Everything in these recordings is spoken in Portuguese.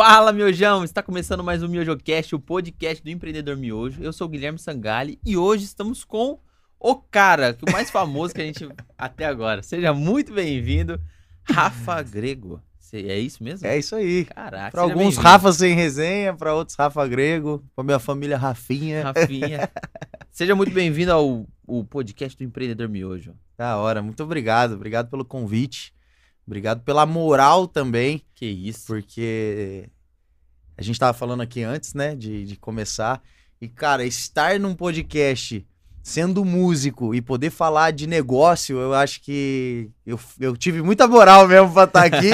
Fala, miojão! Está começando mais um MiojoCast, o podcast do empreendedor miojo. Eu sou o Guilherme Sangali e hoje estamos com o cara, que o mais famoso que a gente até agora. Seja muito bem-vindo, Rafa Grego. É isso mesmo? É isso aí. Caraca, Para alguns. Rafa sem resenha, para outros Rafa Grego, para minha família Rafinha. Rafinha. Seja muito bem-vindo ao, ao podcast do empreendedor miojo. Da hora, muito obrigado. Obrigado pelo convite. Obrigado pela moral também, Que isso. porque a gente tava falando aqui antes, né, de, de começar. E, cara, estar num podcast sendo músico e poder falar de negócio, eu acho que eu, eu tive muita moral mesmo pra estar aqui.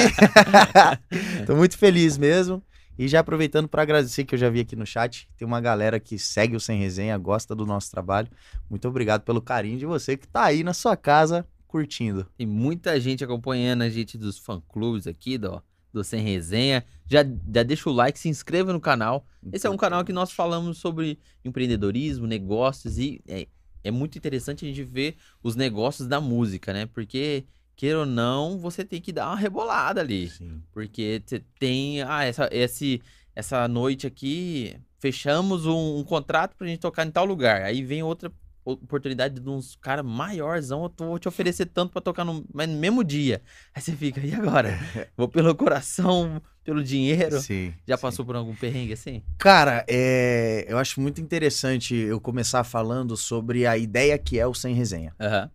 Tô muito feliz mesmo. E já aproveitando para agradecer que eu já vi aqui no chat, tem uma galera que segue o Sem Resenha, gosta do nosso trabalho. Muito obrigado pelo carinho de você que tá aí na sua casa curtindo. Tem muita gente acompanhando a gente dos fã-clubes aqui, do, do Sem Resenha. Já, já deixa o like, se inscreva no canal. Esse é um canal que nós falamos sobre empreendedorismo, negócios e é, é muito interessante a gente ver os negócios da música, né? Porque, queira ou não, você tem que dar uma rebolada ali. Sim. Porque você tem, ah, essa, esse, essa noite aqui, fechamos um, um contrato pra gente tocar em tal lugar. Aí vem outra oportunidade de uns caras maiorzão, eu vou te oferecer tanto pra tocar no, mas no mesmo dia. Aí você fica, e agora? Vou pelo coração, pelo dinheiro? Sim. Já sim. passou por algum perrengue assim? Cara, é, eu acho muito interessante eu começar falando sobre a ideia que é o Sem Resenha. Aham.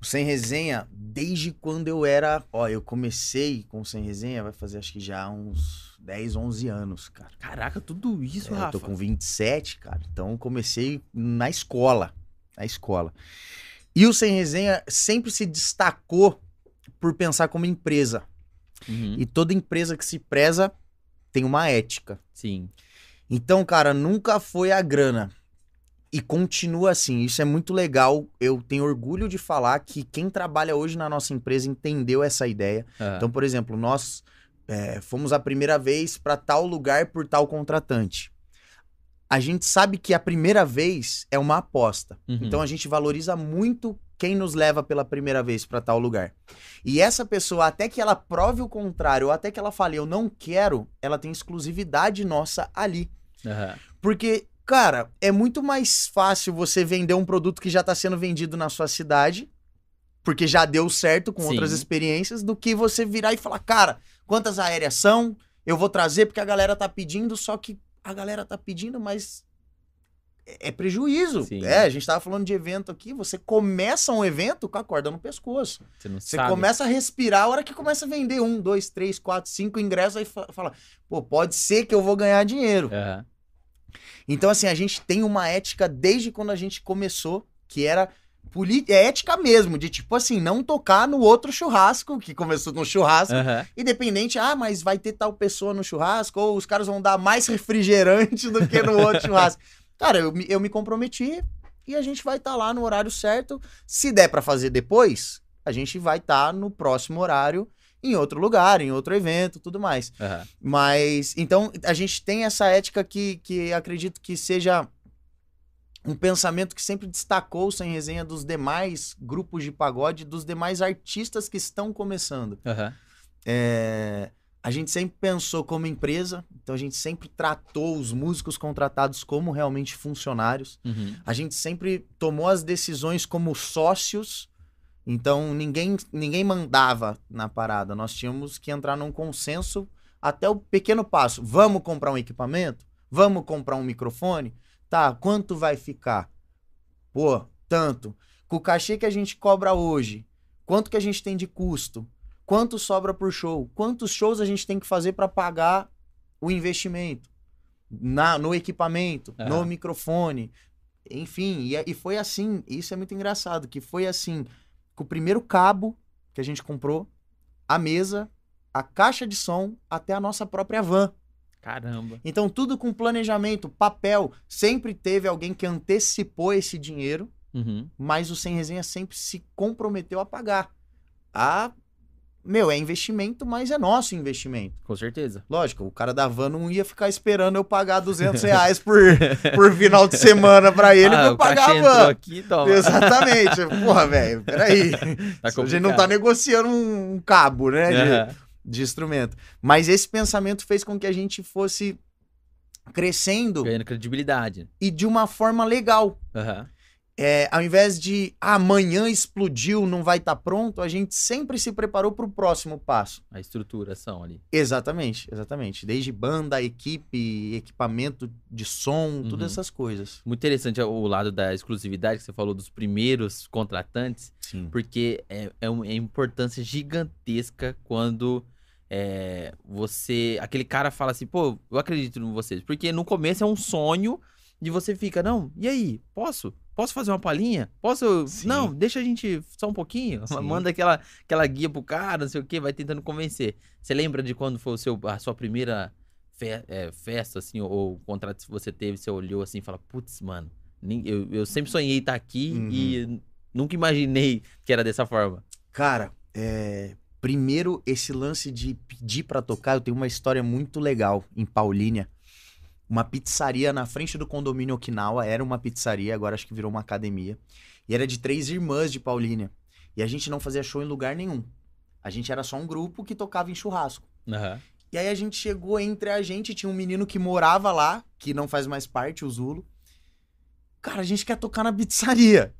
O Sem Resenha, desde quando eu era. Ó, eu comecei com o Sem Resenha, vai fazer acho que já uns 10, 11 anos, cara. Caraca, tudo isso, É, eu Rafa. tô com 27, cara. Então eu comecei na escola. Na escola. E o Sem Resenha sempre se destacou por pensar como empresa. Uhum, E toda empresa que se preza tem uma ética. Sim. Então, cara, nunca foi a grana. E continua assim. Isso é muito legal. Eu tenho orgulho de falar que quem trabalha hoje na nossa empresa entendeu essa ideia. Aham. Então, por exemplo, nós é, fomos a primeira vez para tal lugar por tal contratante. A gente sabe que a primeira vez é uma aposta. Uhum. Então a gente valoriza muito quem nos leva pela primeira vez para tal lugar. E essa pessoa, até que ela prove o contrário, ou até que ela fale eu não quero, ela tem exclusividade nossa ali. Aham. Porque, cara, é muito mais fácil você vender um produto que já está sendo vendido na sua cidade, porque já deu certo com Sim. outras experiências, do que você virar e falar, cara, quantas aéreas são? Eu vou trazer porque a galera tá pedindo, só que a galera tá pedindo, mas é é prejuízo. Sim. É, a gente tava falando de evento aqui, você começa um evento com a corda no pescoço. Você não Você começa a respirar, a hora que começa a vender um, dois, três, quatro, cinco ingressos, aí fa- fala, pô, pode ser que eu vou ganhar dinheiro. Aham. Então, assim, a gente tem uma ética desde quando a gente começou, que era é ética mesmo, de tipo assim, não tocar no outro churrasco, que começou no churrasco, Aham. independente, ah, mas vai ter tal pessoa no churrasco, ou os caras vão dar mais refrigerante do que no outro churrasco. Cara, eu, me- eu me comprometi e a gente vai estar lá no horário certo. Se der pra fazer depois, a gente vai estar no próximo horário em outro lugar, em outro evento, tudo mais. Aham. Mas, então, a gente tem essa ética que, que acredito que seja um pensamento que sempre destacou o sem resenha dos demais grupos de pagode, dos demais artistas que estão começando. Aham. É, a gente sempre pensou como empresa, então a gente sempre tratou os músicos contratados como realmente funcionários. Uhum. A gente sempre tomou as decisões como sócios, então ninguém, ninguém mandava na parada. Nós tínhamos que entrar num consenso até o pequeno passo. Vamos comprar um equipamento? Vamos comprar um microfone? Tá, quanto vai ficar? Pô, tanto. Com o cachê que a gente cobra hoje, quanto que a gente tem de custo? Quanto sobra por show? Quantos shows a gente tem que fazer para pagar o investimento? Na, no equipamento, no microfone, enfim, e, é- e foi assim, isso é muito engraçado, que foi assim, com o primeiro cabo que a gente comprou, a mesa, a caixa de som, até a nossa própria van. Caramba. Então, tudo com planejamento, papel. Sempre teve alguém que antecipou esse dinheiro, Uhum. mas o Sem Resenha sempre se comprometeu a pagar. A. Meu, é investimento, mas é nosso investimento. Com certeza. Lógico, o cara da van não ia ficar esperando eu pagar 200 reais por, por final de semana pra ele pra ah, eu o pagar a van. aqui, toma. Porra, velho, peraí. Tá a gente não tá negociando um, cabo, né? de-. De instrumento. Mas esse pensamento fez com que a gente fosse crescendo Ganhando credibilidade. e de uma forma legal. Aham. É, ao invés de "Ah, amanhã explodiu, não vai estar pronto, a gente sempre se preparou para o próximo passo. A estruturação ali. Exatamente, exatamente. Desde banda, equipe, equipamento de som, Uhum. todas essas coisas. Muito interessante o lado da exclusividade que você falou dos primeiros contratantes, Sim. porque é, é uma importância gigantesca quando é, você. Aquele cara fala assim, pô, eu acredito em vocês. Porque no começo é um sonho de você fica, não, e aí? Posso? Posso fazer uma palhinha? Posso? Sim. Não, deixa a gente só um pouquinho. Sim. Manda aquela, aquela guia pro cara, não sei o que, vai tentando convencer. Você lembra de quando foi o seu, a sua primeira fe- é, festa, assim, ou, ou contrato que você teve, você olhou assim e fala, putz, mano, nem- eu, eu sempre sonhei estar aqui Uhum. e nunca imaginei que era dessa forma. Cara, é, primeiro esse lance de pedir pra tocar, eu tenho uma história muito legal em Paulínia. Uma pizzaria na frente do condomínio Okinawa, era uma pizzaria, agora acho que virou uma academia. E era de três irmãs de Paulínia. E a gente não fazia show em lugar nenhum. A gente era só um grupo que tocava em churrasco. Aham. E aí a gente chegou entre a gente, tinha um menino que morava lá, que não faz mais parte, o Zulo. Cara, a gente quer tocar na pizzaria.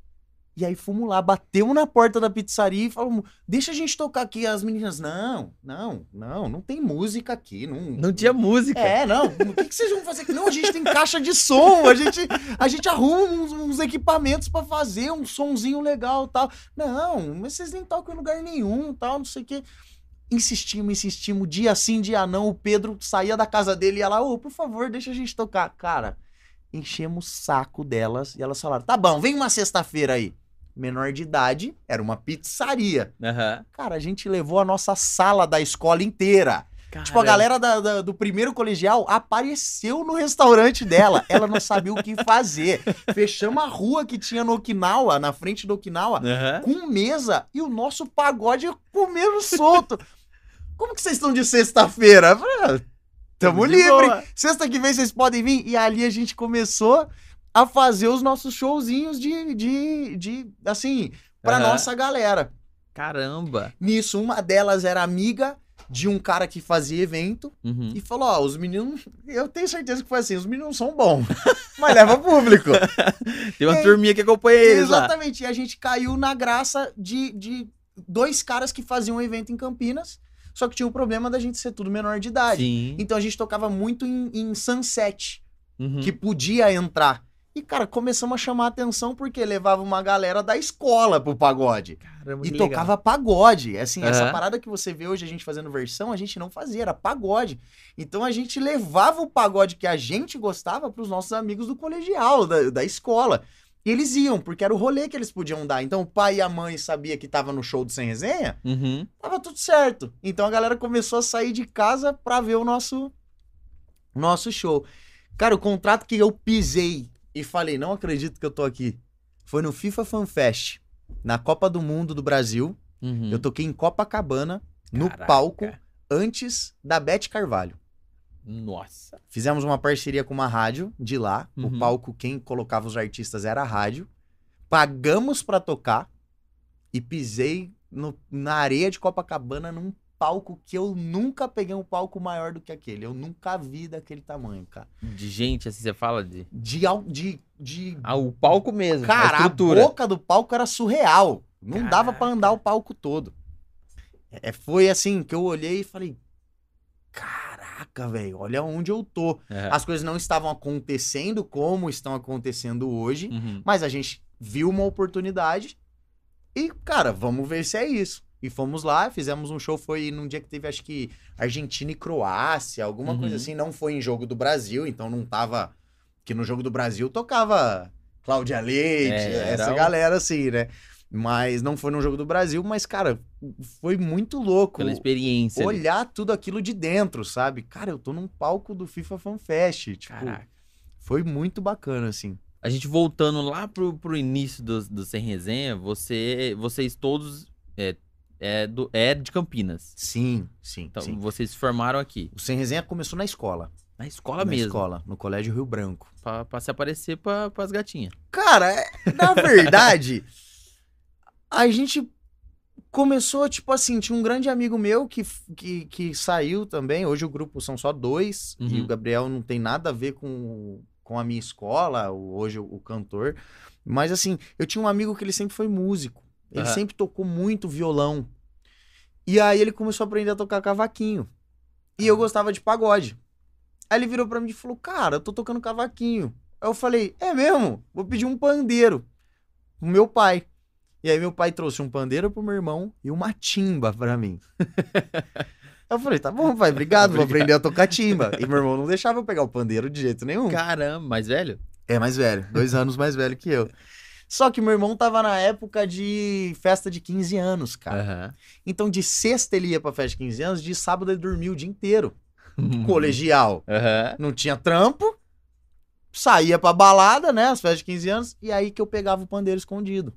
E aí fomos lá, batemos na porta da pizzaria e falamos, deixa a gente tocar aqui. As meninas, não, não, não, não tem música aqui. Não, Não tinha música. É, não, o que, que vocês vão fazer aqui? Não, a gente tem caixa de som, a gente, a gente arruma uns, uns equipamentos pra fazer, um sonzinho legal e tal. Não, mas vocês nem tocam em lugar nenhum tal, não sei o quê. Insistimos, insistimos, dia sim, dia não. O Pedro saía da casa dele e ia lá, ô, por favor, deixa a gente tocar. Cara, enchemos o saco delas e elas falaram: tá bom, vem uma sexta-feira aí. Menor de idade, era uma pizzaria. Aham. Cara, a gente levou a nossa sala da escola inteira. Tipo, a Caramba. galera da- da- do primeiro colegial apareceu no restaurante dela. Ela não sabia o que fazer. Fechamos a rua que tinha no Okinawa, na frente do Okinawa, Aham. com mesa e o nosso pagode comendo solto. Como que vocês estão de sexta-feira? "Ah, Tamo livre. boa. Sexta que vem vocês podem vir. E ali a gente começou a fazer os nossos showzinhos de, de, de assim, pra Aham. nossa galera. Caramba. Nisso, uma delas era amiga de um cara que fazia evento Uhum. e falou: Ó, os meninos, eu tenho certeza que foi assim, os meninos são bons, mas leva público. Tem uma E turminha que acompanha eles lá. Exatamente, e a gente caiu na graça de, de dois caras que faziam um evento em Campinas, só que tinha o problema da gente ser tudo menor de idade. Sim. Então a gente tocava muito em, em Sunset, Uhum. que podia entrar. E, cara, começamos a chamar a atenção porque levava uma galera da escola pro pagode. Caramba, E legal. tocava pagode. Assim, essa Aham. parada que você vê hoje a gente fazendo versão, a gente não fazia, era pagode. Então a gente levava o pagode que a gente gostava pros nossos amigos do colegial, da, da escola. E eles iam, porque era o rolê que eles podiam dar. Então o pai e a mãe sabia que tava no show do Sem Resenha, Uhum. tava tudo certo. Então a galera começou a sair de casa pra ver o nosso, nosso show. Cara, o contrato que eu pisei e falei, não acredito que eu tô aqui, foi no FIFA Fan Fest, na Copa do Mundo do Brasil. Uhum. Eu toquei em Copacabana, no Caraca. palco, antes da Beth Carvalho. Nossa. Fizemos uma parceria com uma rádio de lá. Uhum. O palco, quem colocava os artistas era a rádio. Pagamos pra tocar e pisei no- na areia de Copacabana num palco que eu nunca peguei um palco maior do que aquele. Eu nunca vi daquele tamanho, cara. De gente, assim, você fala de. De, de, de Ah, o palco mesmo. Cara, a a boca do palco era surreal. Não dava pra Caraca. andar o palco todo. É, foi assim que eu olhei e falei: Caraca, velho, olha onde eu tô. É. As coisas não estavam acontecendo como estão acontecendo hoje, Uhum. mas a gente viu uma oportunidade e, cara, vamos ver se é isso. E fomos lá, fizemos um show, foi num dia que teve, acho que, Argentina e Croácia, alguma Uhum. coisa assim. Não foi em jogo do Brasil, então não tava. Que no jogo do Brasil tocava Cláudia Leite, É, essa galera assim, né? Mas não foi no jogo do Brasil, mas, cara, foi muito louco. Pela experiência. ali. Olhar tudo aquilo de dentro, sabe? Cara, eu tô num palco do FIFA Fan Fest. Tipo, Caraca. foi muito bacana, assim. A gente voltando lá pro, pro início do, do Sem Resenha, você, vocês todos é, é, do, é de Campinas. Sim, sim, Então, sim. vocês se formaram aqui. O Sem Resenha começou na escola. Na escola na mesmo. escola, no Colégio Rio Branco. Pra, pra se aparecer pra, pras gatinhas. Cara, é- na verdade, a gente começou, tipo assim, tinha um grande amigo meu que, que, que saiu também. Hoje o grupo são só dois. E Uhum. o Gabriel não tem nada a ver com, com a minha escola, hoje o, o cantor. Mas assim, eu tinha um amigo que ele sempre foi músico. Ele Aham. sempre tocou muito violão. E aí ele começou a aprender a tocar cavaquinho. E eu gostava de pagode. Aí ele virou pra mim e falou: Cara, eu tô tocando cavaquinho. Aí eu falei: É mesmo? Vou pedir um pandeiro pro meu pai. E aí meu pai trouxe um pandeiro pro meu irmão e uma timba pra mim. eu falei: Tá bom, pai, obrigado, vou Obrigado. aprender a tocar timba. E meu irmão não deixava eu pegar o pandeiro de jeito nenhum. Caramba, mais velho? É mais velho, dois anos mais velho que eu. Só que meu irmão tava na época de festa de 15 anos, cara. Aham. Então de sexta ele ia pra festa de 15 anos, de sábado ele dormia o dia inteiro. Colegial. Aham. Não tinha trampo, saía pra balada, né, as festas de 15 anos, e aí que eu pegava o pandeiro escondido.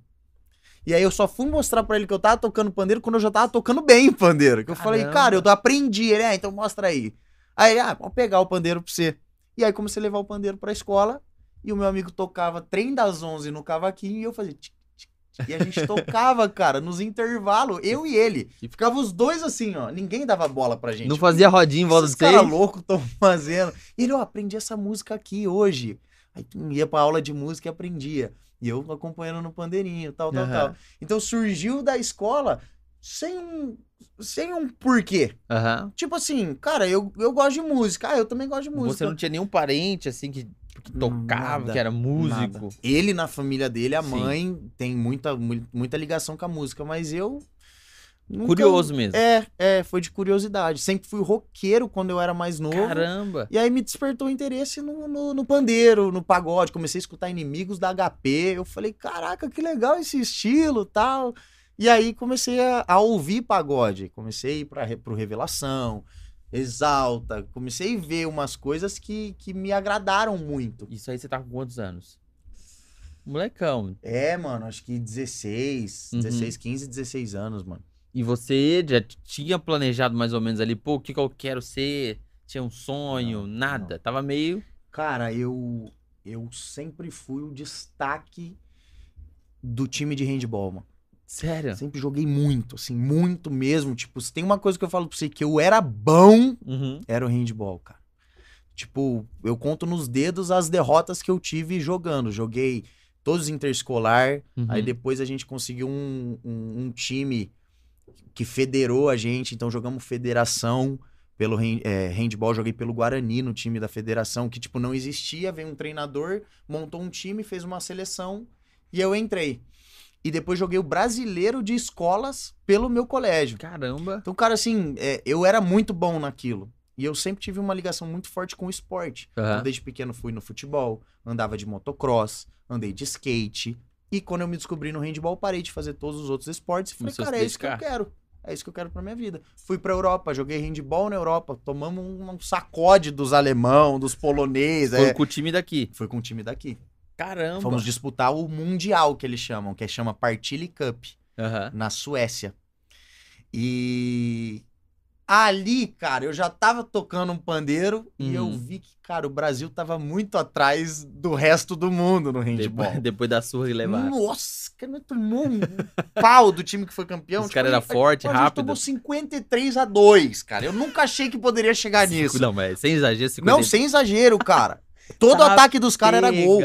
E aí eu só fui mostrar pra ele que eu tava tocando pandeiro quando eu já tava tocando bem o pandeiro. Que eu falei, Caramba. cara, eu aprendi. Ele, ah, então mostra aí. Aí ele, ah, vou pegar o pandeiro pra você. E aí comecei a levar o pandeiro pra escola, e o meu amigo tocava trem das 11 no cavaquinho, e eu fazia... tic, tic, tic. E a gente tocava, cara, nos intervalos, eu e ele. E ficava os dois assim, ó. Ninguém dava bola pra gente. Não fazia rodinha em volta vocês? caras loucos estão fazendo. E ele, ó, aprendi essa música aqui hoje. Aí ia pra aula de música e aprendia. E eu acompanhando no pandeirinho, tal, tal, Aham. tal. Então surgiu da escola sem um, sem um porquê. Aham. Tipo assim, cara, eu, eu gosto de música. Ah, eu também gosto de música. Você não tinha nenhum parente assim que, que tocava, Nada, que era músico? Nada. Ele, na família dele, a Sim. mãe, tem muita, mu- muita ligação com a música, mas eu. nunca- Curioso mesmo. É, é, foi de curiosidade. Sempre fui roqueiro quando eu era mais novo. Caramba. E aí me despertou interesse no, no, no pandeiro, no pagode. Comecei a escutar inimigos da HP. Eu falei, caraca, que legal esse estilo tal. E aí comecei a, a ouvir pagode. Comecei a ir pra, Re- pro Revelação, Exalta. Comecei a ver umas coisas que, que me agradaram muito. Isso aí você tá com quantos anos? Molecão. É, mano, acho que 16, Uhum. 16, 15, 16 anos, mano. E você já tinha planejado mais ou menos ali, pô, o que, que eu quero ser? Tinha um sonho? Não, nada. Tava meio. Cara, eu, eu sempre fui o destaque do time de handball, mano. Sério? Sempre joguei muito, assim, muito mesmo. Tipo, se tem uma coisa que eu falo pra você que eu era bom, Uhum. era o handball, cara. Tipo, eu conto nos dedos as derrotas que eu tive jogando. Joguei todos interescolar, uhum. aí depois a gente conseguiu um, um, um time que federou a gente, então jogamos federação pelo é, handball, joguei pelo Guarani no time da federação, que tipo, não existia, veio um treinador, montou um time, fez uma seleção e eu entrei. E depois joguei o brasileiro de escolas pelo meu colégio. Caramba. Então, cara, assim, é, eu era muito bom naquilo. E eu sempre tive uma ligação muito forte com o esporte. Aham. Então, desde pequeno fui no futebol, andava de motocross, andei de skate. E quando eu me descobri no handball, parei de fazer todos os outros esportes e falei, Começou cara, é isso que eu quero. É isso que eu quero pra minha vida. Fui pra Europa, joguei handball na Europa, tomamos um, um sacode dos alemão, dos poloneses. Foi é. com o time daqui. Foi com o time daqui. Caramba. Fomos disputar o Mundial, que eles chamam, que chama Partille Cup Aham. na Suécia. E ali, cara, eu já tava tocando um pandeiro e eu Uhum. vi que, cara, o Brasil tava muito atrás do resto do mundo no handball. Depois, depois da surra e levar. Nossa, cara, nós tomou um pau do time que foi campeão. Os Tipo, caras eram gente- fortes, a gente tomou 53 a 2, cara. Eu nunca achei que poderia chegar nisso. Não, mas sem exagero, 50... Não, sem exagero, cara. Todo Tá ataque dos caras era gol.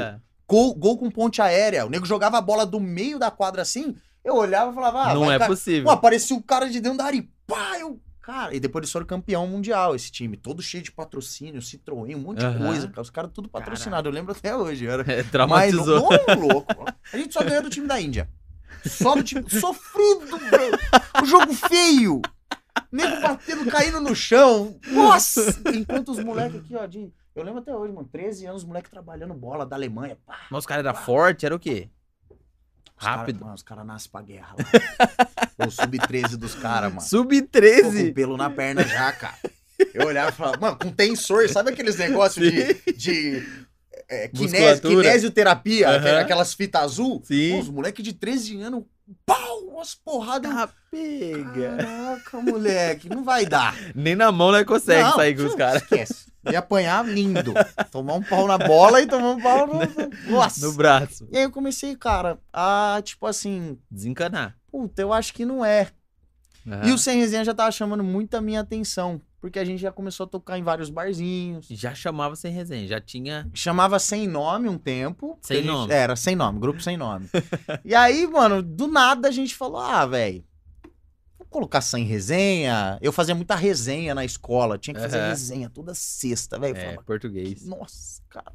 Gol. Gol com ponte aérea. O nego jogava a bola do meio da quadra assim, eu olhava e falava, ah, não vai é possível. Pô, apareceu o cara de dentro da área e pá, eu... Cara, e depois eles foram campeão mundial, esse time. Todo cheio de patrocínio, Citroën, um monte de Aham. coisa. cara. Os caras tudo patrocinado, eu lembro até hoje. Era... É, Mas, traumatizou. não, louco. A gente só ganhou do time da Índia. Só do time... Sofrido, bro. O jogo feio. Nego batendo, caindo no chão. Nossa! Enquanto os moleques aqui, ó, de... Eu lembro até hoje, mano. 13 anos, os moleques trabalhando bola da Alemanha. Pá. Mas os caras eram fortes, era o quê? Os cara- Rápido. mano, os caras nascem pra guerra lá. o sub-13 dos caras, mano. Tô com Sub-13. pelo na perna já, cara. Eu olhava e falava, mano, com tensor, sabe aqueles negócios de, de é, Musculatura. kinesioterapia, aqu- aquelas fitas azul? Pô, Sim. os moleques de 13 anos, pau, umas porradas. Tá pega. Caraca, moleque, não vai dar. Nem na mão não consegue Não, sair com os caras. Esquece. Ia apanhar lindo. Tomar um pau na bola e tomar um pau no... No braço. E aí eu comecei, cara, a, tipo assim, Desencanar. puta, eu acho que não é Aham. E o Sem Resenha já tava chamando muito a minha atenção, porque a gente já começou a tocar em vários barzinhos. Já chamava sem resenha, já tinha. Chamava Sem Nome um tempo. Sem gente- nome. Era, Sem Nome, grupo Sem Nome. e aí, mano, do nada a gente falou, ah, velho, colocar Sem Resenha. Eu fazia muita resenha na escola, tinha que fazer Aham. resenha toda sexta, velho. É, falava, português. nossa, cara,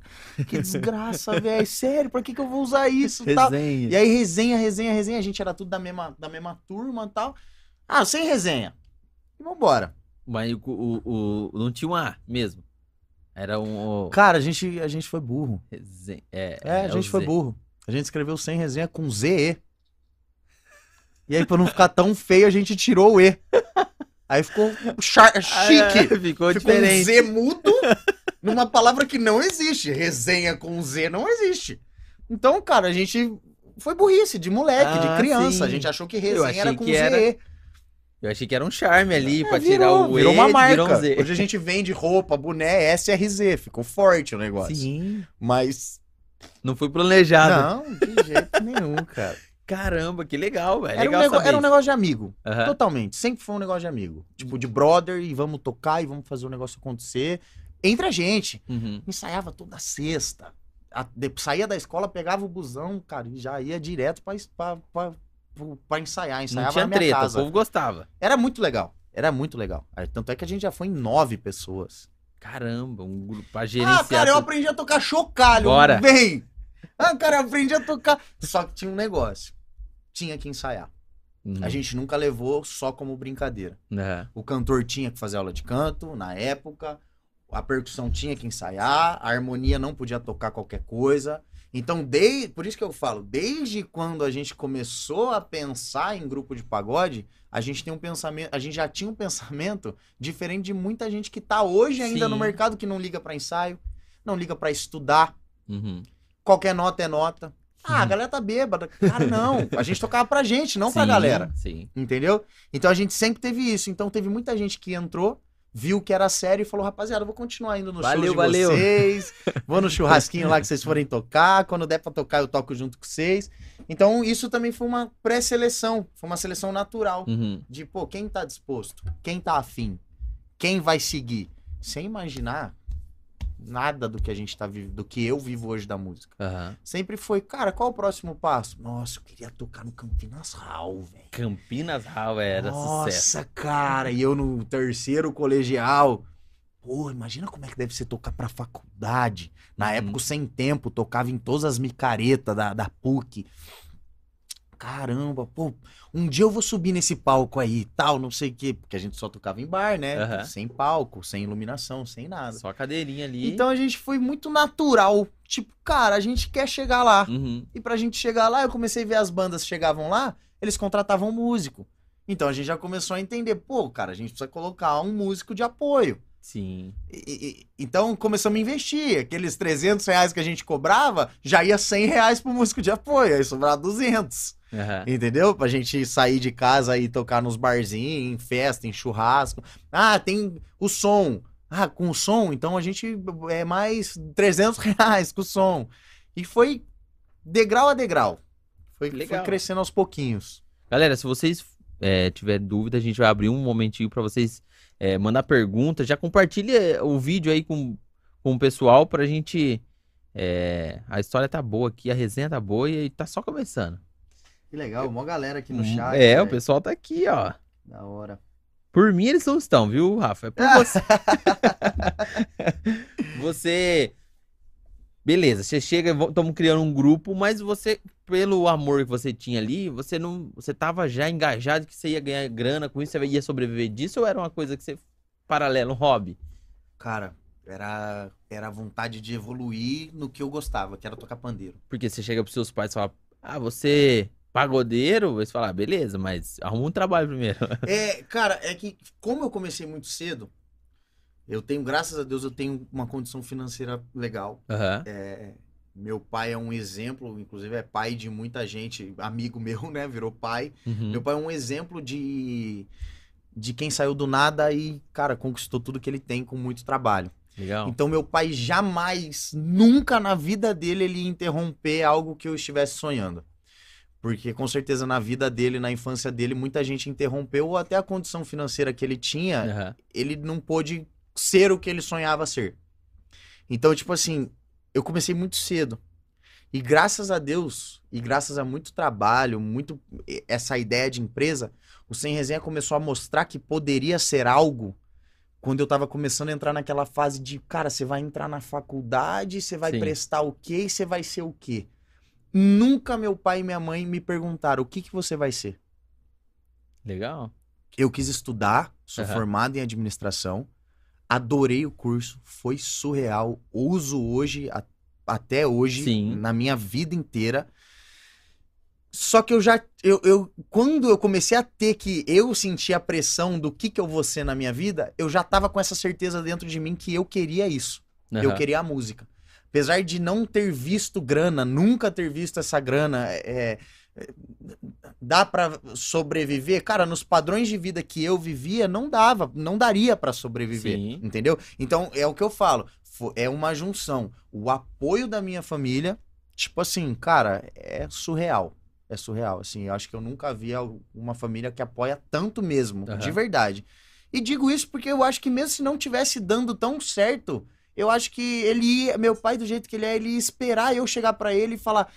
que desgraça, velho, sério, pra que que eu vou usar isso e tal? Resenha. E aí, resenha, resenha, resenha. A gente era tudo da mesma, da mesma turma e tal. Ah, sem resenha. E vambora. Mas o, o, o- não tinha um A mesmo. Era um. Cara, a gente, a gente foi burro. resenha. É, É, a o gente foi Z. burro. A gente escreveu sem resenha com ZE. E aí, pra não ficar tão feio, a gente tirou o E. Aí ficou char- Ah, chique. ficou Ficou um diferente. Z mudo numa palavra que não existe. Resenha com Z não existe. Então, cara, a gente foi burrice de moleque, Ah, de criança. sim. A gente achou que resenha era com que ZE. era- Eu achei que era um charme ali É, pra virou, tirar o virou E, uma marca. virou um Z. Hoje a gente vende roupa, boné, SRZ. Ficou forte o negócio. Sim. Mas. Não foi planejado. Não, de jeito nenhum, cara. Caramba, que legal, velho. Era um, legal saber era um negócio de amigo. Aham. Totalmente. Sempre foi um negócio de amigo. Tipo, de brother e vamos tocar e vamos fazer o negócio acontecer. Entre a gente. Uhum. Ensaiava toda sexta. A- de- saía da escola, pegava o busão, cara, e já ia direto pra, pra, pra, pra ensaiar. Não Ensaiava tinha na minha treta, casa. o povo gostava. Era muito legal. Era muito legal. Tanto é que a gente já foi em nove pessoas. Caramba, um grupo pra gerenciar. Ah, cara, eu aprendi a tocar chocalho. Bora. Vem! Ah, cara, aprendi a tocar. Só que tinha um negócio. Tinha que ensaiar. Uhum. A gente nunca levou só como brincadeira. Aham. O cantor tinha que fazer aula de canto na época. A percussão tinha que ensaiar. A harmonia não podia tocar qualquer coisa. Então, desde, por isso que eu falo, desde quando a gente começou a pensar em grupo de pagode, a gente tem um pensamento, a gente já tinha um pensamento diferente de muita gente que tá hoje ainda no Sim. mercado que não liga pra ensaio, não liga pra estudar, Uhum. qualquer nota é nota. Ah, a galera tá bêbada. Cara, não. A gente tocava pra gente, não pra Sim, galera. Sim. Entendeu? Então a gente sempre teve isso. Então teve muita gente que entrou, viu que era sério e falou: rapaziada, vou continuar indo no show de valeu." vocês. Vou no churrasquinho lá que vocês forem tocar. Quando der pra tocar, eu toco junto com vocês. Então isso também foi uma pré-seleção. Foi uma seleção natural. Uhum. De, pô, quem tá disposto? Quem tá afim? Quem vai seguir? Sem imaginar nada do que a gente tá vivendo, do que eu vivo hoje da música. Aham. Sempre foi, cara, qual o próximo passo? Nossa, eu queria tocar no Campinas Hall, velho. Campinas Hall era Nossa, sucesso. cara, e eu no terceiro colegial. Pô, imagina como é que deve ser tocar pra faculdade. Na Uhum. época, sem tempo, tocava em todas as micaretas da, da PUC. Caramba, pô, um dia eu vou subir nesse palco aí e tal, não sei o quê. Porque a gente só tocava em bar, né? Aham. Sem palco, sem iluminação, sem nada. Só a cadeirinha ali. Então a gente foi muito natural. Tipo, cara, a gente quer chegar lá. Uhum. E pra gente chegar lá, eu comecei a ver as bandas chegavam lá, eles contratavam músico. Então a gente já começou a entender, pô, cara, a gente precisa colocar um músico de apoio. Sim. E- e- então começamos a investir. Aqueles 300 reais que a gente cobrava, já ia 100 reais pro músico de apoio, aí sobrava 200. Aham. Entendeu? Pra gente sair de casa e tocar nos barzinhos, em festa, em churrasco. Ah, tem o som. Ah, com o som, então a gente é mais 300 reais com o som. E foi degrau a degrau. Foi, foi Legal. crescendo aos pouquinhos. Galera, se vocês é, tiverem dúvida, a gente vai abrir um momentinho pra vocês é, mandar pergunta. Já compartilha o vídeo aí com, com o pessoal pra gente. é, a história tá boa aqui, a resenha tá boa e tá só começando. Que legal, uma galera aqui no Hum, chat. é, o velho. pessoal tá aqui, ó. Da hora. Por mim eles não estão, viu, Rafa? É por você. você. Beleza, você chega, estamos criando um grupo, mas você, pelo amor que você tinha ali, você não. Você tava já engajado que você ia ganhar grana com isso, você ia sobreviver disso, ou era uma coisa que você. paralelo, um hobby? Cara, era, era a vontade de evoluir no que eu gostava, que era tocar pandeiro. Porque você chega pros seus pais e fala, ah, você. Pagodeiro, eles falam, ah, beleza, mas arruma um trabalho primeiro. É, cara, é que como eu comecei muito cedo, eu tenho, graças a Deus, eu tenho uma condição financeira legal. Aham. É, meu pai é um exemplo, inclusive é pai de muita gente, amigo meu, né? Virou pai. Uhum. Meu pai é um exemplo de, de quem saiu do nada e, cara, conquistou tudo que ele tem com muito trabalho. Legal. Então, meu pai jamais, nunca na vida dele, ele ia interromper algo que eu estivesse sonhando. Porque com certeza na vida dele, na infância dele, muita gente interrompeu ou até a condição financeira que ele tinha, Aham. ele não pôde ser o que ele sonhava ser. Então, tipo assim, eu comecei muito cedo. E graças a Deus, e graças a muito trabalho, muito essa ideia de empresa, o Sem Resenha começou a mostrar que poderia ser algo quando eu tava começando a entrar naquela fase de, cara, você vai entrar na faculdade, você vai Sim. prestar o quê e você vai ser o quê? Nunca meu pai e minha mãe me perguntaram o que que você vai ser. Legal. Eu quis estudar, sou Aham. formado em administração, adorei o curso, foi surreal, uso hoje, a- até hoje, Sim. na minha vida inteira. Só que eu já, eu, eu- quando eu comecei a ter que eu sentir a pressão do que que eu vou ser na minha vida, eu já tava com essa certeza dentro de mim que eu queria isso. Eu Aham. queria a música. Apesar de não ter visto grana, nunca ter visto essa grana, é, é, dá pra sobreviver? Cara, nos padrões de vida que eu vivia, não dava, não daria pra sobreviver, Sim. entendeu? Então, é o que eu falo, é uma junção. O apoio da minha família, tipo assim, cara, é surreal. É surreal, assim, eu acho que eu nunca vi uma família que apoia tanto mesmo, Aham. de verdade. E digo isso porque eu acho que mesmo se não tivesse dando tão certo, eu acho que ele ia, meu pai do jeito que ele é, ele ia esperar eu chegar pra ele e falar: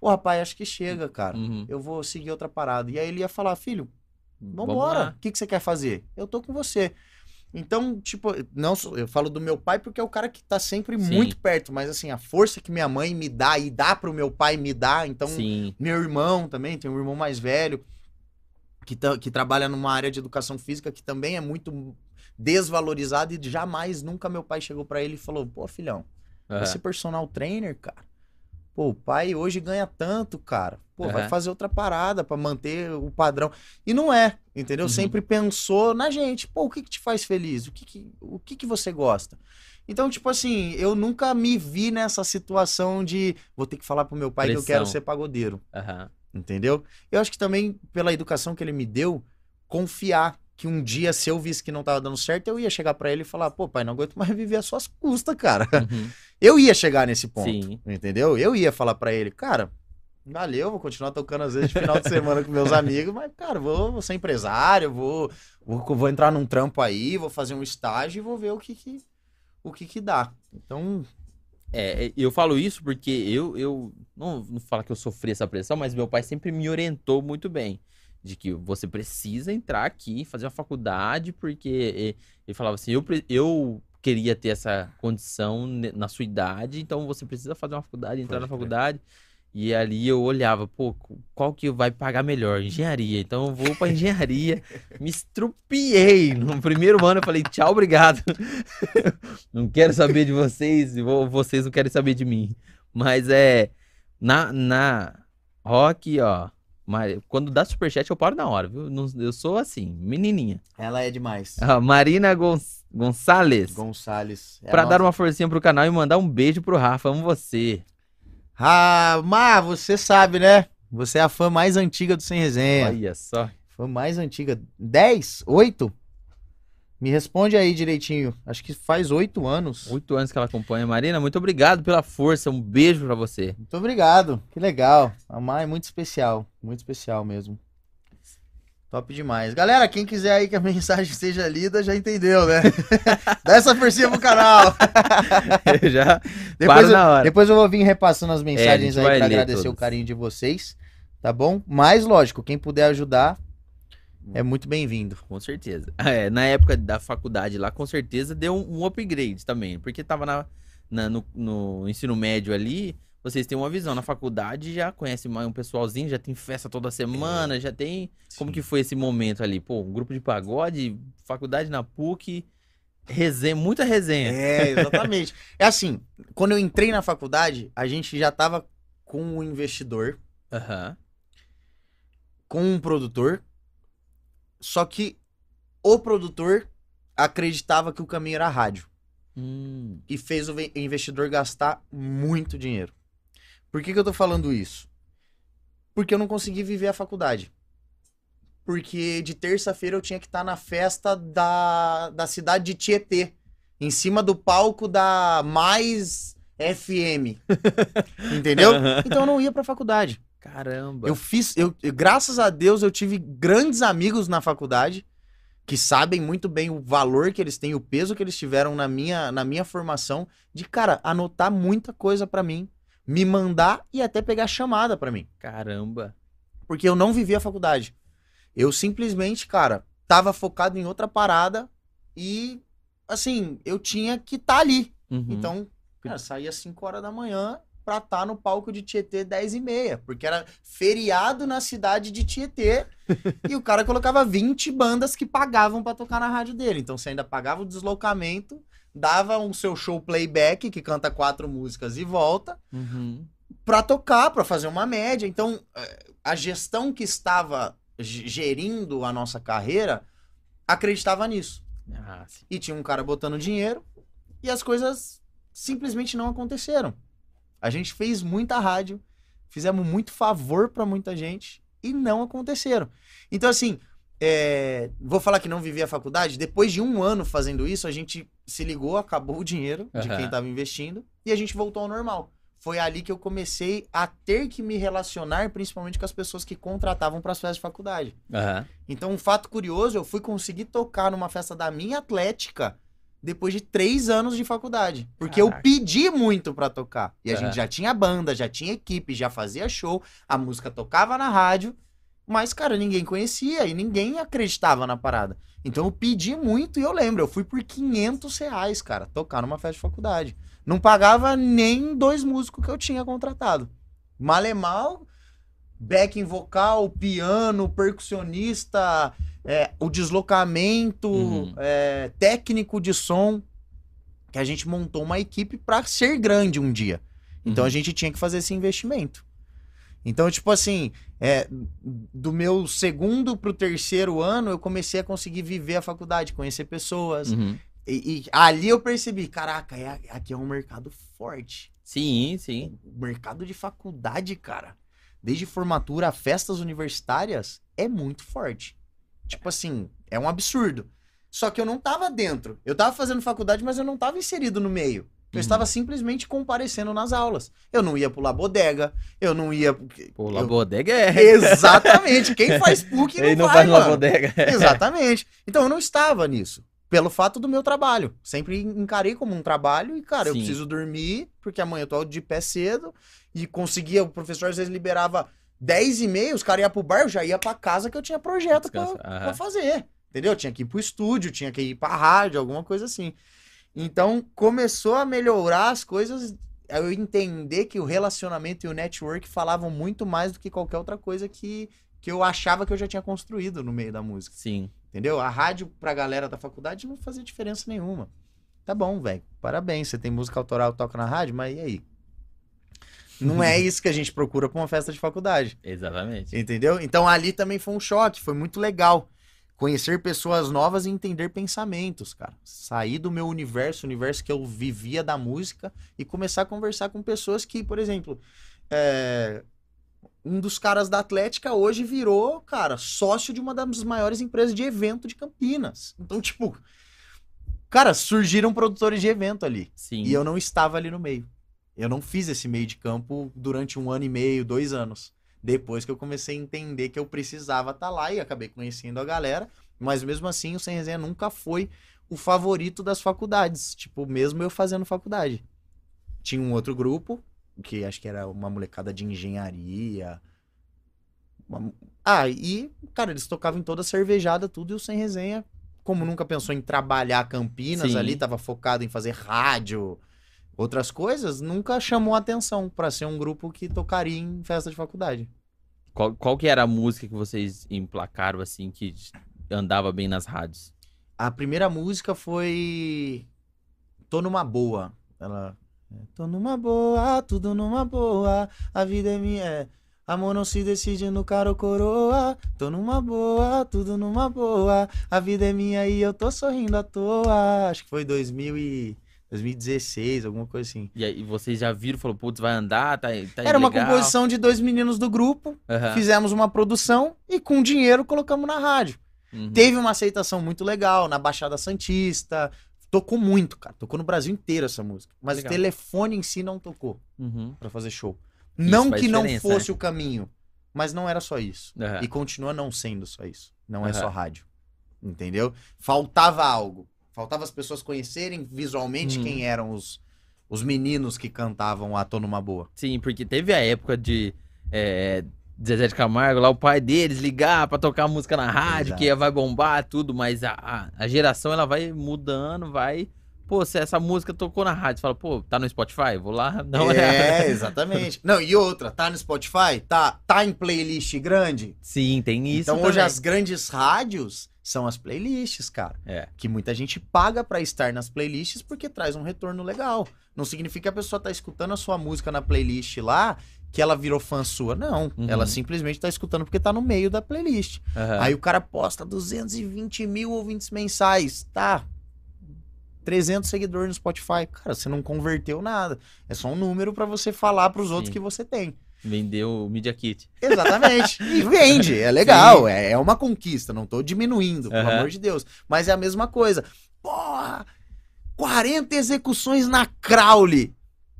"Pô, pai, acho que chega, cara. Uhum. Eu vou seguir outra parada". E aí ele ia falar: "Filho, vambora. O que que você quer fazer? Eu tô com você". Então, tipo, não eu falo do meu pai porque é o cara que tá sempre Sim. muito perto, mas assim, a força que minha mãe me dá e dá pro meu pai me dá, então Sim. meu irmão também, tem um irmão mais velho que, tá- que trabalha numa área de educação física que também é muito desvalorizado e jamais, nunca meu pai chegou pra ele e falou: pô, filhão, Aham. ser personal trainer, cara. Pô, o pai hoje ganha tanto, cara. Pô, vai Aham. fazer outra parada pra manter o padrão. E não é, entendeu? Uhum. Sempre pensou na gente. Pô, o que que te faz feliz? O que que, o que que você gosta? Então, tipo assim, eu nunca me vi nessa situação de vou ter que falar pro meu pai que eu quero Pressão. ser pagodeiro. Aham. Entendeu? Eu acho que também, pela educação que ele me deu, confiar que um dia, se eu visse que não tava dando certo, eu ia chegar pra ele e falar, pô, pai, não aguento mais viver às suas custas, cara. Uhum. Eu ia chegar nesse ponto. Sim. Entendeu? Eu ia falar pra ele, cara, valeu, vou continuar tocando às vezes de final de semana com meus amigos, mas, cara, vou, vou ser empresário, vou, vou, vou entrar num trampo aí, vou fazer um estágio e vou ver o que que, o que, que dá. Então, É, é, eu falo isso porque eu, eu não, não falo que eu sofri essa pressão, mas meu pai sempre me orientou muito bem. De que você precisa entrar aqui, fazer uma faculdade, porque ele falava assim, eu, eu queria ter essa condição na sua idade, então você precisa fazer uma faculdade, entrar Pode na faculdade. E ali eu olhava, pô, qual que vai pagar melhor? Engenharia. Então eu vou pra engenharia. Me estrupiei. No primeiro ano eu falei, tchau, obrigado. não quero saber de vocês, vo- vocês não querem saber de mim. Mas é. Na, na rock, ó. Mari- Quando dá superchat, eu paro na hora, viu? Eu sou assim, menininha. ela é demais. Ah, Marina Gon- Gonçalves. Gonçalves. É pra dar uma forcinha pro canal e mandar um beijo pro Rafa. Amo você. Ah, Mar, você sabe, né? Você é a fã mais antiga do Sem Resenha. Olha só. Fã mais antiga. 10? 8? Me responde aí direitinho. Acho que faz 8 anos. Oito anos que ela acompanha. Marina, muito obrigado pela força. Um beijo pra você. Muito obrigado. Que legal. A Mar é muito especial. Muito especial mesmo. Top demais. Galera, quem quiser aí que a mensagem seja lida, já entendeu, né? Dá essa forcinha pro canal. Eu já Depois eu, na hora. depois eu vou vir repassando as mensagens gente aí pra agradecer o todas. carinho de vocês. Tá bom? Mas, lógico, quem puder ajudar é muito bem-vindo. Com certeza. É, na época da faculdade lá, com certeza deu um, um upgrade também. Porque tava na, na- no, no ensino médio ali, vocês têm uma visão. Na faculdade já conhece mais um pessoalzinho, já tem festa toda semana, já tem. Como que foi esse momento ali? Pô, um grupo de pagode, faculdade na PUC, resenha, muita resenha. É, exatamente. é assim, quando eu entrei na faculdade, a gente já tava com um investidor, Aham. com um produtor, só que o produtor acreditava que o caminho era a rádio Hum, e fez o ve- investidor gastar muito dinheiro. Por que, que eu tô falando isso? Porque eu não consegui viver a faculdade. Porque de terça-feira eu tinha que estar na festa da, da cidade de Tietê, em cima do palco da Mais FM. Entendeu? Então eu não ia pra faculdade. Caramba. Eu fiz, eu, eu- graças a Deus, eu tive grandes amigos na faculdade que sabem muito bem o valor que eles têm, o peso que eles tiveram na minha, na minha formação, de, cara, anotar muita coisa pra mim, me mandar e até pegar chamada pra mim. Caramba. Porque eu não vivia a faculdade. Eu simplesmente, cara, tava focado em outra parada e, assim, eu tinha que estar ali. Uhum. Então, cara, saía 5 horas da manhã pra estar no palco de Tietê 10 e meia, porque era feriado na cidade de Tietê e o cara colocava 20 bandas que pagavam pra tocar na rádio dele. Então você ainda pagava o deslocamento, dava um seu show playback que canta quatro músicas e volta Uhum. pra tocar, pra fazer uma média. Então, eh, a gestão que estava gerindo a nossa carreira acreditava nisso. Ah. E tinha um cara botando dinheiro e as coisas simplesmente não aconteceram. A gente fez muita rádio, fizemos muito favor pra muita gente e não aconteceram. Então, assim, é, vou falar que não vivi a faculdade. Depois de um ano fazendo isso, a gente se ligou, acabou o dinheiro de Aham. quem estava investindo e a gente voltou ao normal. Foi ali que eu comecei a ter que me relacionar, principalmente com as pessoas que contratavam para as festas de faculdade. Aham. Então, um fato curioso, eu fui conseguir tocar numa festa da minha atlética depois de três anos de faculdade. Porque eu Caraca. pedi muito pra tocar. E a Aham. gente já tinha banda, já tinha equipe, já fazia show, a música tocava na rádio, mas, cara, ninguém conhecia e ninguém acreditava na parada. Então eu pedi muito e eu lembro, eu fui por 500 reais, cara, tocar numa festa de faculdade. Não pagava nem dois músicos que eu tinha contratado. Malemal, backing vocal, piano, percussionista, é, o deslocamento, Uhum. é, técnico de som, que a gente montou uma equipe pra ser grande um dia. Então Uhum. a gente tinha que fazer esse investimento. Então, tipo assim, é, do meu segundo pro terceiro ano, eu comecei a conseguir viver a faculdade, conhecer pessoas. Uhum. E, e ali eu percebi, caraca, é- aqui é um mercado forte. Sim, sim. O mercado de faculdade, cara, desde formatura a festas universitárias, é muito forte. Tipo assim, é um absurdo. Só que eu não tava dentro. Eu tava fazendo faculdade, mas eu não tava inserido no meio. Eu Uhum. estava simplesmente comparecendo nas aulas. Eu não ia pular bodega, eu não ia. Pô, eu- Bodega é. Exatamente. Quem faz PUC não, Ele não vai, faz mano. Bodega. Exatamente. Então eu não estava nisso. Pelo fato do meu trabalho. Sempre encarei como um trabalho e, cara, eu Sim. preciso dormir, porque amanhã eu tô de pé cedo. E conseguia, o professor às vezes liberava 10 e meia, os caras iam pro bar, eu já ia pra casa que eu tinha projeto pra, pra fazer. Entendeu? Tinha que ir pro estúdio, tinha que ir pra rádio, alguma coisa assim. Então começou a melhorar as coisas. Eu entender que o relacionamento e o network falavam muito mais do que qualquer outra coisa que, que eu achava que eu já tinha construído no meio da música. Sim. Entendeu? A rádio pra galera da faculdade não fazia diferença nenhuma. Tá bom, velho. Parabéns. Você tem música autoral, toca na rádio, mas e aí? Não é isso que a gente procura pra uma festa de faculdade. Exatamente. Entendeu? Então ali também foi um choque, foi muito legal. Conhecer pessoas novas e entender pensamentos, cara. Sair do meu universo, universo que eu vivia da música, e começar a conversar com pessoas que, por exemplo, é, um dos caras da Atlética hoje virou, cara, sócio de uma das maiores empresas de evento de Campinas. Então, tipo, cara, surgiram produtores de evento ali. Sim. E eu não estava ali no meio. Eu não fiz esse meio de campo durante um ano e meio, dois anos. Depois que eu comecei a entender que eu precisava estar lá e acabei conhecendo a galera. Mas mesmo assim, o Sem Resenha nunca foi o favorito das faculdades. Tipo, mesmo eu fazendo faculdade. Tinha um outro grupo, que acho que era uma molecada de engenharia. Uma- Ah, e, cara, eles tocavam em toda a cervejada, tudo, e o Sem Resenha, como nunca pensou em trabalhar Campinas Sim. ali, tava focado em fazer rádio, outras coisas, nunca chamou atenção pra ser um grupo que tocaria em festa de faculdade. Qual, qual que era a música que vocês emplacaram, assim, que andava bem nas rádios? A primeira música foi Tô numa boa. Ela é, Tô numa boa, tudo numa boa. A vida é minha. é, Amor não se decide no cara ou coroa. Tô numa boa, tudo numa boa. A vida é minha e eu tô sorrindo à toa. Acho que foi 2000 e 2016, alguma coisa assim. E aí vocês já viram, falou, putz, vai andar, tá, tá Era uma legal. composição de dois meninos do grupo. Aham. Fizemos uma produção e com dinheiro colocamos na rádio. Uhum. Teve uma aceitação muito legal na Baixada Santista. Tocou muito, cara. Tocou no Brasil inteiro essa música. Mas Legal. o telefone em si não tocou Uhum. pra fazer show. Não faz que não né? fosse o caminho, mas não era só isso. Aham. E continua não sendo só isso. Não é só rádio. Entendeu? Faltava algo. Faltava as pessoas conhecerem visualmente Uhum. quem eram os, os meninos que cantavam a Tô Numa Boa. Sim, porque teve a época de é, Zezé de Camargo, lá o pai deles ligar pra tocar música na rádio, Exato. que vai bombar, tudo, mas a, a, geração ela vai mudando, vai. Pô, se essa música tocou na rádio, você fala, pô, tá no Spotify? Vou lá, dá uma é, exatamente. Não, e outra, tá no Spotify? Tá, tá em playlist grande? Sim, tem isso. então hoje também. as grandes rádios são as playlists, cara. É. Que muita gente paga pra estar nas playlists porque traz um retorno legal. Não significa que a pessoa tá escutando a sua música na playlist lá que ela virou fã sua. Não. Uhum. Ela simplesmente tá escutando porque tá no meio da playlist. Aham. Aí o cara posta 220 mil ouvintes mensais. Tá. 300 seguidores no Spotify. Cara, você não converteu nada. É só um número pra você falar pros outros Sim. que você tem. Vendeu o Media Kit. Exatamente. E vende, é legal, é, é uma conquista, não tô diminuindo, pelo Aham. amor de Deus. Mas é a mesma coisa. Porra, 40 execuções na Crowley.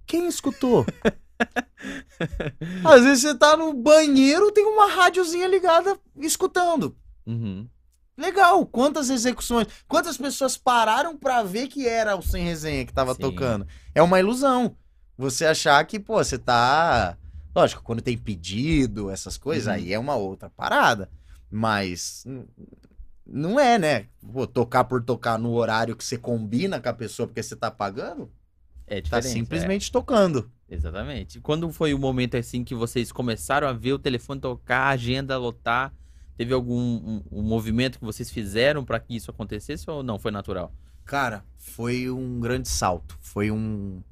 Quem escutou? Às vezes você tá no banheiro, tem uma rádiozinha ligada escutando. Uhum. Legal, quantas execuções, quantas pessoas pararam pra ver que era o Sem Resenha que tava Sim. tocando. É uma ilusão. Você achar que, pô, você tá. Lógico, quando tem pedido, essas coisas, Uhum. aí é uma outra parada. Mas não é, né? Pô, tocar por tocar no horário que você combina com a pessoa porque você tá pagando, É tá diferente. simplesmente tocando. é, exatamente. Quando foi o momento assim que vocês começaram a ver o telefone tocar, a agenda lotar? Teve algum um, um movimento que vocês fizeram pra que isso acontecesse ou não? Foi natural? Cara, foi um grande salto. Foi um.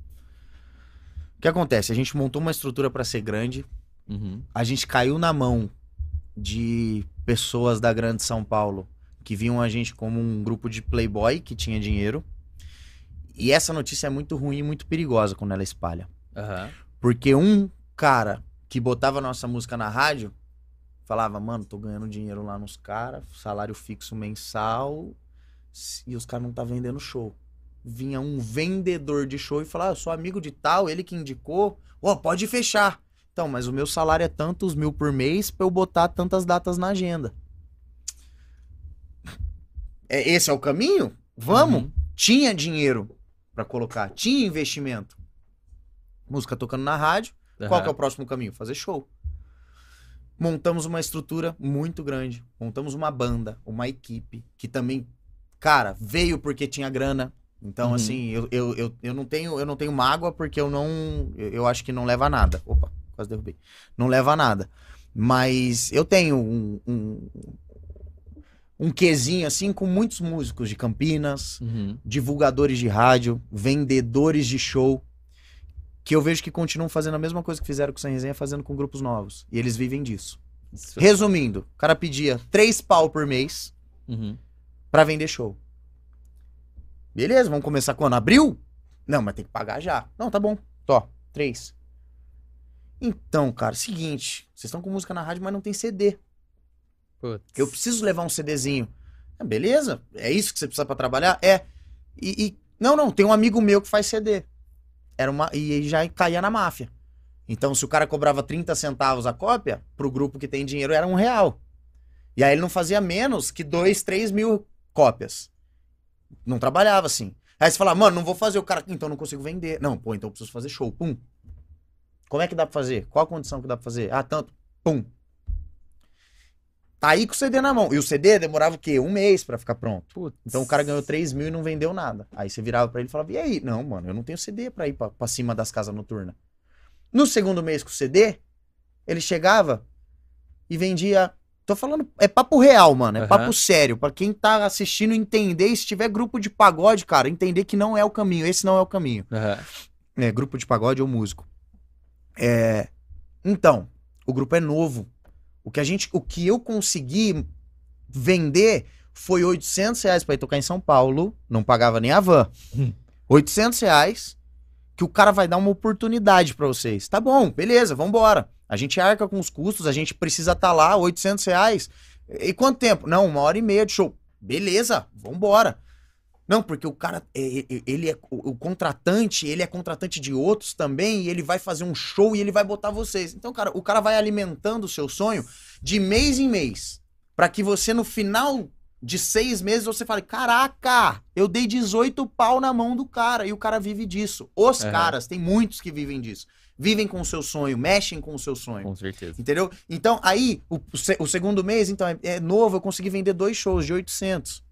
O que acontece? A gente montou uma estrutura pra ser grande, Uhum. a gente caiu na mão de pessoas da Grande São Paulo que viam a gente como um grupo de playboy que tinha dinheiro. E essa notícia é muito ruim e muito perigosa quando ela espalha. Aham. Porque um cara que botava nossa música na rádio falava, mano, tô ganhando dinheiro lá nos caras, salário fixo mensal, e os caras não tá vendendo show. Vinha um vendedor de show e falava, ah, eu sou amigo de tal, ele que indicou, ó, pode fechar. Então, mas o meu salário é tantos mil por mês pra eu botar tantas datas na agenda. É, esse é o caminho? Vamos? Uhum. tinha dinheiro pra colocar, tinha investimento. Música tocando na rádio, qual Aham. que é o próximo caminho? Fazer show. Montamos uma estrutura muito grande, montamos uma banda, uma equipe que também, cara, veio porque tinha grana. Então, Uhum. assim, eu, eu, eu, eu não tenho eu não tenho mágoa porque eu não eu, eu acho que não leva a nada. Opa, quase derrubei. Não leva a nada. Mas eu tenho um, um, um quesinho assim com muitos músicos de Campinas, Uhum. divulgadores de rádio, vendedores de show, que eu vejo que continuam fazendo a mesma coisa que fizeram com o Sem Resenha, fazendo com grupos novos. E eles vivem disso. Isso- Resumindo, o cara pedia três pau por mês Uhum. pra vender show. Beleza, vamos começar quando? Abril? Não, mas tem que pagar já. Não, tá bom. Tó, três. Então, cara, seguinte, vocês estão com música na rádio, mas não tem CD. Putz. Eu preciso levar um CDzinho. Ah, beleza, é isso que você precisa pra trabalhar? É. E, e- não, não, tem um amigo meu que faz CD. Era uma e já caía na máfia. Então, se o cara cobrava 30 centavos a cópia, pro grupo que tem dinheiro era um real. E aí ele não fazia menos que 2, 3 mil cópias. Não trabalhava assim. Aí você fala, mano, não vou fazer o cara. Então não consigo vender. Não, pô, então eu preciso fazer show. Pum. Como é que dá pra fazer? Qual a condição que dá pra fazer? Ah, tanto. Pum. Tá aí com o CD na mão. E o CD demorava o quê? Um mês pra ficar pronto. Putz. Então o cara ganhou 3 mil e não vendeu nada. Aí você virava pra ele e falava, e aí? Não, mano, eu não tenho CD pra ir pra, pra cima das casas noturnas. No segundo mês com o CD, ele chegava e vendia. Tô falando, é papo real, mano. É Aham. papo sério. Pra quem tá assistindo entender, e se tiver grupo de pagode, cara, entender que não é o caminho. Esse não é o caminho. Aham. É, grupo de pagode ou músico. É, então, o grupo é novo. O que a gente, o que eu consegui vender foi 800 reais pra ir tocar em São Paulo, não pagava nem a van. Hum. 800 reais que o cara vai dar uma oportunidade pra vocês. Tá bom, beleza, vambora. A gente arca com os custos, a gente precisa estar lá, 800 reais. E quanto tempo? Não, uma hora e meia de show. Beleza, vambora. Não, porque o cara, é- é- ele é o contratante, ele é contratante de outros também, e ele vai fazer um show e ele vai botar vocês. Então, cara, o cara vai alimentando o seu sonho de mês em mês, Pra que você no final de seis meses você fale, caraca, eu dei 18 pau na mão do cara e o cara vive disso. Os Aham. caras, tem muitos que vivem disso. Vivem com o seu sonho, mexem com o seu sonho. Com certeza. Entendeu? Então, aí, o, o se- o segundo mês, então, é, é novo, eu consegui vender dois shows de 800.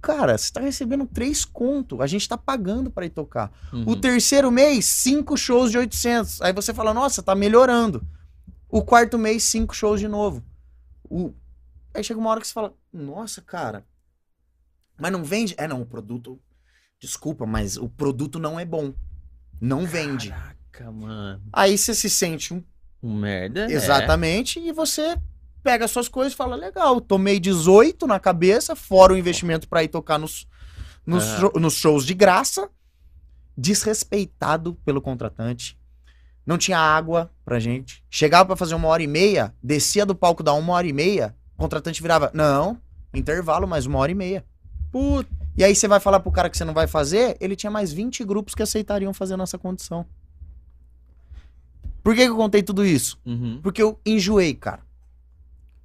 Cara, você tá recebendo três conto, a gente tá pagando pra ir tocar. Uhum. O terceiro mês, cinco shows de 800. Aí você fala, nossa, tá melhorando. O quarto mês, cinco shows de novo. O... Aí chega uma hora que você fala, nossa, cara, mas não vende? É, não, o produto, desculpa, mas o produto não é bom. Não vende. Caraca, mano. Aí você se sente um Um merda. é. Exatamente. E você pega as suas coisas e fala: legal, tomei 18 na cabeça, fora o investimento pra ir tocar nos, nos, Aham. show- nos shows de graça, desrespeitado pelo contratante. Não tinha água pra gente. Chegava pra fazer uma hora e meia, descia do palco da uma hora e meia, o contratante virava: não, intervalo mais uma hora e meia. Puta. E aí você vai falar pro cara que você não vai fazer, ele tinha mais 20 grupos que aceitariam fazer nessa condição. Por que, que eu contei tudo isso? Uhum. Porque eu enjoei, cara.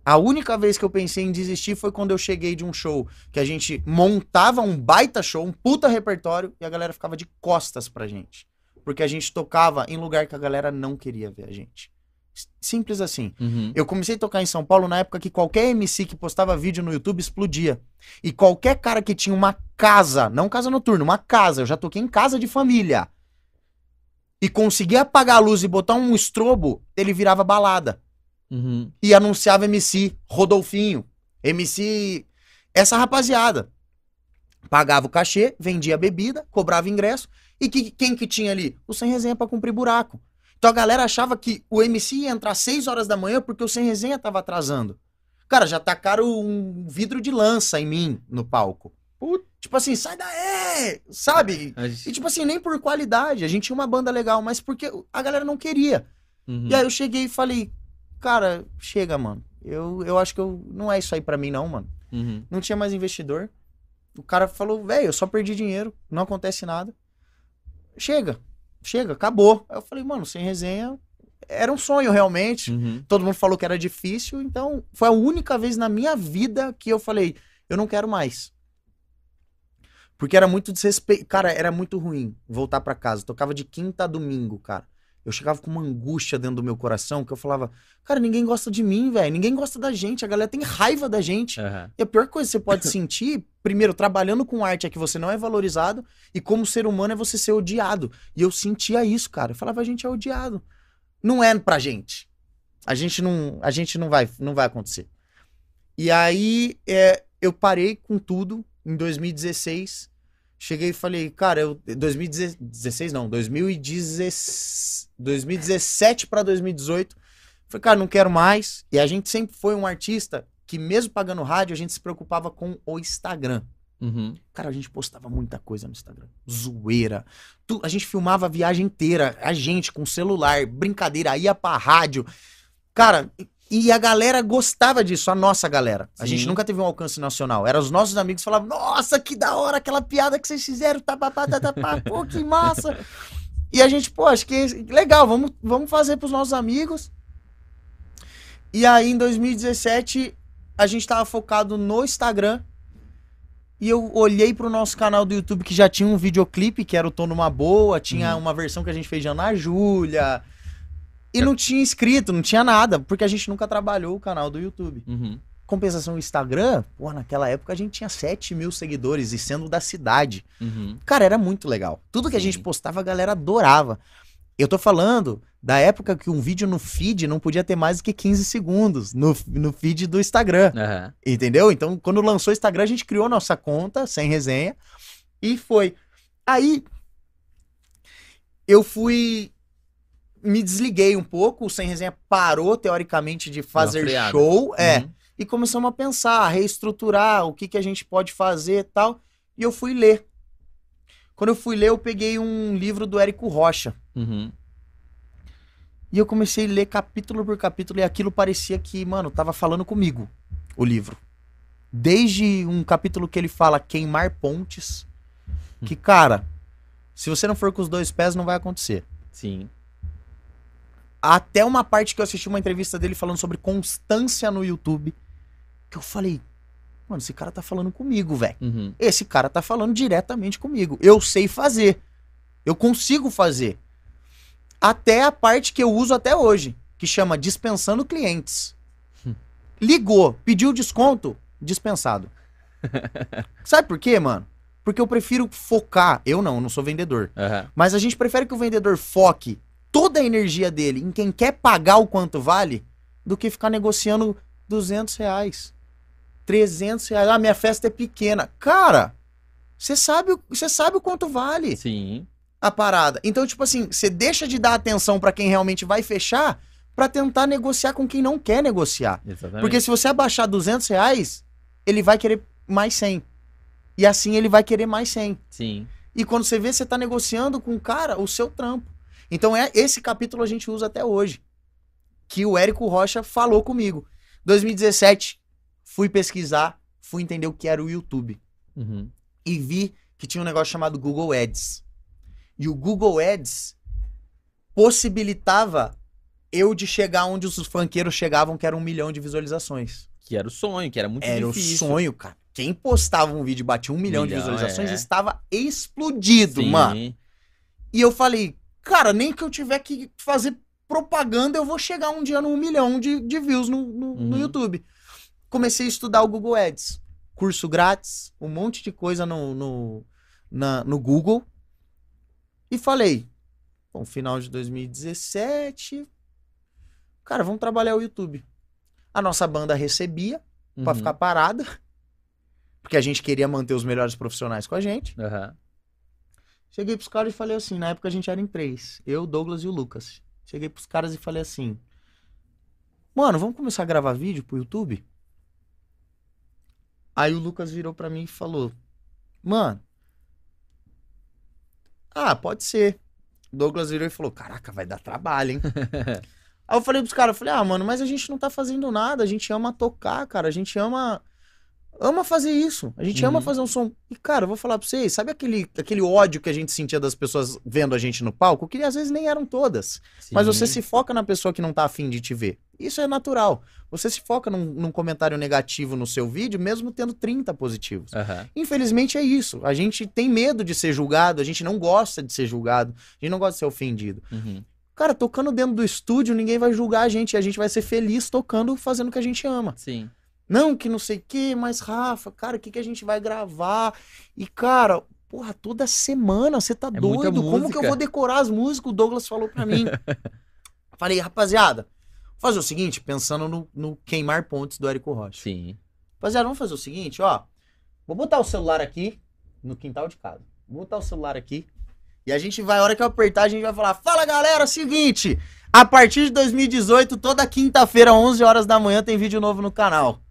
A única vez que eu pensei em desistir foi quando eu cheguei de um show que a gente montava um baita show, um puta repertório, e a galera ficava de costas pra gente. Porque a gente tocava em lugar que a galera não queria ver a gente. Simples assim. Uhum. Eu comecei a tocar em São Paulo na época que qualquer MC que postava vídeo no YouTube explodia. E qualquer cara que tinha uma casa, não casa noturna, uma casa, eu já toquei em casa de família. E conseguia apagar a luz e botar um estrobo, ele virava balada Uhum. e anunciava MC Rodolfinho, MC essa rapaziada. Pagava o cachê, vendia bebida, cobrava ingresso e que, quem que tinha ali? O sem resenha pra cumprir buraco. Então a galera achava que o MC ia entrar às 6 horas da manhã porque o sem resenha tava atrasando. Cara, já tacaram um vidro de lança em mim no palco. Putz. Tipo assim, sai daí! Sabe? E gente- tipo assim, nem por qualidade. A gente tinha uma banda legal, mas porque a galera não queria. Uhum. E aí eu cheguei e falei, cara, chega, mano. Eu, eu acho que eu, não é isso aí pra mim, não, mano. Uhum. Não tinha mais investidor. O cara falou, velho, eu só perdi dinheiro, não acontece nada. Chega, chega, acabou. Aí eu falei, mano, sem resenha, era um sonho realmente. Uhum. Todo mundo falou que era difícil, então foi a única vez na minha vida que eu falei, eu não quero mais. Porque era muito desrespeito. Cara, era muito ruim voltar pra casa. Eu tocava de quinta a domingo, cara. Eu chegava com uma angústia dentro do meu coração que eu falava, cara, ninguém gosta de mim, velho. Ninguém gosta da gente. A galera tem raiva da gente. Aham. E a pior coisa que você pode sentir, primeiro, trabalhando com arte é que você não é valorizado, e como ser humano é você ser odiado. E eu sentia isso, cara. Eu falava, a gente é odiado. Não é pra gente. A gente não, a gente não vai, não vai acontecer. E aí, é, eu parei com tudo em 2016. Cheguei e falei, cara, eu 2016 não, 2016, 2017 para 2018. Falei, cara, não quero mais. E a gente sempre foi um artista que mesmo pagando rádio, a gente se preocupava com o Instagram. Uhum. Cara, a gente postava muita coisa no Instagram. Zoeira. Tu- a gente filmava a viagem inteira, a gente com celular, brincadeira, ia pra rádio. Cara, e- a galera gostava disso, a nossa galera. A Sim. gente nunca teve um alcance nacional. Era os nossos amigos que falavam, nossa, que da hora aquela piada que vocês fizeram, tá, tá, tá, tá, tá, pô, que massa. E a gente, pô, acho que é legal, vamos, vamos fazer pros nossos amigos. E aí, em 2017, a gente tava focado no Instagram. E eu olhei pro nosso canal do YouTube que já tinha um videoclipe, que era o Tô Numa Boa, tinha Uhum. uma versão que a gente fez de Ana Júlia. E não tinha inscrito, não tinha nada, porque a gente nunca trabalhou o canal do YouTube. Uhum. Compensação, o Instagram, pô, naquela época a gente tinha 7 mil seguidores e sendo da cidade. Uhum. Cara, era muito legal. Tudo que a Sim. gente postava, a galera adorava. Eu tô falando da época que um vídeo no feed não podia ter mais do que 15 segundos no, no feed do Instagram. Aham. Entendeu? Então, quando lançou o Instagram, a gente criou nossa conta, sem resenha, e foi. Aí, eu fui. Me desliguei um pouco, o Sem Resenha parou, teoricamente, de fazer show. É. Uhum. E começamos a pensar, a reestruturar o que, que a gente pode fazer e tal. E eu fui ler. Quando eu fui ler, eu peguei um livro do Érico Rocha. Uhum. E eu comecei a ler capítulo por capítulo e aquilo parecia que, mano, tava falando comigo, o livro. Desde um capítulo que ele fala queimar pontes. Que, cara, se você não for com os dois pés, não vai acontecer. Sim. Até uma parte que eu assisti uma entrevista dele falando sobre constância no YouTube. Que eu falei, mano, esse cara tá falando comigo, velho. Uhum. Esse cara tá falando diretamente comigo. Eu sei fazer. Eu consigo fazer. Até a parte que eu uso até hoje, que chama dispensando clientes. Ligou, pediu desconto, dispensado. Sabe por quê, mano? Porque eu prefiro focar. Eu não, eu não sou vendedor. Aham. Mas a gente prefere que o vendedor foque toda a energia dele em quem quer pagar o quanto vale do que ficar negociando 200 reais, 300 reais. Ah, minha festa é pequena. Cara, você sabe, o- você sabe o quanto vale Sim. a parada. Então, tipo assim, você deixa de dar atenção pra quem realmente vai fechar pra tentar negociar com quem não quer negociar. Exatamente. Porque se você abaixar 200 reais, ele vai querer mais 100. E assim ele vai querer mais 100. Sim. E quando você vê, você tá negociando com o cara o seu trampo. Então é esse capítulo a gente usa até hoje. Que o Érico Rocha falou comigo. 2017, fui pesquisar, fui entender o que era o YouTube. Uhum. E vi que tinha um negócio chamado Google Ads. E o Google Ads possibilitava eu de chegar onde os funkeiros chegavam, que era um milhão de visualizações. Que era o sonho, que era muito Era difícil. o sonho, cara. Quem postava um vídeo e batia um milhão, de Milhão, visualizações é. estava explodido, Sim. mano. E eu falei, cara, nem que eu tiver que fazer propaganda, eu vou chegar um dia num milhão de, de views no, no, no Uhum. YouTube. Comecei a estudar o Google Ads. Curso grátis, um monte de coisa no, no, na- no Google. E falei, bom, final de 2017, cara, vamos trabalhar o YouTube. A nossa banda recebia pra Uhum. ficar parada, porque a gente queria manter os melhores profissionais com a gente. Aham. Cheguei pros caras e falei assim, na época a gente era em três, eu, Douglas e o Lucas. Cheguei pros caras e falei assim, mano, vamos começar a gravar vídeo pro YouTube? Aí o Lucas virou pra mim e falou, mano, ah, pode ser. O Douglas virou e falou, caraca, vai dar trabalho, hein? Aí eu falei pros caras, eu falei, ah, mano, mas a gente não tá fazendo nada, a gente ama tocar, cara, a gente ama ama fazer isso, a gente ama Uhum. fazer um som. E, cara, eu vou falar pra vocês, sabe aquele, aquele ódio que a gente sentia das pessoas vendo a gente no palco? Que às vezes nem eram todas, mas você Sim. se foca na pessoa que não tá afim de te ver. Isso é natural. Você se foca num, num comentário negativo no seu vídeo, mesmo tendo 30 positivos. Aham. Infelizmente é isso. A gente tem medo de ser julgado, a gente não gosta de ser julgado, a gente não gosta de ser ofendido. Uhum. Cara, tocando dentro do estúdio, ninguém vai julgar a gente. e A gente vai ser feliz tocando, fazendo o que a gente ama. Sim. Não, que não sei o que, mas Rafa, cara, o que, que a gente vai gravar? E, cara, porra, toda semana você tá É doido. Como que eu vou decorar as músicas? O Douglas falou pra mim. Falei, rapaziada, vou fazer o seguinte, pensando no, no queimar pontes do Érico Rocha. Sim. Rapaziada, vamos fazer o seguinte, ó. Vou botar o celular aqui no quintal de casa. Vou botar o celular aqui. E a gente vai, a hora que eu apertar, a gente vai falar: Fala galera, seguinte. A partir de 2018, toda quinta-feira, 11 horas da manhã, tem vídeo novo no canal.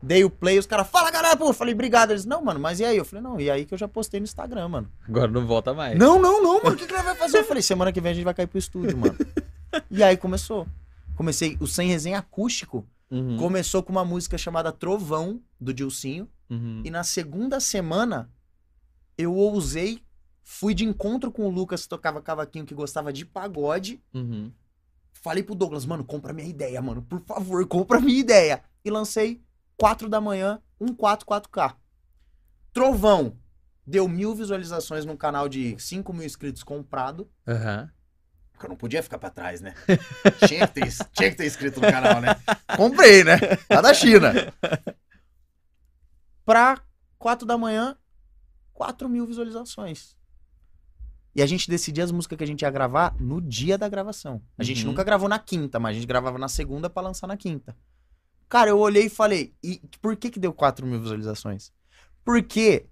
Dei o play, os caras, fala galera, pô, eu falei, obrigado. Eles, não, mano, mas e aí? Eu falei, não, e aí que eu já postei no Instagram, mano. Agora não volta mais. Não, não, não, mano, o que, que nós vai fazer? Eu falei, semana que vem a gente vai cair pro estúdio, mano. E aí começou. Comecei o Sem Resenha Acústico. Uhum. Começou com uma música chamada Trovão, do Dilcinho. Uhum. E na segunda semana, eu ousei, fui de encontro com o Lucas, que tocava cavaquinho, que gostava de pagode. Uhum. Falei pro Douglas, mano, compra minha ideia, mano. Por favor, compra minha ideia. E lancei 4 da manhã, 144K. Trovão. Deu mil visualizações num canal de 5 mil inscritos comprado. Aham. Porque eu não podia ficar pra trás, né? tinha, que ter, tinha que ter inscrito no canal, né? Comprei, né? Lá da China. Pra 4 da manhã, 4 mil visualizações. E a gente decidia as músicas que a gente ia gravar no dia da gravação. A gente Uhum. nunca gravou na quinta, mas a gente gravava na segunda pra lançar na quinta. Cara, eu olhei e falei, e por que que deu 4 mil visualizações? Porque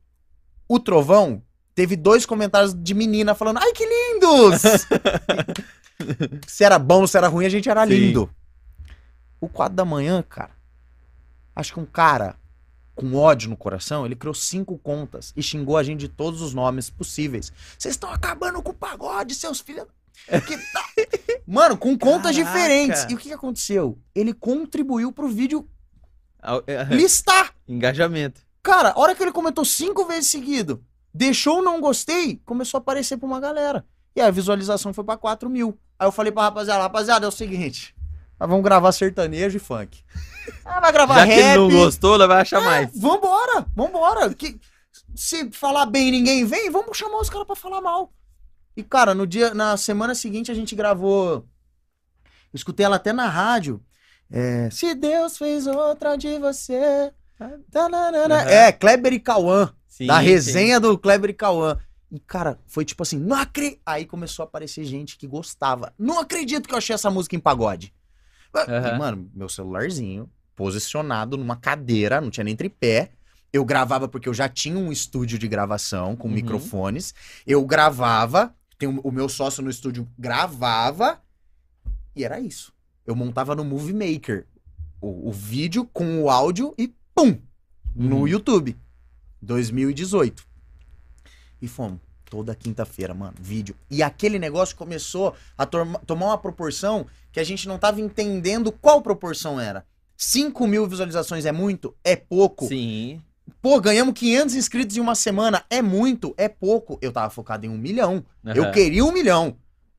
o Trovão teve dois comentários de menina falando, ai que lindos! se era bom, se era ruim, a gente era Sim. lindo. O 4 da manhã, cara, acho que um cara com ódio no coração, ele criou cinco contas e xingou a gente de todos os nomes possíveis. Vocês estão acabando com o pagode, seus filhos. Que tá- Mano, com contas Caraca. diferentes. E o que, que aconteceu? Ele contribuiu pro vídeo Ah, é- listar. Engajamento. Cara, a hora que ele comentou cinco vezes seguido, deixou não gostei, começou a aparecer pra uma galera. E aí a visualização foi pra 4 mil. Aí eu falei pra rapaziada, rapaziada, é o seguinte, nós vamos gravar sertanejo e funk. Ah, vai gravar Já rap. que ele não gostou, ela vai achar É, mais. Vambora, vambora. Que, se falar bem e ninguém vem, vamos chamar os caras pra falar mal. E, cara, no dia, na semana seguinte a gente gravou. Eu escutei ela até na rádio. É, se Deus fez outra de você. Aham. É, Kleber e Cauã. Sim, da sim. resenha do Kleber e Cauã. E, cara, foi tipo assim, não acredito. Aí começou a aparecer gente que gostava. Não acredito que eu achei essa música em pagode. Aham. E, mano, meu celularzinho, posicionado numa cadeira, não tinha nem tripé. Eu gravava porque eu já tinha um estúdio de gravação com Uhum. microfones. Eu gravava, tem o, o meu sócio no estúdio gravava, e era isso. Eu montava no Movie Maker o, o vídeo com o áudio e pum! No Uhum. YouTube. 2018. E fomos. Toda quinta-feira, mano, vídeo. E aquele negócio começou a tomar uma proporção que a gente não tava entendendo qual proporção era. 5 mil visualizações é muito? É pouco. Sim. Pô, ganhamos 500 inscritos em uma semana. É muito? É pouco. Eu tava focado em um milhão. Eu Aham. queria um milhão.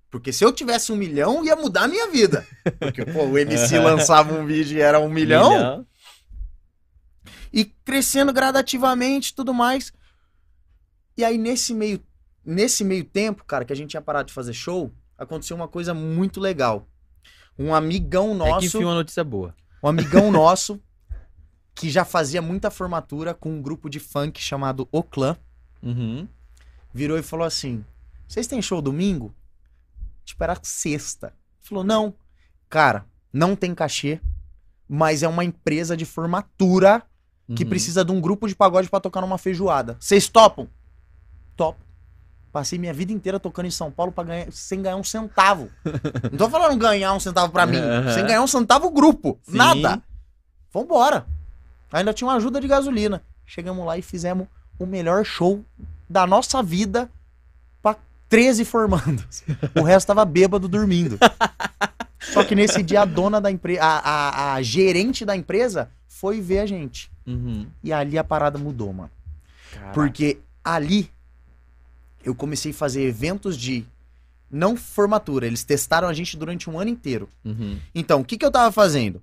Porque se eu tivesse um milhão, ia mudar a minha vida. Porque, pô, o MC lançava um vídeo e era um milhão. E crescendo gradativamente e tudo mais. E aí, nesse meio, nesse meio tempo, cara, que a gente tinha parado de fazer show, aconteceu uma coisa muito legal. Um amigão É que nosso, enfim uma notícia boa. um amigão nosso, que já fazia muita formatura com um grupo de funk chamado O Clã, Uhum. virou e falou assim: Vocês têm show domingo? Tipo, era sexta. Falou: Não. Cara, não tem cachê, mas é uma empresa de formatura que Uhum. precisa de um grupo de pagode pra tocar numa feijoada. Vocês topam? Topo. Passei minha vida inteira tocando em São Paulo pra ganhar, sem ganhar um centavo. Não tô falando ganhar um centavo pra mim, Aham. sem ganhar um centavo o grupo. Sim. Nada. Vambora. Ainda tinha uma ajuda de gasolina. Chegamos lá e fizemos o melhor show da nossa vida pra 13 formandos. O resto tava bêbado dormindo. Só que nesse dia a dona da empresa, a, a, gerente da empresa foi ver a gente. Uhum. E ali a parada mudou, mano. Caraca. Porque ali eu comecei a fazer eventos de não formatura. Eles testaram a gente durante um ano inteiro. Uhum. Então, o que, que eu tava fazendo?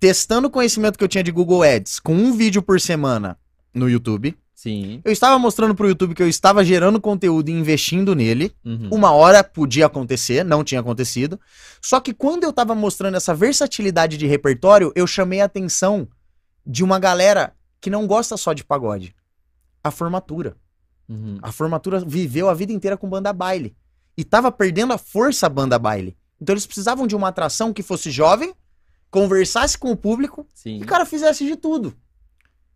Testando o conhecimento que eu tinha de Google Ads com um vídeo por semana no YouTube. Sim. Eu estava mostrando pro YouTube que eu estava gerando conteúdo e investindo nele. Uhum. Uma hora podia acontecer, não tinha acontecido. Só que quando eu tava mostrando essa versatilidade de repertório, eu chamei a atenção de uma galera que não gosta só de pagode. A formatura. Uhum. A formatura viveu a vida inteira com banda baile. E tava perdendo a força a banda baile. Então eles precisavam de uma atração que fosse jovem, conversasse com o público Sim. e, cara, fizesse de tudo.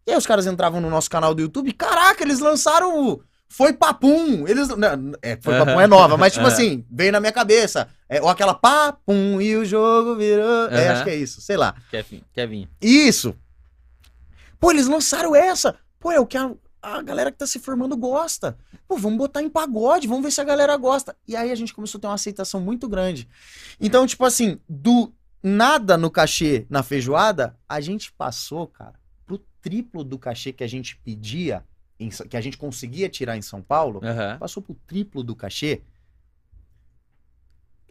E aí os caras entravam no nosso canal do YouTube, caraca, eles lançaram o Foi Papum. Eles. Não, é, Foi Papum é nova, mas tipo Aham. assim, veio na minha cabeça. É, ou aquela Papum e o jogo virou. É, acho que é isso, sei lá. Kevin. Kevin. Isso. Pô, eles lançaram essa. Pô, é o que a, a galera que tá se formando gosta. Pô, vamos botar em pagode, vamos ver se a galera gosta. E aí a gente começou a ter uma aceitação muito grande. Então, tipo assim, do nada no cachê na feijoada, a gente passou, cara, pro triplo do cachê que a gente pedia, em que a gente conseguia tirar em São Paulo, Aham. passou pro triplo do cachê.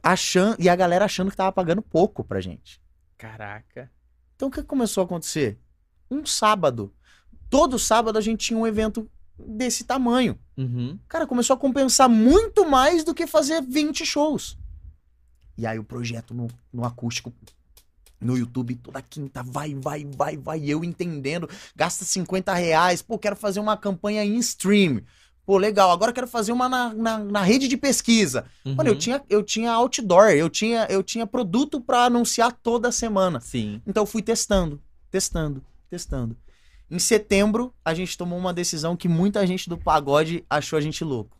Achando, e a galera achando que tava pagando pouco pra gente. Caraca. Então o que começou a acontecer? Um sábado. Todo sábado a gente tinha um evento desse tamanho. Uhum. Cara, começou a compensar muito mais do que fazer 20 shows. E aí o projeto no, no acústico, no YouTube, toda quinta, vai, vai, vai, vai. Eu entendendo, gasta 50 reais. Pô, quero fazer uma campanha em stream. Pô, legal. Agora quero fazer uma na, na, na rede de pesquisa. Mano, eu Uhum. tinha, eu tinha outdoor, eu tinha, eu tinha produto pra anunciar toda semana. Sim. Então eu fui testando, testando, testando. Em setembro, a gente tomou uma decisão que muita gente do pagode achou a gente louco.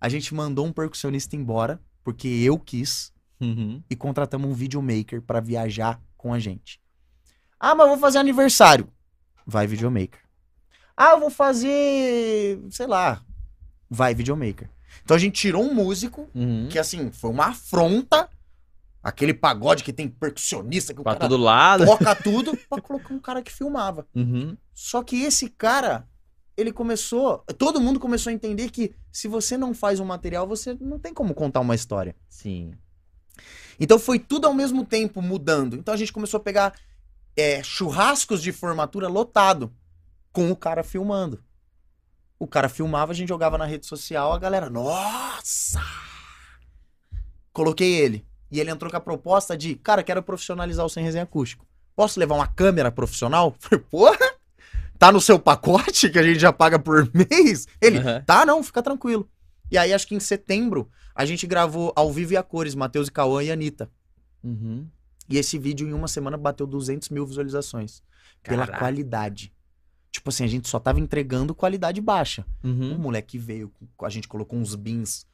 A gente mandou um percussionista embora, porque eu quis, Uhum. e contratamos um videomaker pra viajar com a gente. Ah, mas eu vou fazer aniversário. Vai videomaker. Ah, eu vou fazer, sei lá, vai videomaker. Então a gente tirou um músico Uhum. que assim, foi uma afronta Aquele pagode que tem percussionista, que o Pra cara todo lado. toca tudo, pra colocar um cara que filmava. Uhum. Só que esse cara, ele começou. Todo mundo começou a entender que se você não faz um material, você não tem como contar uma história. Sim. Então foi tudo ao mesmo tempo mudando. Então a gente começou a pegar é, churrascos de formatura lotado com o cara filmando. O cara filmava, a gente jogava na rede social, a galera, nossa! Coloquei ele. E ele entrou com a proposta de, cara, quero profissionalizar o sem resenha acústico. Posso levar uma câmera profissional? Falei, porra! Tá no seu pacote que a gente já paga por mês? Ele, Aham. tá, não, fica tranquilo. E aí, acho que em setembro, a gente gravou ao vivo e a cores, Matheus e Cauã e Anitta. Uhum. E esse vídeo, em uma semana, bateu 200 mil visualizações. Pela Caraca. qualidade. Tipo assim, a gente só tava entregando qualidade baixa. O Uhum. moleque veio, com- a gente colocou uns bins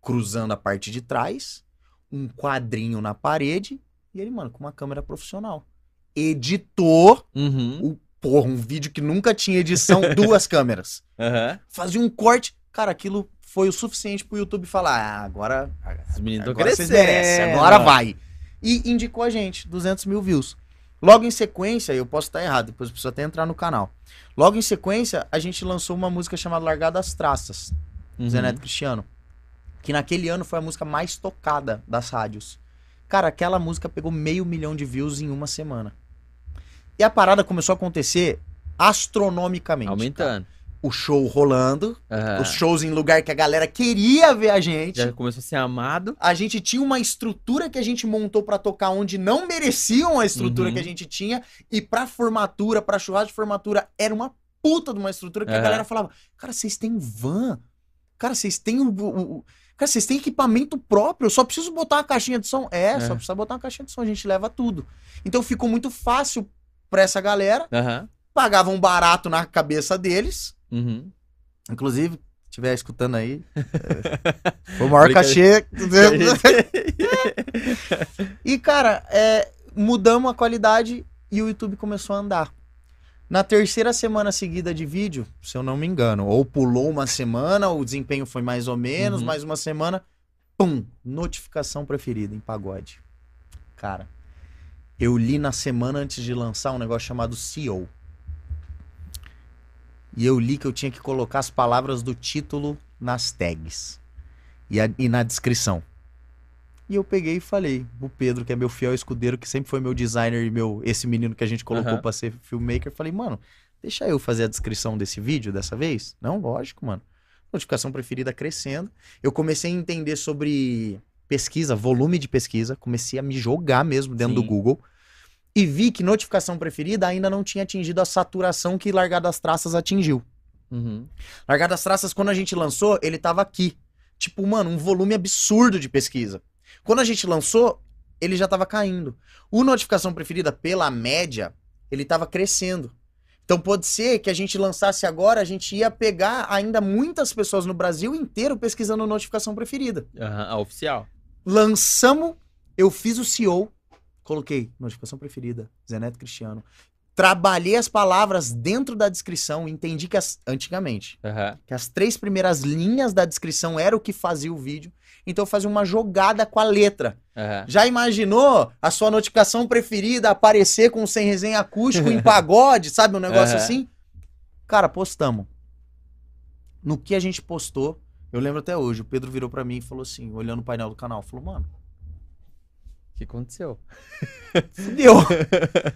cruzando a parte de trás, um quadrinho na parede, e ele, mano, com uma câmera profissional. Editou, Uhum. o, porra, um vídeo que nunca tinha edição, duas câmeras. Aham. Fazia um corte. Cara, aquilo foi o suficiente pro YouTube falar, ah, agora Os meninos estão crescendo. merecem, agora vai. E indicou a gente, 200 mil views. Logo em sequência, eu posso estar errado, depois eu preciso até entrar no canal. Logo em sequência, a gente lançou uma música chamada Largada das Traças, Uhum. Zé Neto Cristiano. Que naquele ano foi a música mais tocada das rádios. Cara, aquela música pegou meio milhão de views em uma semana. E a parada começou a acontecer astronomicamente. Aumentando. O show rolando, Aham. os shows em lugar que a galera queria ver a gente Já começou a ser amado. a gente tinha uma estrutura que a gente montou pra tocar onde não mereciam a estrutura Uhum. que a gente tinha e pra formatura, pra churrasco de formatura era uma puta de uma estrutura que a Aham. galera falava: "Cara, vocês têm van? Cara, vocês têm o, o- o- Cara, vocês têm equipamento próprio, eu só preciso botar uma caixinha de som". É, É. só precisa botar uma caixinha de som, a gente leva tudo. Então ficou muito fácil pra essa galera, pagavam barato na cabeça deles. Uhum. Inclusive, se estiver escutando aí, foi o maior cachê. E, cara, é, mudamos a qualidade e o YouTube começou a andar. Na terceira semana seguida de vídeo, se eu não me engano, ou pulou uma semana, o desempenho foi mais ou menos, Uhum. mais uma semana, pum, notificação preferida em pagode. Cara, eu li na semana antes de lançar um negócio chamado CEO. E eu li que eu tinha que colocar as palavras do título nas tags e, a- e na descrição. E eu peguei e falei, o Pedro, que é meu fiel escudeiro, que sempre foi meu designer e meu esse menino que a gente colocou Aham. pra ser filmmaker, falei, mano, deixa eu fazer a descrição desse vídeo dessa vez? Não, lógico, mano. Notificação preferida crescendo. Eu comecei a entender sobre pesquisa, volume de pesquisa, comecei a me jogar mesmo dentro do Sim. Google. E vi que notificação preferida ainda não tinha atingido a saturação que Largada das Traças atingiu. Uhum. Largada das Traças, quando a gente lançou, ele tava aqui. Tipo, mano, um volume absurdo de pesquisa. Quando a gente lançou, ele já tava caindo. O notificação preferida, pela média, ele tava crescendo. Então pode ser que a gente lançasse agora, a gente ia pegar ainda muitas pessoas no Brasil inteiro pesquisando notificação preferida. Aham. A oficial. Lançamos, eu fiz o CEO, coloquei notificação preferida, Zé Neto Cristiano. Trabalhei as palavras dentro da descrição, entendi que as, antigamente, Aham. que as três primeiras linhas da descrição era o que fazia o vídeo. Então eu fazia uma jogada com a letra. Aham. Já imaginou a sua notificação preferida aparecer com sem resenha acústico em pagode, sabe? Um negócio Aham. assim? Cara, postamos. No que a gente postou, eu lembro até hoje, o Pedro virou pra mim e falou assim, olhando o painel do canal, falou, mano, que aconteceu? Fudeu.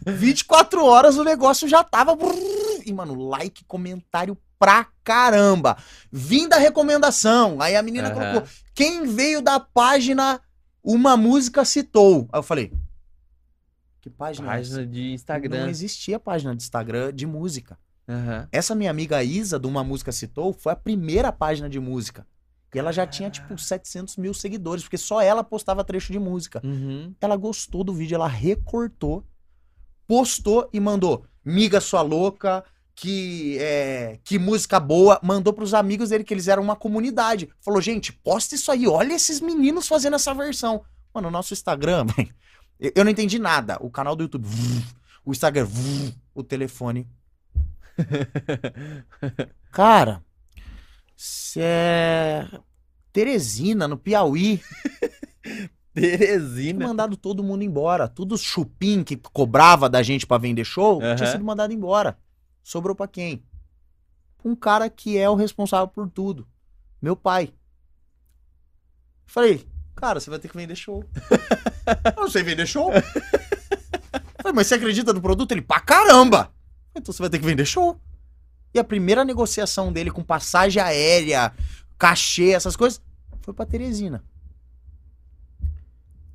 24 horas o negócio já tava. E, mano, like, comentário pra caramba. Vim da recomendação. Aí a menina Aham. colocou: quem veio da página Uma Música Citou. Aí eu falei: que página? é? Página de Não Instagram. existia página de Instagram de música. Aham. Essa minha amiga Isa, do Uma Música Citou, foi a primeira página de música. E ela já tinha, tipo, 700 mil seguidores, porque só ela postava trecho de música. Uhum. Ela gostou do vídeo, ela recortou, postou e mandou. Miga sua louca, que é, que música boa. Mandou pros amigos dele que eles eram uma comunidade. Falou, gente, posta isso aí, olha esses meninos fazendo essa versão. Mano, o nosso Instagram, eu não entendi nada. O canal do YouTube, o Instagram, o telefone. Cara, cê é Teresina, no Piauí. Tinha Teresina. mandado todo mundo embora. Tudo chupim que cobrava da gente pra vender show, Aham. tinha sido mandado embora. Sobrou pra quem? Um cara que é o responsável por tudo. Meu pai. Falei, cara, você vai ter que vender show. Eu não sei vender show. Falei, mas você acredita no produto? Ele, pra caramba! Então você vai ter que vender show. E a primeira negociação dele com passagem aérea, cachê, essas coisas, foi pra Teresina.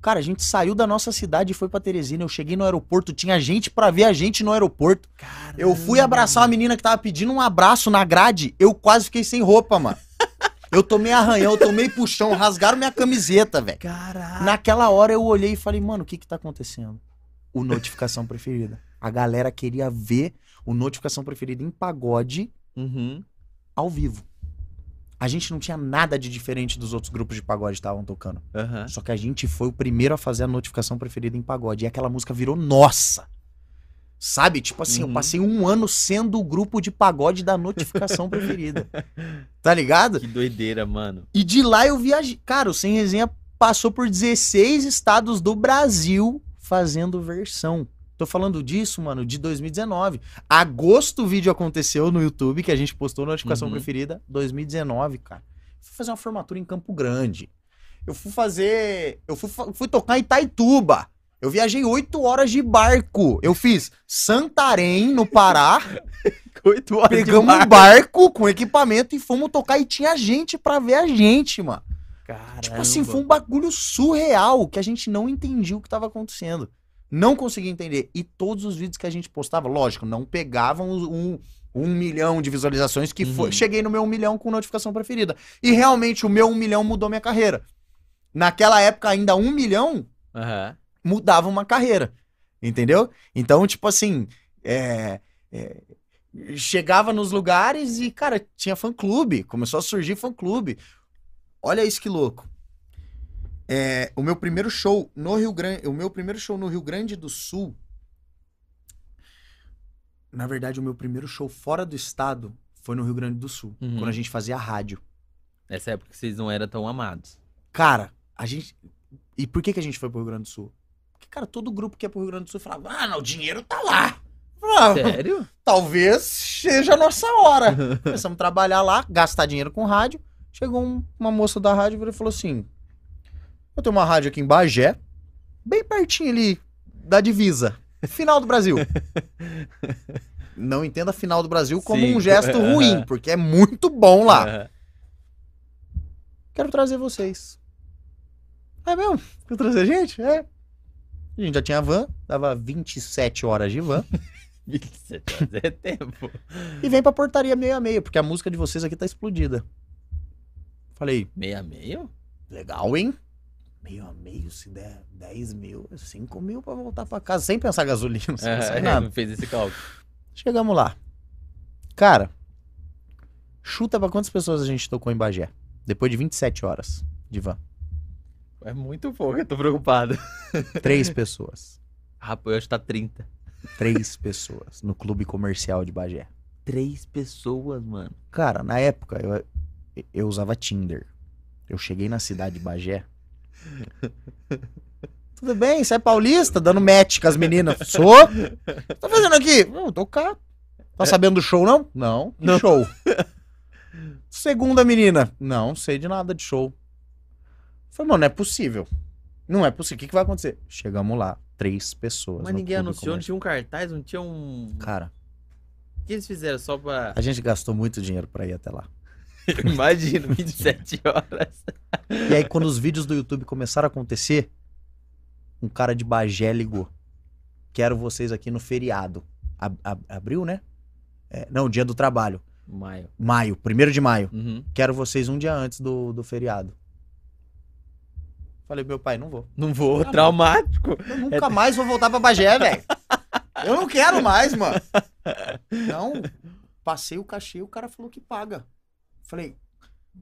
Cara, a gente saiu da nossa cidade e foi pra Teresina. Eu cheguei no aeroporto, tinha gente pra ver a gente no aeroporto. Eu fui abraçar uma menina que tava pedindo um abraço na grade. Eu quase fiquei sem roupa, mano. Eu tomei arranhão, eu tomei puxão, rasgaram minha camiseta, velho. Caralho. Naquela hora eu olhei e falei, mano, o que que tá acontecendo? O notificação preferida. A galera queria ver o notificação preferida em pagode Uhum. ao vivo. A gente não tinha nada de diferente dos outros grupos de pagode que estavam tocando. Aham. Só que a gente foi o primeiro a fazer a notificação preferida em pagode. E aquela música virou nossa. Sabe? Tipo assim, eu Uhum. passei um ano sendo o grupo de pagode da notificação preferida. Tá ligado? Que doideira, mano. E de lá eu viajei. Cara, o Sem Resenha passou por 16 estados do Brasil fazendo versão. Tô falando disso, mano, de 2019. Agosto o vídeo aconteceu no YouTube, que a gente postou notificação Uhum. preferida. 2019, cara. Fui fazer uma formatura em Campo Grande. Eu fui fazer. Eu fui, fui tocar em Itaituba. Eu viajei oito horas de barco. Eu fiz Santarém, no Pará. Oito horas de Pegamos um barco com equipamento e fomos tocar e tinha gente pra ver a gente, mano. Caramba. Tipo assim, foi um bagulho surreal que a gente não entendia o que tava acontecendo. Não conseguia entender. E todos os vídeos que a gente postava, lógico, não pegavam um, um milhão de visualizações que foi. Uhum. Cheguei no meu um milhão com notificação preferida. E realmente o meu um milhão mudou minha carreira. Naquela época, ainda um milhão Aham. mudava uma carreira. Entendeu? Então, tipo assim, é, é, chegava nos lugares e, cara, tinha fã-clube. Começou a surgir fã-clube. Olha isso que louco. É, o meu primeiro show no Rio Grande, o meu primeiro show no Rio Grande do Sul, na verdade, o meu primeiro show fora do estado foi no Rio Grande do Sul, Uhum. quando a gente fazia rádio. Nessa época vocês não eram tão amados. Cara, a gente. E por que, que a gente foi pro Rio Grande do Sul? Porque, cara, todo grupo que ia pro Rio Grande do Sul falava: ah, não, o dinheiro tá lá. Ah, Sério? talvez seja a nossa hora. Começamos a trabalhar lá, gastar dinheiro com rádio. Chegou um- uma moça da rádio e falou assim: Eu tenho uma rádio aqui em Bagé, bem pertinho ali da divisa. Final do Brasil. Não entenda final do Brasil como Sim. um gesto ruim, porque é muito bom lá. Quero trazer vocês. É mesmo? Quer trazer gente? É. A gente já tinha van, dava 27 horas de van. 27 horas é tempo. e vem pra portaria meio a meio, porque a música de vocês aqui tá explodida. Falei, Meia meio? legal, hein? Meio a meio, se der 10 mil, 5 mil pra voltar pra casa, sem pensar gasolina, sem pensar em É, nada. não fez esse cálculo. Chegamos lá. Cara, chuta pra quantas pessoas a gente tocou em Bagé? Depois de 27 horas de van. É muito pouco, eu tô preocupado. Três pessoas. Rapaz, eu acho que tá 30. Três pessoas no clube comercial de Bagé. Três pessoas, mano. Cara, na época eu, eu usava Tinder. Eu cheguei na cidade de Bagé. Tudo bem, você é paulista? Dando match com as meninas. Sou? O que tá fazendo aqui? Não, tocar. Tá sabendo do show, não? Não. Que Não. show? Segunda menina. Não, sei de nada de show. Falei, mano, não é possível. Não é possível. O que, que vai acontecer? Chegamos lá. Três pessoas. Mas ninguém anunciou, não tinha um cartaz, não tinha um. Cara, O que eles fizeram só pra. a gente gastou muito dinheiro pra ir até lá. Imagina, 27 horas. E aí, quando os vídeos do YouTube começaram a acontecer, um cara de Bagé ligou. Quero vocês aqui no feriado. Ab- ab- abril, né? É, não, dia do trabalho. Maio. Maio, primeiro de maio. Uhum. Quero vocês um dia antes do, do feriado. Falei, meu pai, não vou. Não vou, traumático. Eu nunca mais vou voltar pra Bagé, velho. Eu não quero mais, mano. Não. Passei o cachê, o cara falou que paga. Falei,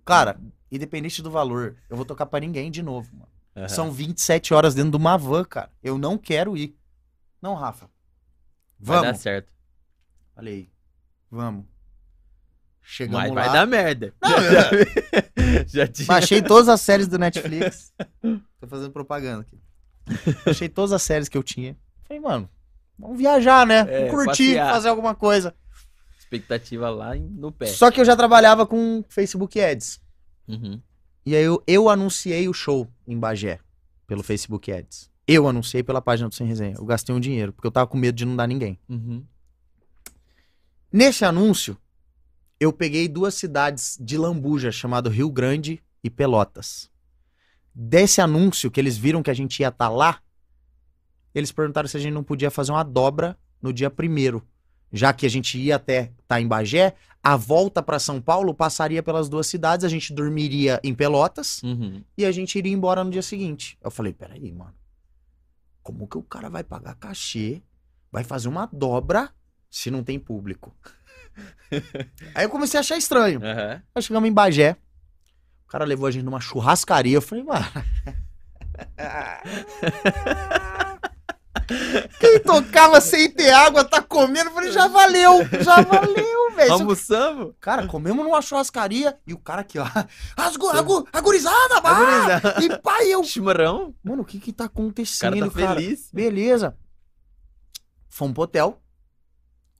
cara, independente do valor, eu vou tocar pra ninguém de novo, mano. Aham. São 27 horas dentro de uma van, cara. Eu não quero ir. Não, Rafa. Vai dar Vamos. certo. Falei, vamos. Chegamos Mas lá. vai dar merda. Não, já, já tinha. Baixei todas as séries do Netflix. Tô fazendo propaganda aqui. Achei todas as séries que eu tinha. Falei, mano, vamos viajar, né? É, vamos curtir, passear. fazer alguma coisa. Expectativa lá no pé. Só que eu já trabalhava com Facebook Ads. Uhum. E aí eu, eu anunciei o show em Bagé pelo Facebook Ads. Eu anunciei pela página do Sem Resenha. Eu gastei um dinheiro, porque eu tava com medo de não dar ninguém. Uhum. Nesse anúncio, eu peguei duas cidades de lambuja, chamado Rio Grande e Pelotas. Desse anúncio, que eles viram que a gente ia estar lá, eles perguntaram se a gente não podia fazer uma dobra no dia primeiro. Já que a gente ia até estar em Bagé, a volta para São Paulo passaria pelas duas cidades, a gente dormiria em Pelotas Uhum. e a gente iria embora no dia seguinte. Eu falei, peraí, mano. Como que o cara vai pagar cachê, vai fazer uma dobra se não tem público? Aí eu comecei a achar estranho. Aham. Aí chegamos em Bagé. O cara levou a gente numa churrascaria. Eu falei, mano. Quem tocava sem ter água tá comendo. Eu falei, já valeu, já valeu, velho. Almoçamos? Cara, comemos numa churrascaria e o cara aqui, ó. As gu, a gu, a gurizada, bah! Agorizado. E pai, eu. Chimarrão? Mano, o que que tá acontecendo, cara tá cara? feliz. Beleza. Fomos pro hotel.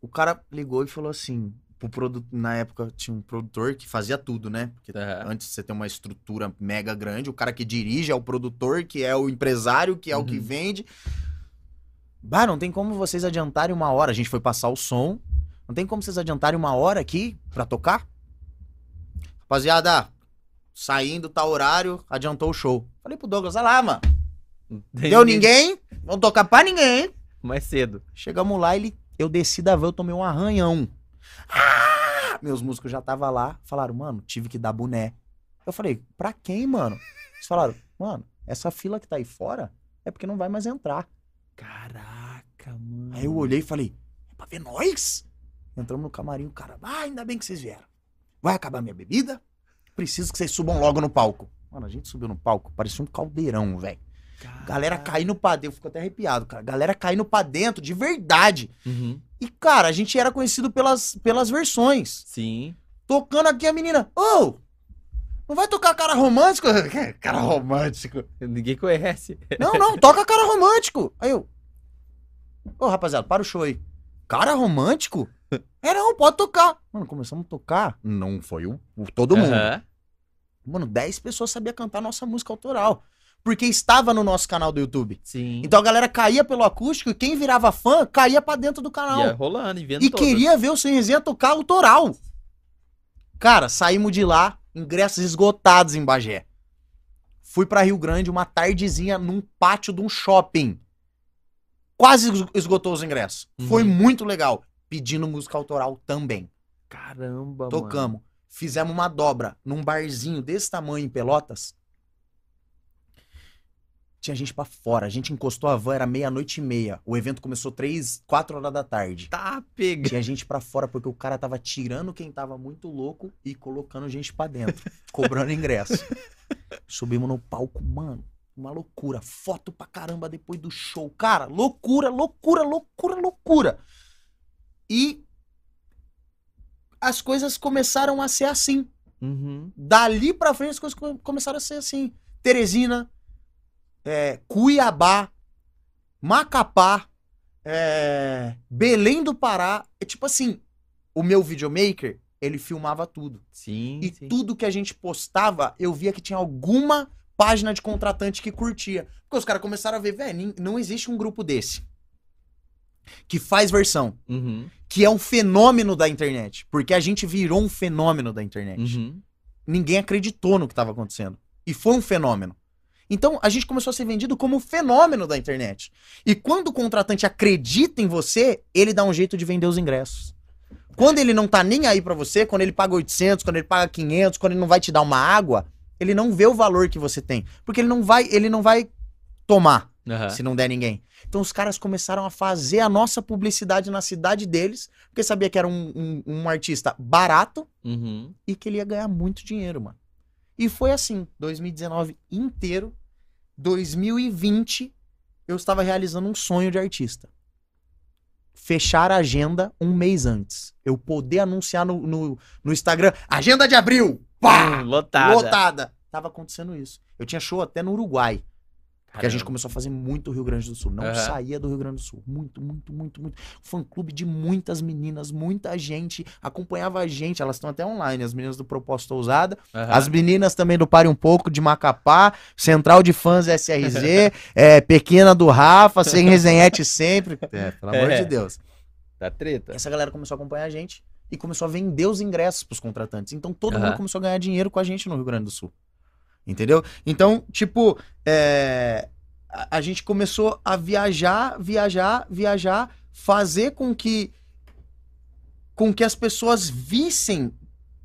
O cara ligou e falou assim: pro produ... na época tinha um produtor que fazia tudo, né? Porque Tá. antes você ter uma estrutura mega grande, o cara que dirige é o produtor, que é o empresário, que é o que Uhum. vende. Bah, não tem como vocês adiantarem uma hora. A gente foi passar o som. Não tem como vocês adiantarem uma hora aqui pra tocar? Rapaziada, saindo, tá horário, adiantou o show. Falei pro Douglas, olha lá, mano. Deu ninguém, não tocar pra ninguém. Mais cedo. Chegamos lá, ele, eu desci da van, eu tomei um arranhão. Ah! Meus músicos já tava lá, falaram, mano, tive que dar boné. Eu falei, pra quem, mano? Eles falaram, mano, essa fila que tá aí fora é porque não vai mais entrar. Caraca, mano. Aí eu olhei e falei, é pra ver nós? Entramos no camarim, o cara, ah, ainda bem que vocês vieram. Vai acabar minha bebida? Preciso que vocês subam logo no palco. Mano, a gente subiu no palco, parecia um caldeirão, velho. Galera caindo pra dentro, eu fico até arrepiado, cara. Galera caindo pra dentro, de verdade. Uhum. E, cara, a gente era conhecido pelas, pelas versões. Sim. Tocando aqui a menina, ô, não vai tocar cara romântico? cara romântico. Ninguém conhece. Não, não, toca cara romântico. Aí eu, ô, rapaziada, para o show aí. Cara romântico? É, não, pode tocar. Mano, começamos a tocar. Não foi o, o- todo mundo. Aham. Mano, 10 pessoas sabiam cantar nossa música autoral. Porque estava no nosso canal do YouTube. Sim. Então a galera caía pelo acústico e quem virava fã caía pra dentro do canal. Ia rolando e vendo E todas. queria ver o Sem Resenha tocar autoral. Cara, saímos de lá, ingressos esgotados em Bagé. Fui pra Rio Grande uma tardezinha num pátio de um shopping. Quase es- esgotou os ingressos. Uhum. Foi muito legal. Pedindo música autoral também. Caramba, mano. Tocamos. Fizemos uma dobra num barzinho desse tamanho em Pelotas. Tinha gente pra fora. A gente encostou a van, era meia-noite e meia. O evento começou três, quatro horas da tarde. Tá pegando. Tinha gente pra fora porque o cara tava tirando quem tava muito louco e colocando gente pra dentro, cobrando ingresso. Subimos no palco, mano, uma loucura. Foto pra caramba depois do show. Cara, loucura, loucura, loucura, loucura. E as coisas começaram a ser assim. Uhum. Dali pra frente as coisas come- começaram a ser assim. Teresina, é, Cuiabá, Macapá, é, Belém do Pará. É tipo assim, o meu videomaker, ele filmava tudo. Sim, E sim. tudo que a gente postava, eu via que tinha alguma página de contratante que curtia. Porque os caras começaram a ver, velho, não existe um grupo desse. Que faz versão. Uhum. Que é um fenômeno da internet. Porque a gente virou um fenômeno da internet Uhum. ninguém acreditou no que estava acontecendo. E foi um fenômeno. Então a gente começou a ser vendido como um fenômeno da internet. E quando o contratante acredita em você, ele dá um jeito de vender os ingressos. Quando ele não tá nem aí pra você, quando ele paga 800, quando ele paga 500, quando ele não vai te dar uma água, ele não vê o valor que você tem, porque ele não vai, ele não vai tomar Aham. se não der ninguém. Então os caras começaram a fazer a nossa publicidade na cidade deles, porque sabia que era um, um- um artista barato, Uhum. e que ele ia ganhar muito dinheiro, mano. E foi assim, 2019 inteiro, 2020, eu estava realizando um sonho de artista. Fechar a agenda um mês antes. Eu poder anunciar no, no, no Instagram, agenda de abril, pá! Hum, lotada. Lotada. Tava acontecendo isso. Eu tinha show até no Uruguai. Porque a gente começou a fazer muito Rio Grande do Sul. Não Aham. saía do Rio Grande do Sul. Muito, muito, muito, muito. Fã clube de muitas meninas, muita gente. Acompanhava a gente. Elas estão até online, as meninas do Propósito Ousada. Aham. As meninas também do Pare um Pouco, de Macapá. Central de Fãs SRZ. é, Pequena do Rafa, sem resenhete sempre. É, pelo amor É. de Deus. Da treta. Essa galera começou a acompanhar a gente e começou a vender os ingressos pros contratantes. Então todo Aham. mundo começou a ganhar dinheiro com a gente no Rio Grande do Sul. Entendeu? Então, tipo, é, a, a gente começou a viajar, viajar, viajar, fazer com que com que as pessoas vissem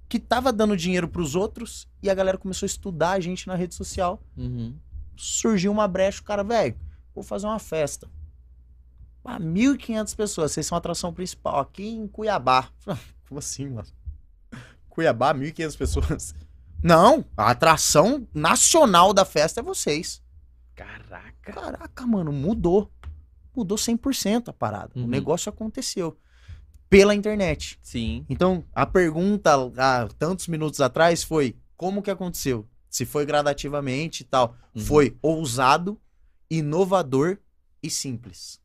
que tava dando dinheiro pros outros e a galera começou a estudar a gente na rede social. Uhum. Surgiu uma brecha, o cara, velho, vou fazer uma festa. Ah, 1.500 pessoas, vocês são a atração principal aqui em Cuiabá. Como assim, mano? Cuiabá, 1.500 pessoas. Não, a atração nacional da festa é vocês. Caraca. Caraca, mano, mudou. Mudou 100% a parada. Uhum. O negócio aconteceu. Pela internet. Sim. Então, a pergunta há tantos minutos atrás foi: como que aconteceu? Se foi gradativamente e tal. Uhum. Foi ousado, inovador e simples.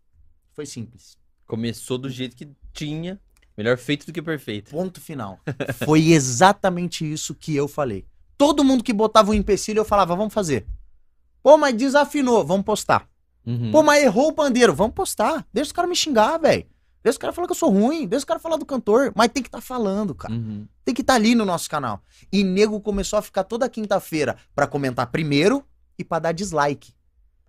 Foi simples. Começou do jeito que tinha. Melhor feito do que perfeito. Ponto final. Foi exatamente isso que eu falei. Todo mundo que botava um empecilho, eu falava: vamos fazer. Pô, mas desafinou, vamos postar. Uhum. Pô, mas errou o pandeiro, vamos postar. Deixa os caras me xingar, velho. Deixa os caras falar que eu sou ruim. Deixa os caras falar do cantor. Mas tem que estar falando, cara. Uhum. tem que estar ali no nosso canal. E nego começou a ficar toda quinta-feira pra comentar primeiro e pra dar dislike.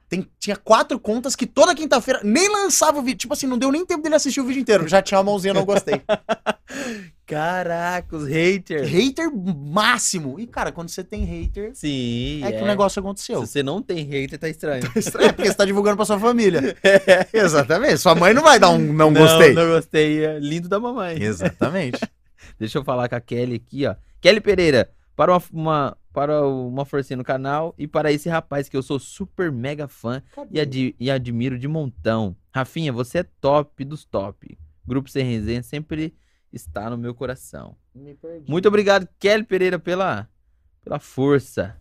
Tem- tinha quatro contas que toda quinta-feira nem lançava o vídeo. Tipo assim, não deu nem tempo dele assistir o vídeo inteiro. Já tinha a mãozinha, não gostei. Caraca, os haters. hater máximo. E, cara, quando você tem hater, Sim. é, que o negócio aconteceu. Se você não tem hater, tá estranho. É porque você tá divulgando pra sua família. Exatamente. Sua mãe não vai dar um não, gostei. Não gostei. É lindo da mamãe. Exatamente. Deixa eu falar com a Kelly aqui, ó. Kelly Pereira, para uma, uma- para uma forcinha no canal e para esse rapaz que eu sou super mega fã e, adi- e admiro de montão. Rafinha, você é top dos top. Grupo Sem Resenha sempre está no meu coração. Muito obrigado, Kelly Pereira, pela, pela força.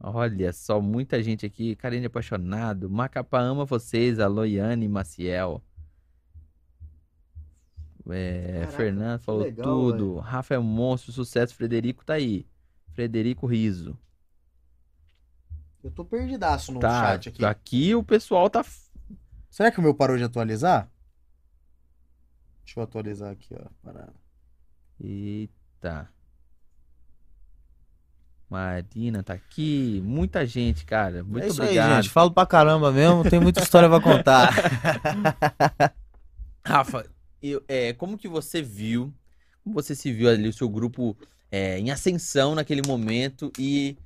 Olha só, muita gente aqui. Carinho apaixonado. Macapá ama vocês. A Loiane Maciel. É, Caraca, Fernando falou legal, tudo. Rafa é um monstro, sucesso. Frederico tá aí. Frederico Riso. Eu tô perdidaço no Tá, chat aqui. aqui o pessoal tá. Será que o meu parou de atualizar? Deixa eu atualizar aqui, ó. Parada. Eita. Marina tá aqui. Muita gente, cara. Muito é isso obrigado. aí, gente. Falo pra caramba mesmo, tem muita história pra contar. Rafa, eu- é, como que você viu, como você se viu ali, o seu grupo é, em ascensão naquele momento e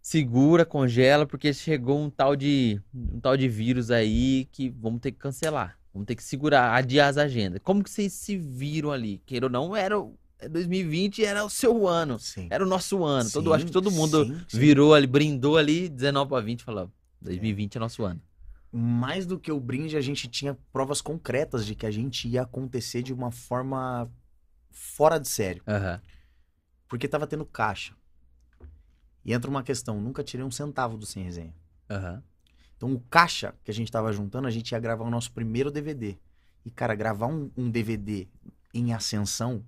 segura, congela, porque chegou um tal de um tal de vírus aí que vamos ter que cancelar, vamos ter que segurar, adiar as agendas. Como que vocês se viram ali? Queira ou não, era o- é 2020 era o seu ano, Sim. era o nosso ano. todo, Sim, acho que todo mundo sim, virou ali, brindou ali, 19 para 20, falou, 2020 é nosso ano. Mais do que o brinde, a gente tinha provas concretas de que a gente ia acontecer de uma forma fora de sério. Aham. Porque tava tendo caixa. E entra uma questão, nunca tirei um centavo do Sem Resenha. Aham. Então o caixa que a gente tava juntando, a gente ia gravar o nosso primeiro DVD. E, cara, gravar um, um DVD em ascensão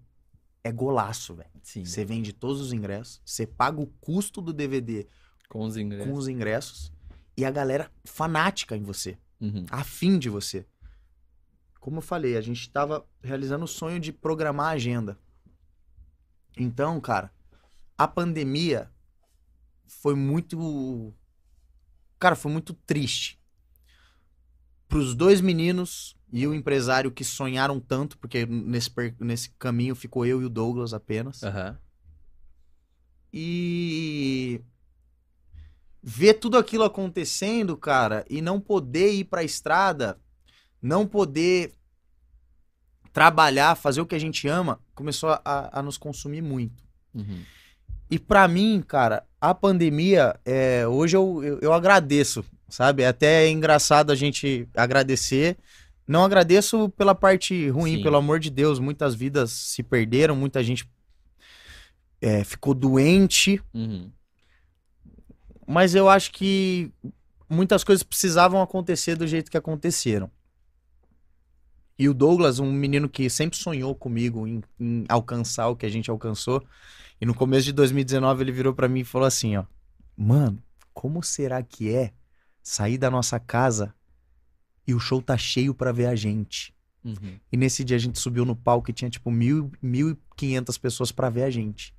é golaço, velho. Você vende todos os ingressos, você paga o custo do DVD Com os ingressos. com os ingressos e a galera fanática em você, Uhum. afim de você. Como eu falei, a gente tava realizando o sonho de programar a agenda. Então, cara, a pandemia foi muito. Cara, foi muito triste. Pros dois meninos e o empresário que sonharam tanto, porque nesse, nesse caminho ficou eu e o Douglas apenas. Aham. E ver tudo aquilo acontecendo, cara, e não poder ir pra estrada, não poder trabalhar, fazer o que a gente ama, começou a, a nos consumir muito. Uhum. E pra mim, cara, a pandemia, é, hoje eu, eu, eu agradeço, sabe? É até engraçado a gente agradecer. Não agradeço pela parte ruim, Sim. pelo amor de Deus. Muitas vidas se perderam, muita gente é, ficou doente. Uhum. Mas eu acho que muitas coisas precisavam acontecer do jeito que aconteceram. E o Douglas, um menino que sempre sonhou comigo em, em alcançar o que a gente alcançou. E no começo de 2019 ele virou pra mim e falou assim, ó: "Mano, como será que é sair da nossa casa e o show tá cheio pra ver a gente?" Uhum. E nesse dia a gente subiu no palco e tinha tipo mil, 1.500 pessoas pra ver a gente.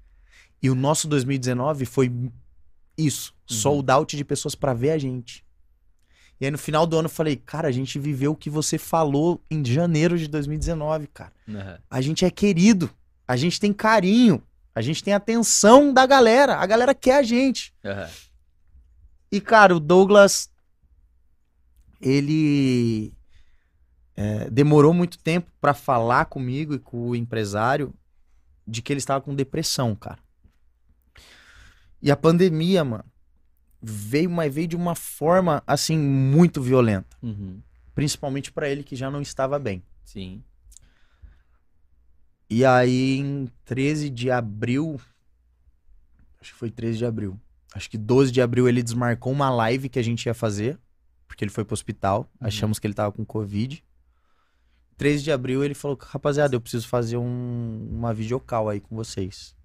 E o nosso 2019 foi isso, Uhum. sold out de pessoas pra ver a gente. E aí no final do ano eu falei, cara, a gente viveu o que você falou em janeiro de 2019, cara. Aham. A gente é querido, a gente tem carinho, a gente tem atenção da galera, a galera quer a gente. Aham. E, cara, o Douglas, ele é, demorou muito tempo pra falar comigo e com o empresário de que ele estava com depressão, cara. E a pandemia, mano, veio, mas veio de uma forma, assim, muito violenta. Uhum. Principalmente pra ele que já não estava bem. Sim. E aí, em 13 de abril. Acho que foi 13 de abril. Acho que 12 de abril ele desmarcou uma live que a gente ia fazer. Porque ele foi pro hospital. Uhum. Achamos que ele tava com Covid. 13 de abril ele falou: Rapaziada, eu preciso fazer um, uma videocall aí com vocês.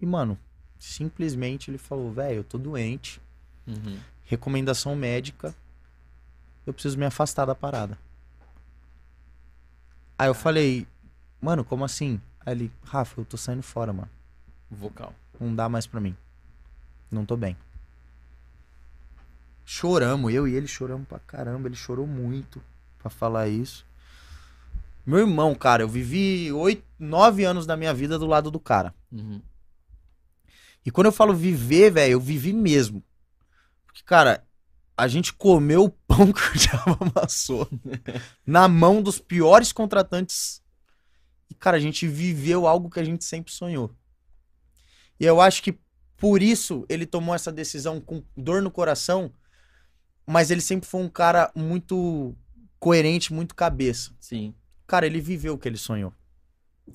E, mano, simplesmente ele falou: Velho, eu tô doente. Uhum. Recomendação médica. Eu preciso me afastar da parada. Aí eu falei: Mano, como assim? Aí ele: Rafa, eu tô saindo fora, mano. Vocal. Não dá mais pra mim. Não tô bem. Choramos, eu e ele choramos pra caramba. Ele chorou muito pra falar isso. Meu irmão, cara, eu vivi oito, nove anos da minha vida do lado do cara. Uhum. E quando eu falo viver, velho, eu vivi mesmo. Porque, cara, a gente comeu o pão que o diabo amassou na mão dos piores contratantes. E, cara, a gente viveu algo que a gente sempre sonhou. E eu acho que por isso ele tomou essa decisão com dor no coração, mas ele sempre foi um cara muito coerente, muito cabeça. Sim. Cara, ele viveu o que ele sonhou.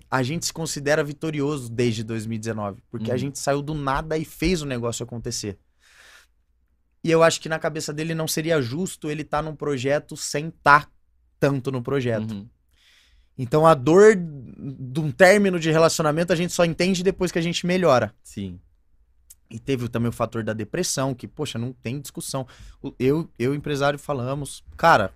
A gente se considera vitorioso desde 2019, porque a Uhum. gente saiu do nada e fez o negócio acontecer. E eu acho que na cabeça dele não seria justo ele estar num projeto sem estar tanto no projeto. Uhum. Então a dor de um término de relacionamento a gente só entende depois que a gente melhora. Sim. E teve também o fator da depressão, que, poxa, não tem discussão. Eu, eu e o empresário falamos, cara,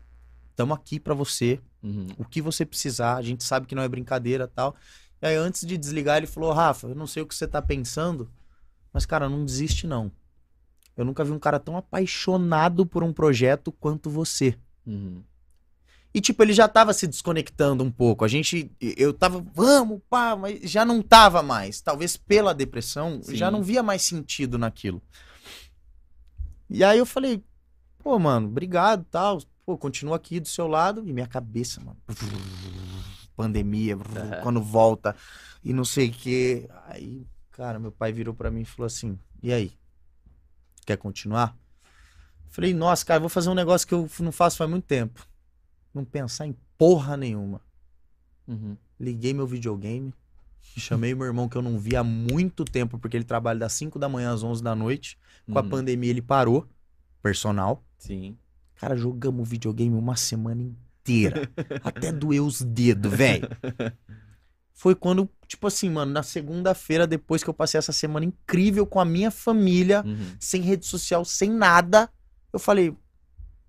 estamos aqui pra você, Uhum. o que você precisar, a gente sabe que não é brincadeira tal. E aí, antes de desligar, ele falou: Rafa, eu não sei o que você tá pensando, mas, cara, não desiste, não. Eu nunca vi um cara tão apaixonado por um projeto quanto você. Uhum. E, tipo, ele já tava se desconectando um pouco. A gente. Eu tava, vamos, pá, mas já não tava mais. Talvez pela depressão, Sim. já não via mais sentido naquilo. E aí eu falei, pô, mano, obrigado tal. Pô, continua aqui do seu lado. E minha cabeça, mano. Pandemia, quando volta. E não sei o quê. Aí, cara, meu pai virou pra mim e falou assim: e aí? Quer continuar? Falei, nossa, cara, vou fazer um negócio que eu não faço faz muito tempo. Não pensar em porra nenhuma. Uhum. Liguei meu videogame, chamei meu irmão que eu não via há muito tempo, porque ele trabalha das 5 da manhã às 11 da noite. Com a Uhum. pandemia ele parou, personal. Sim. Cara, jogamos videogame uma semana inteira. Até doeu os dedos, velho. Foi quando, tipo assim, mano, na segunda-feira, depois que eu passei essa semana incrível com a minha família, Uhum. sem rede social, sem nada, eu falei,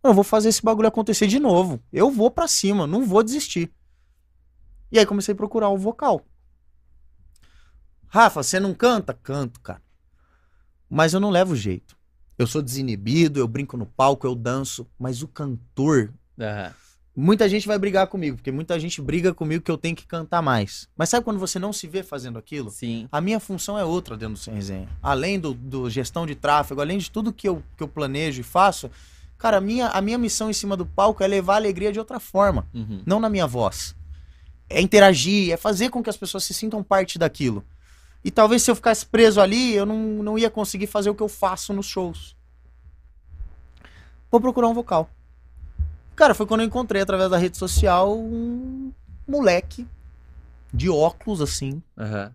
eu vou fazer esse bagulho acontecer de novo. Eu vou pra cima, não vou desistir. E aí comecei a procurar o vocal. Rafa, você não canta? Canto, cara. Mas eu não levo jeito. Eu sou desinibido, eu brinco no palco, eu danço, mas o cantor, Aham. Muita gente vai brigar comigo, porque muita gente briga comigo que eu tenho que cantar mais. Mas sabe quando você não se vê fazendo aquilo? Sim. A minha função é outra dentro do Sem Resenha. Além do, do gestão de tráfego, além de tudo que eu, que eu planejo e faço, cara, a minha, a minha missão em cima do palco é levar a alegria de outra forma, Uhum. não na minha voz. É interagir, é fazer com que as pessoas se sintam parte daquilo. E talvez se eu ficasse preso ali, eu não, não ia conseguir fazer o que eu faço nos shows. Vou procurar um vocal. Cara, foi quando eu encontrei através da rede social um moleque de óculos assim, Aham.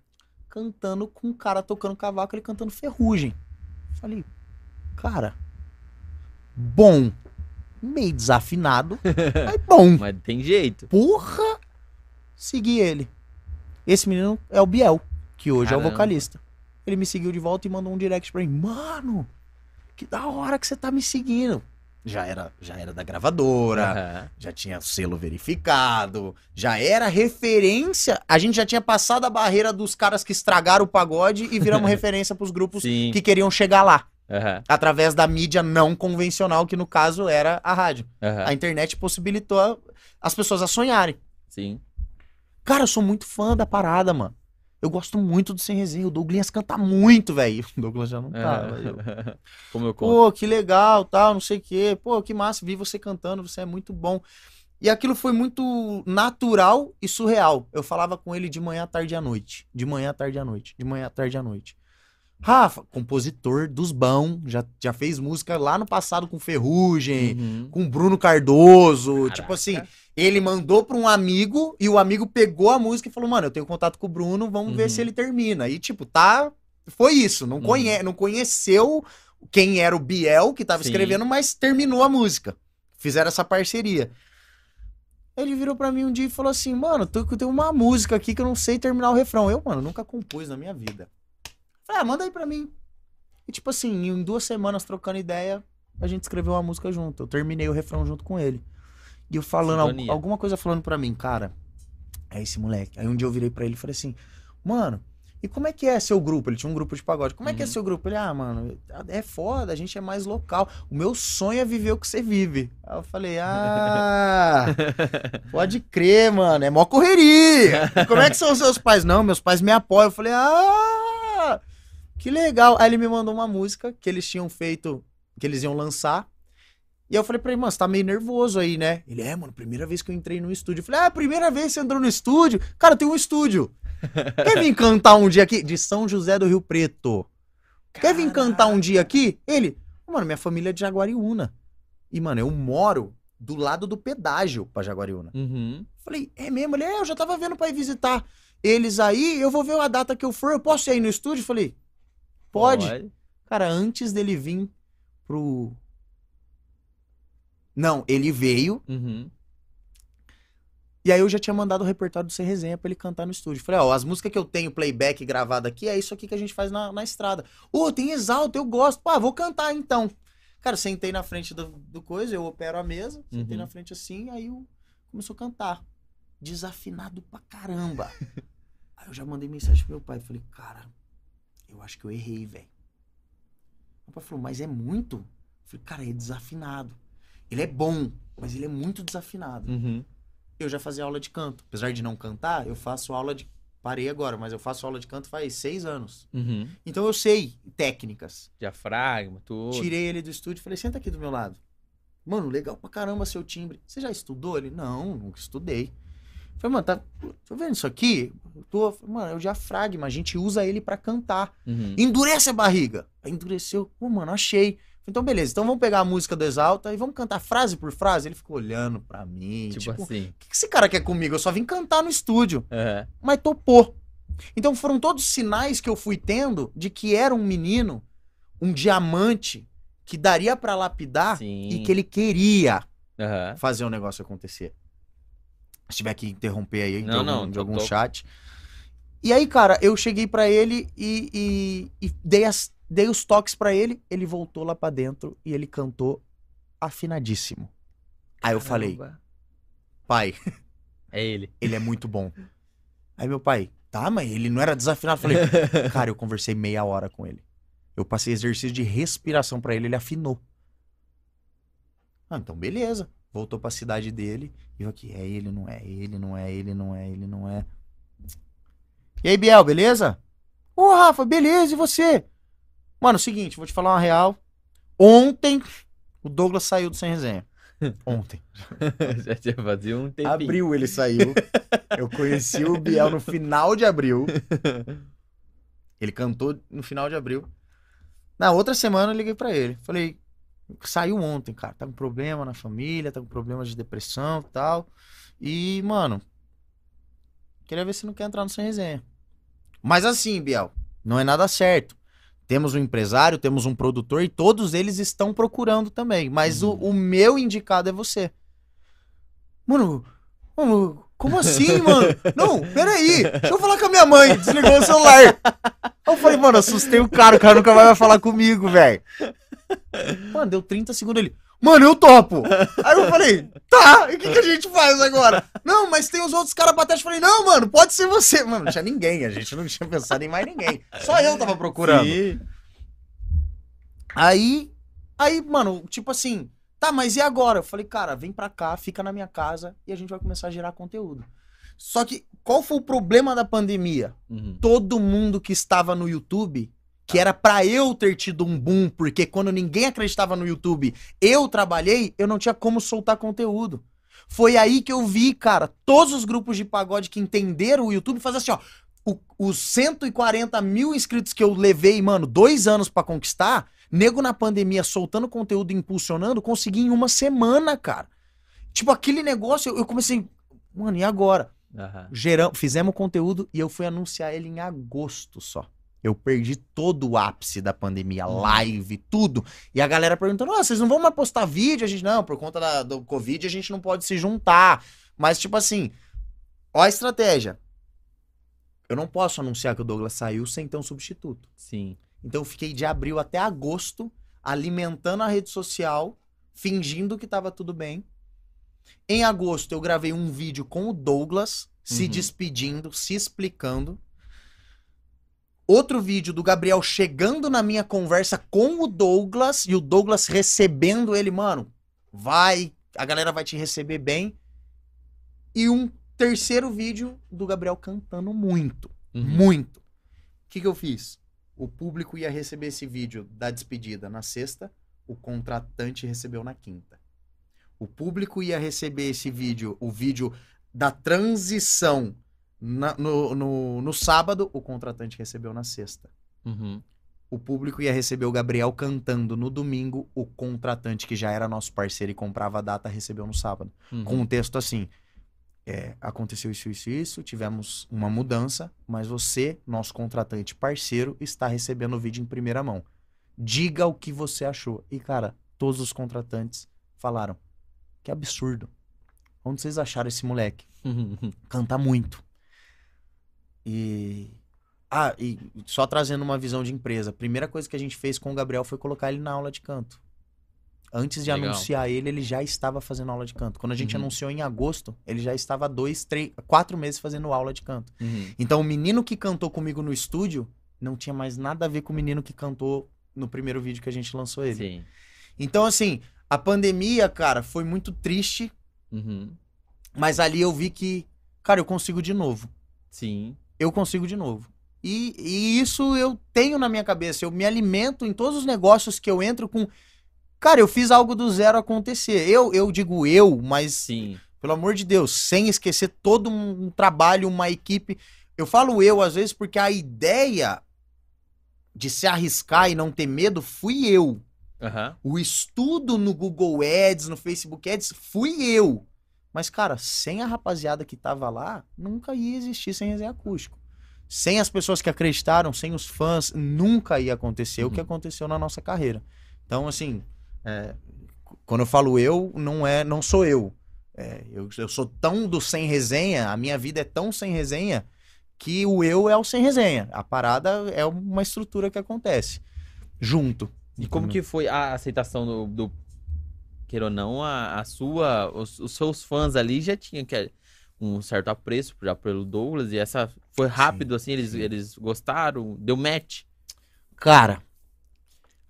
cantando com um cara tocando cavaco, ele cantando ferrugem. Falei, cara, bom. Meio desafinado, mas bom. Mas tem jeito. Porra! Segui ele. Esse menino é o Biel, que hoje é Caramba. o vocalista. Ele me seguiu de volta e mandou um direct pra mim. Mano, que da hora que você tá me seguindo. Já era, já era da gravadora, Aham. já tinha selo verificado, já era referência. A gente já tinha passado a barreira dos caras que estragaram o pagode e viramos referência pros grupos Sim. que queriam chegar lá, Aham. através da mídia não convencional, que no caso era a rádio. Aham. A internet possibilitou as pessoas a sonharem. Sim. Cara, eu sou muito fã da parada, mano. Eu gosto muito do Sem Resenha. O Douglas canta muito, velho. O Douglas já não tá, mas eu-. Como eu conto. Pô, que legal, tal, não sei o quê. Pô, que massa, vi você cantando, você é muito bom. E aquilo foi muito natural e surreal. Eu falava com ele de manhã, à tarde e à noite. De manhã, à tarde e à noite. De manhã, à tarde e à noite. Rafa, compositor dos bão, já, já fez música lá no passado com Ferrugem, Uhum. com Bruno Cardoso. Caraca. Tipo assim, ele mandou pra um amigo e o amigo pegou a música e falou: Mano, eu tenho contato com o Bruno, vamos ver Uhum. se ele termina. E, tipo, tá. Foi isso. Não, Uhum. conhe... não conheceu quem era o Biel que tava Sim. escrevendo, mas terminou a música. Fizeram essa parceria. Ele virou pra mim um dia e falou assim: Mano, tem uma música aqui que eu não sei terminar o refrão. Eu, mano, nunca compus na minha vida. Falei, ah, manda aí pra mim. E, tipo assim, em duas semanas trocando ideia, a gente escreveu uma música junto. Eu terminei o refrão junto com ele. E eu falando, al- alguma coisa falando pra mim, cara, é esse moleque. Aí um dia eu virei pra ele e falei assim, mano, e como é que é seu grupo? Ele tinha um grupo de pagode. Como é que é Uhum. seu grupo? Ele, ah, mano, é foda, a gente é mais local. O meu sonho é viver o que você vive. Aí eu falei, ah, pode crer, mano, é mó correria. E como é que são os seus pais? Não, meus pais me apoiam. Eu falei, ah, que legal. Aí ele me mandou uma música que eles tinham feito, que eles iam lançar. E eu falei pra ele, mano, você tá meio nervoso aí, né? Ele, é, mano, primeira vez que eu entrei no estúdio. Eu falei, ah, primeira vez que você entrou no estúdio? Cara, tem um estúdio. Quer vir cantar um dia aqui? De São José do Rio Preto. Quer vir cantar um dia aqui? Ele, mano, minha família é de Jaguariúna. E, mano, eu moro do lado do pedágio pra Jaguariúna. Uhum. Falei, é mesmo? Ele, é, eu já tava vendo pra ir visitar eles aí, eu vou ver a data que eu for, eu posso ir aí no estúdio? Falei, pode. Cara, antes dele vir pro. Não, ele veio Uhum. e aí eu já tinha mandado o repertório do Sem Resenha pra ele cantar no estúdio. Falei, ó, as músicas que eu tenho playback gravado aqui é isso aqui que a gente faz na, na estrada. Ô, tem exalto, eu gosto. Pá, vou cantar então. Cara, sentei na frente do, do coisa, eu opero a mesa, sentei Uhum. na frente assim, aí eu começou a cantar. Desafinado pra caramba. aí eu já mandei mensagem pro meu pai. Falei, cara, eu acho que eu errei, velho. Meu pai falou, mas é muito? Eu falei, cara, é desafinado. Ele é bom, mas ele é muito desafinado Uhum. eu já fazia aula de canto. Apesar de não cantar, eu faço aula de. Parei agora, mas eu faço aula de canto faz seis anos. Uhum. Então eu sei técnicas. Diafragma, tudo. Tirei ele do estúdio e falei: senta aqui do meu lado. Mano, legal pra caramba seu timbre. Você já estudou? Ele: não, nunca estudei. Falei, mano, tá, tô vendo isso aqui? Eu tô, mano, é o diafragma, a gente usa ele pra cantar. Uhum. Endurece a barriga. Aí endureceu. Pô, mano, achei. Então, beleza. Então vamos pegar a música do Exalta e vamos cantar frase por frase. Ele ficou olhando pra mim. Tipo, Tipo, o assim. que que esse cara quer comigo? Eu só vim cantar no estúdio. Aham. Mas topou. Então foram todos sinais que eu fui tendo de que era um menino, um diamante, que daria pra lapidar Sim. e que ele queria Aham. fazer o negócio acontecer. Se tiver que interromper aí de Não, algum, não, de algum tô- chat. E aí, cara, eu cheguei pra ele e, e- e dei, as- dei os toques pra ele, ele voltou lá pra dentro e ele cantou afinadíssimo. Aí eu falei, pai, É ele. ele é muito bom. Aí meu pai, tá, mas ele não era desafinado. Eu falei, cara, eu conversei meia hora com ele. Eu passei exercício de respiração pra ele, ele afinou. Ah, então beleza. Voltou pra cidade dele. E eu aqui, é ele, não é ele, não é ele, não é ele, não é. E aí, Biel, beleza? Ô, Rafa, beleza, e você? Mano, seguinte, vou te falar uma real. Ontem, o Douglas saiu do Sem Resenha. Ontem. Já tinha fazia um tempinho. Abril ele saiu. Eu conheci o Biel no final de abril. Ele cantou no final de abril. Na outra semana eu liguei pra ele. Falei, saiu ontem, cara. Tá com problema na família, tá com problemas de depressão e tal. E, mano, queria ver se não quer entrar no sem resenha. Mas assim, Biel, não é nada certo. Temos um empresário, temos um produtor e todos eles estão procurando também. Mas Uhum. o, o meu indicado é você. Mano, mano, como assim, mano? Não, peraí. Deixa eu falar com a minha mãe. Desligou o celular. Aí Eu falei, mano, assustei o cara. O cara nunca mais vai falar comigo, velho. Mano, deu 30 segundos ele. Mano, eu topo. Aí eu falei, tá, e o que, que a gente faz agora? Não, mas tem os outros caras pra trás. Eu falei, não, mano, pode ser você. Mano, não tinha ninguém, a gente não tinha pensado em mais ninguém. Só eu tava procurando. Sim. Aí, aí, mano, tipo assim, tá, mas e agora? Eu falei, cara, vem pra cá, fica na minha casa e a gente vai começar a gerar conteúdo. Só que, qual foi o problema da pandemia? Uhum. Todo mundo que estava no YouTube, que era pra eu ter tido um boom, porque quando ninguém acreditava no YouTube, eu trabalhei, eu não tinha como soltar conteúdo. Foi aí que eu vi, cara, todos os grupos de pagode que entenderam o YouTube fazer assim, ó. o- os 140 mil inscritos que eu levei, mano, dois anos pra conquistar, nego na pandemia soltando conteúdo e impulsionando, consegui em uma semana, cara. Tipo, aquele negócio, eu, eu comecei, mano, e agora? Aham. Geram, fizemos conteúdo e eu fui anunciar ele em agosto só. Eu perdi todo o ápice da pandemia, Hum. live, tudo. E a galera perguntando: "Ah, vocês não vão mais postar vídeo? A gente, não, por conta da- do Covid a gente não pode se juntar. Mas, tipo assim, ó a estratégia. Eu não posso anunciar que o Douglas saiu sem ter um substituto. Sim. Então eu fiquei de abril até agosto alimentando a rede social, fingindo que tava tudo bem. Em agosto eu gravei um vídeo com o Douglas, se Uhum. despedindo, se explicando. Outro vídeo do Gabriel chegando na minha conversa com o Douglas e o Douglas recebendo ele, mano, vai, a galera vai te receber bem. E um terceiro vídeo do Gabriel cantando muito. Uhum. Muito. O que, que eu fiz? O público ia receber esse vídeo da despedida na sexta, o contratante recebeu na quinta. O público ia receber esse vídeo, o vídeo da transição na- no, no, no sábado, o contratante recebeu na sexta. Uhum. O público ia receber o Gabriel cantando no domingo, o contratante, que já era nosso parceiro e comprava a data, recebeu no sábado Uhum. com um texto assim: é, aconteceu isso, isso, isso, tivemos uma mudança, mas você, nosso contratante parceiro, está recebendo o vídeo em primeira mão. Diga o que você achou. E, cara, todos os contratantes falaram: que absurdo. Onde vocês acharam esse moleque? Canta muito. E. Ah, e só trazendo uma visão de empresa. A primeira coisa que a gente fez com o Gabriel foi colocar ele na aula de canto. Antes de Legal. anunciar ele, ele já estava fazendo aula de canto. Quando a gente Uhum. anunciou em agosto, ele já estava há dois, três, quatro meses fazendo aula de canto. Uhum. Então, o menino que cantou comigo no estúdio não tinha mais nada a ver com o menino que cantou no primeiro vídeo que a gente lançou ele. Sim. Então, assim, a pandemia, cara, foi muito triste, Uhum. mas ali eu vi que, cara, eu consigo de novo. Sim. eu consigo de novo. E, e isso eu tenho na minha cabeça. Eu me alimento em todos os negócios que eu entro com. Cara, eu fiz algo do zero acontecer. Eu, eu digo eu, mas, Sim. pelo amor de Deus, sem esquecer todo um, trabalho, uma equipe. Eu falo eu, às vezes, porque a ideia de se arriscar e não ter medo fui eu. Aham. O estudo no Google Ads, no Facebook Ads, fui eu. Mas, cara, sem a rapaziada que tava lá, nunca ia existir sem resenha acústico. Sem as pessoas que acreditaram, sem os fãs, nunca ia acontecer o que Uhum. aconteceu na nossa carreira. Então, assim, é, quando eu falo eu, não é, não sou eu. É, eu. Eu sou tão do sem resenha, a minha vida é tão sem resenha, que o eu é o sem resenha. A parada é uma estrutura que acontece. Junto. E como que foi a aceitação do, do queira ou não, a, a sua, os, os seus fãs ali já tinham que um certo apreço já pelo Douglas e essa foi rápido assim, eles, sim. eles gostaram, deu match. Cara,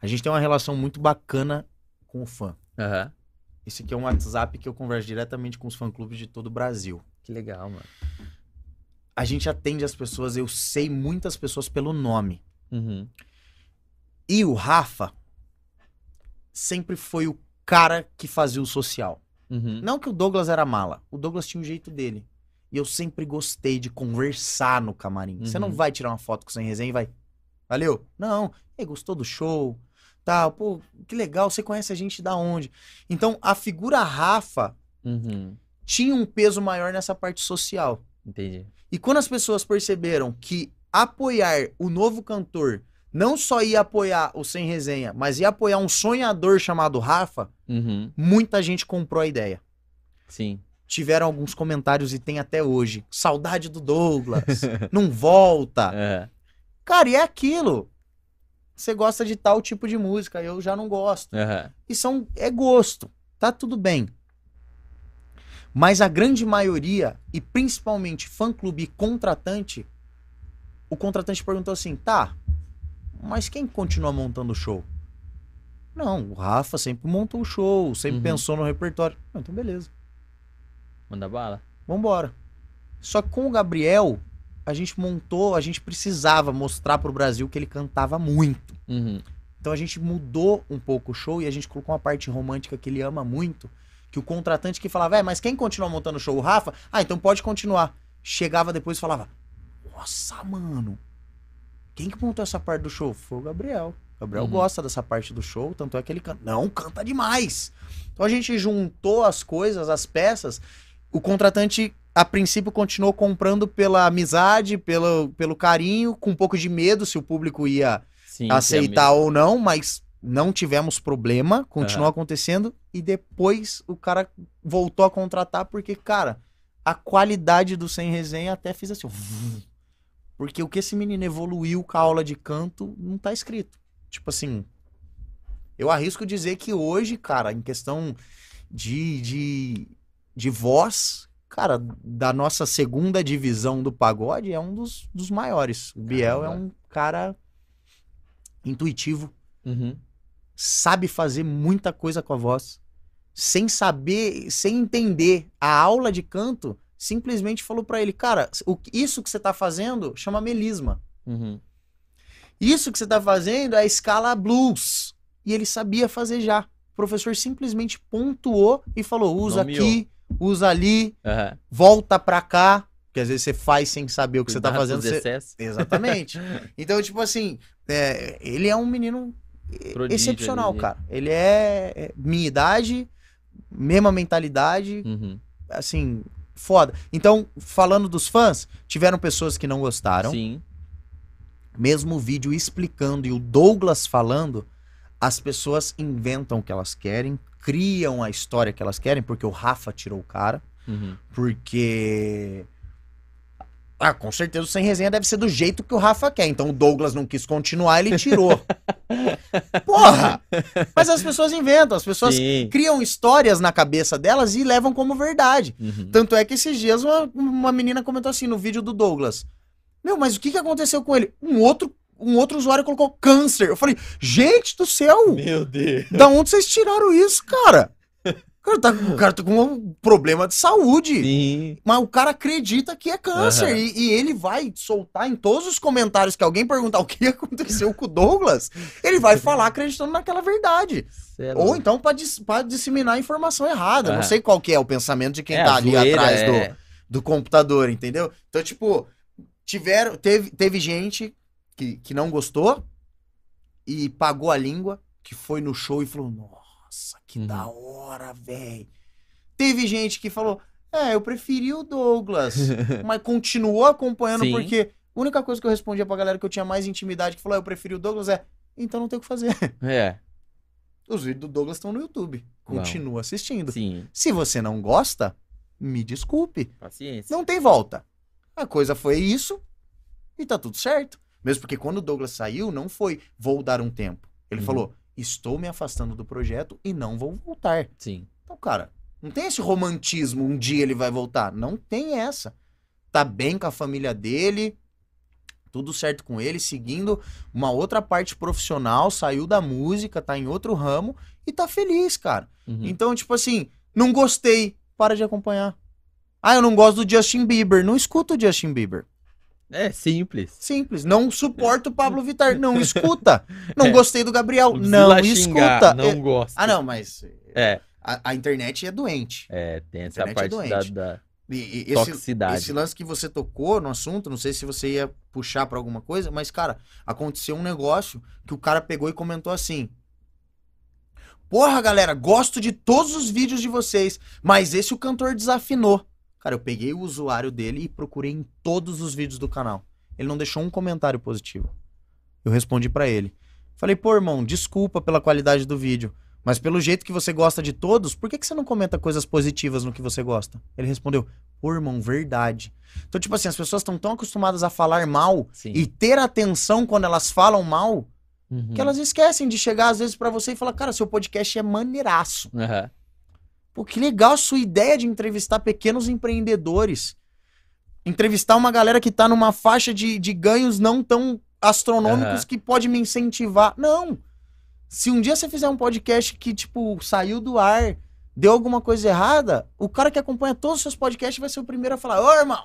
a gente tem uma relação muito bacana com o fã. Aham. Esse aqui é um WhatsApp que eu converso diretamente com os fã-clubes de todo o Brasil. Que legal, mano. A gente atende as pessoas, eu sei muitas pessoas pelo nome. Uhum. E o Rafa sempre foi o cara que fazia o social. Uhum. Não que o Douglas era mala, o Douglas tinha o jeito dele. E eu sempre gostei de conversar no camarim. Você não Uhum. vai tirar uma foto com sem resenha e vai. Valeu? Não. E gostou do show? Tal, pô, que legal, você conhece a gente da onde? Então, a figura Rafa Uhum. tinha um peso maior nessa parte social. Entendi. E quando as pessoas perceberam que apoiar o novo cantor não só ia apoiar o Sem Resenha, mas ia apoiar um sonhador chamado Rafa, Uhum. muita gente comprou a ideia. Sim. Tiveram alguns comentários e tem até hoje. Saudade do Douglas. não volta. É. Cara, e é aquilo. Você gosta de tal tipo de música, eu já não gosto. E são, é gosto. Tá tudo bem. Mas a grande maioria, e principalmente fã-clube e contratante, o contratante perguntou assim: tá, mas quem continua montando o show? Não, o Rafa sempre montou o show, sempre Uhum. pensou no repertório. Então beleza, Manda bala. vambora. Só que com o Gabriel, a gente montou, a gente precisava mostrar pro Brasil que ele cantava muito. Uhum. Então a gente mudou um pouco o show e a gente colocou uma parte romântica que ele ama muito. Que o contratante que falava, é, mas quem continua montando o show? O Rafa? Ah, então pode continuar. Chegava depois e falava, nossa, mano, quem que montou essa parte do show? Foi o Gabriel. O Gabriel Uhum. gosta dessa parte do show, tanto é que ele canta. Não, canta demais. Então a gente juntou as coisas, as peças. O contratante, a princípio, continuou comprando pela amizade, pelo, pelo carinho, com um pouco de medo se o público ia Sim. aceitar ou não, mas não tivemos problema, continuou Aham. acontecendo e depois o cara voltou a contratar porque, cara, a qualidade do sem resenha até fiz assim, porque o que esse menino evoluiu com a aula de canto não tá escrito. Tipo assim, eu arrisco dizer que hoje, cara, em questão de, de, de voz, cara, da nossa segunda divisão do pagode é um dos, dos maiores. O Biel é Caramba. um cara intuitivo, Uhum. sabe fazer muita coisa com a voz, sem saber, sem entender a aula de canto, simplesmente falou pra ele, cara, o, isso que você tá fazendo chama melisma. Uhum. Isso que você tá fazendo é a escala blues. E ele sabia fazer já. O professor simplesmente pontuou e falou: usa Nomeou. aqui, usa ali, Aham. volta pra cá. Porque às vezes você faz sem saber o que você tá Cuidado fazendo. você- excessos. Exatamente. Então, tipo assim, é, ele é um menino Prodígio excepcional, ali. cara. Ele é, é minha idade, mesma mentalidade, Uhum. assim, foda. Então, falando dos fãs, tiveram pessoas que não gostaram. Sim. Mesmo o vídeo explicando e o Douglas falando, as pessoas inventam o que elas querem, criam a história que elas querem, porque o Rafa tirou o cara, Uhum. porque. Ah, com certeza o sem resenha deve ser do jeito que o Rafa quer. Então o Douglas não quis continuar, ele tirou. Porra! Mas as pessoas inventam, as pessoas Sim. criam histórias na cabeça delas e levam como verdade. Uhum. Tanto é que esses dias uma, uma menina comentou assim no vídeo do Douglas. Meu, mas o que, que aconteceu com ele? Um outro, um outro usuário colocou câncer. Eu falei, gente do céu! Meu Deus. Da onde vocês tiraram isso, cara? O cara tá, o cara tá com um problema de saúde. Sim. Mas o cara acredita que é câncer. Aham. E, e ele vai soltar em todos os comentários que alguém perguntar o que aconteceu com o Douglas. Ele vai falar acreditando naquela verdade. É Ou então pra, dis- pra disseminar a informação errada. Não Aham. sei qual que é o pensamento de quem É, tá ali zoeira atrás do é- do computador, entendeu? Então, tipo, tiveram, teve, teve gente que, que não gostou e pagou a língua, que foi no show e falou: Nossa, que Uhum. da hora, velho. Teve gente que falou: É, eu preferi o Douglas, mas continuou acompanhando Sim. porque a única coisa que eu respondia pra galera que eu tinha mais intimidade que falou: "É, Eu preferi o Douglas é. Então não tem o que fazer. É, Os vídeos do Douglas estão no YouTube. Não. Continua assistindo. sim. Se você não gosta, me desculpe. Paciência. Não tem volta. A coisa foi isso e tá tudo certo. Mesmo porque quando o Douglas saiu, não foi vou dar um tempo. Ele Uhum. falou: estou me afastando do projeto e não vou voltar. Sim. Então, cara, não tem esse romantismo, um dia ele vai voltar. Não tem essa. Tá bem com a família dele, tudo certo com ele, seguindo uma outra parte profissional, saiu da música, tá em outro ramo e tá feliz, cara. Uhum. Então, tipo assim, não gostei, para de acompanhar. Ah, eu não gosto do Justin Bieber. Não escuta o Justin Bieber. É simples. Simples. Não suporto o Pablo Vittar. Não escuta. Não É. gostei do Gabriel. Não escuta. Não É- gosto. Ah, não, mas É, a, a internet é doente. é, tem essa é parte da, doente. da E, e esse, toxicidade. esse lance que você tocou no assunto, não sei se você ia puxar pra alguma coisa, mas, cara, aconteceu um negócio que o cara pegou e comentou assim. Porra, galera, gosto de todos os vídeos de vocês, mas esse o cantor desafinou. Cara, eu peguei o usuário dele e procurei em todos os vídeos do canal. Ele não deixou um comentário positivo. Eu respondi pra ele. Falei, pô, irmão, desculpa pela qualidade do vídeo. Mas pelo jeito que você gosta de todos, por que, que você não comenta coisas positivas no que você gosta? Ele respondeu, pô, irmão, verdade. Então, tipo assim, as pessoas estão tão acostumadas a falar mal Sim. e ter atenção quando elas falam mal, Uhum. que elas esquecem de chegar às vezes pra você e falar, cara, seu podcast é maneiraço. Aham. Pô, que legal a sua ideia de entrevistar pequenos empreendedores. Entrevistar uma galera que tá numa faixa de, de ganhos não tão astronômicos Aham. que pode me incentivar. Não. Se um dia você fizer um podcast que, tipo, saiu do ar, deu alguma coisa errada, o cara que acompanha todos os seus podcasts vai ser o primeiro a falar: Ô, irmão,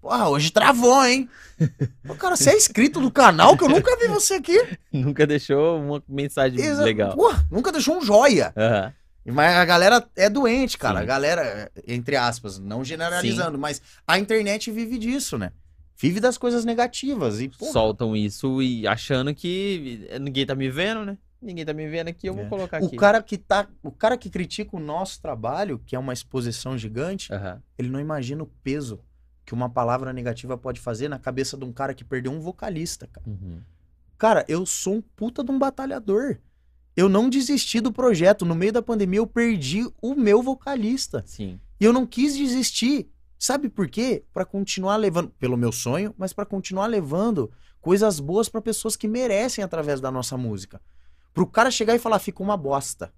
porra, hoje travou, hein? Pô, cara, você é inscrito do canal que eu nunca vi você aqui. Nunca deixou uma mensagem Exa- legal. Porra, nunca deixou um joia. Aham. Mas a galera é doente, cara. Sim. A galera, entre aspas, não generalizando, mas a internet vive disso, né? Vive das coisas negativas. E, porra, Soltam isso e achando que ninguém tá me vendo, né? Ninguém tá me vendo aqui, eu vou É. colocar o aqui. cara que tá. O cara que critica o nosso trabalho, que é uma exposição gigante, Aham. ele não imagina o peso que uma palavra negativa pode fazer na cabeça de um cara que perdeu um vocalista, cara. Uhum. Cara, eu sou um puta de um batalhador. Eu não desisti do projeto. No meio da pandemia, eu perdi o meu vocalista. Sim. E eu não quis desistir. Sabe por quê? Pra continuar levando, pelo meu sonho, mas pra continuar levando coisas boas pra pessoas que merecem através da nossa música. Pro cara chegar e falar, fica uma bosta.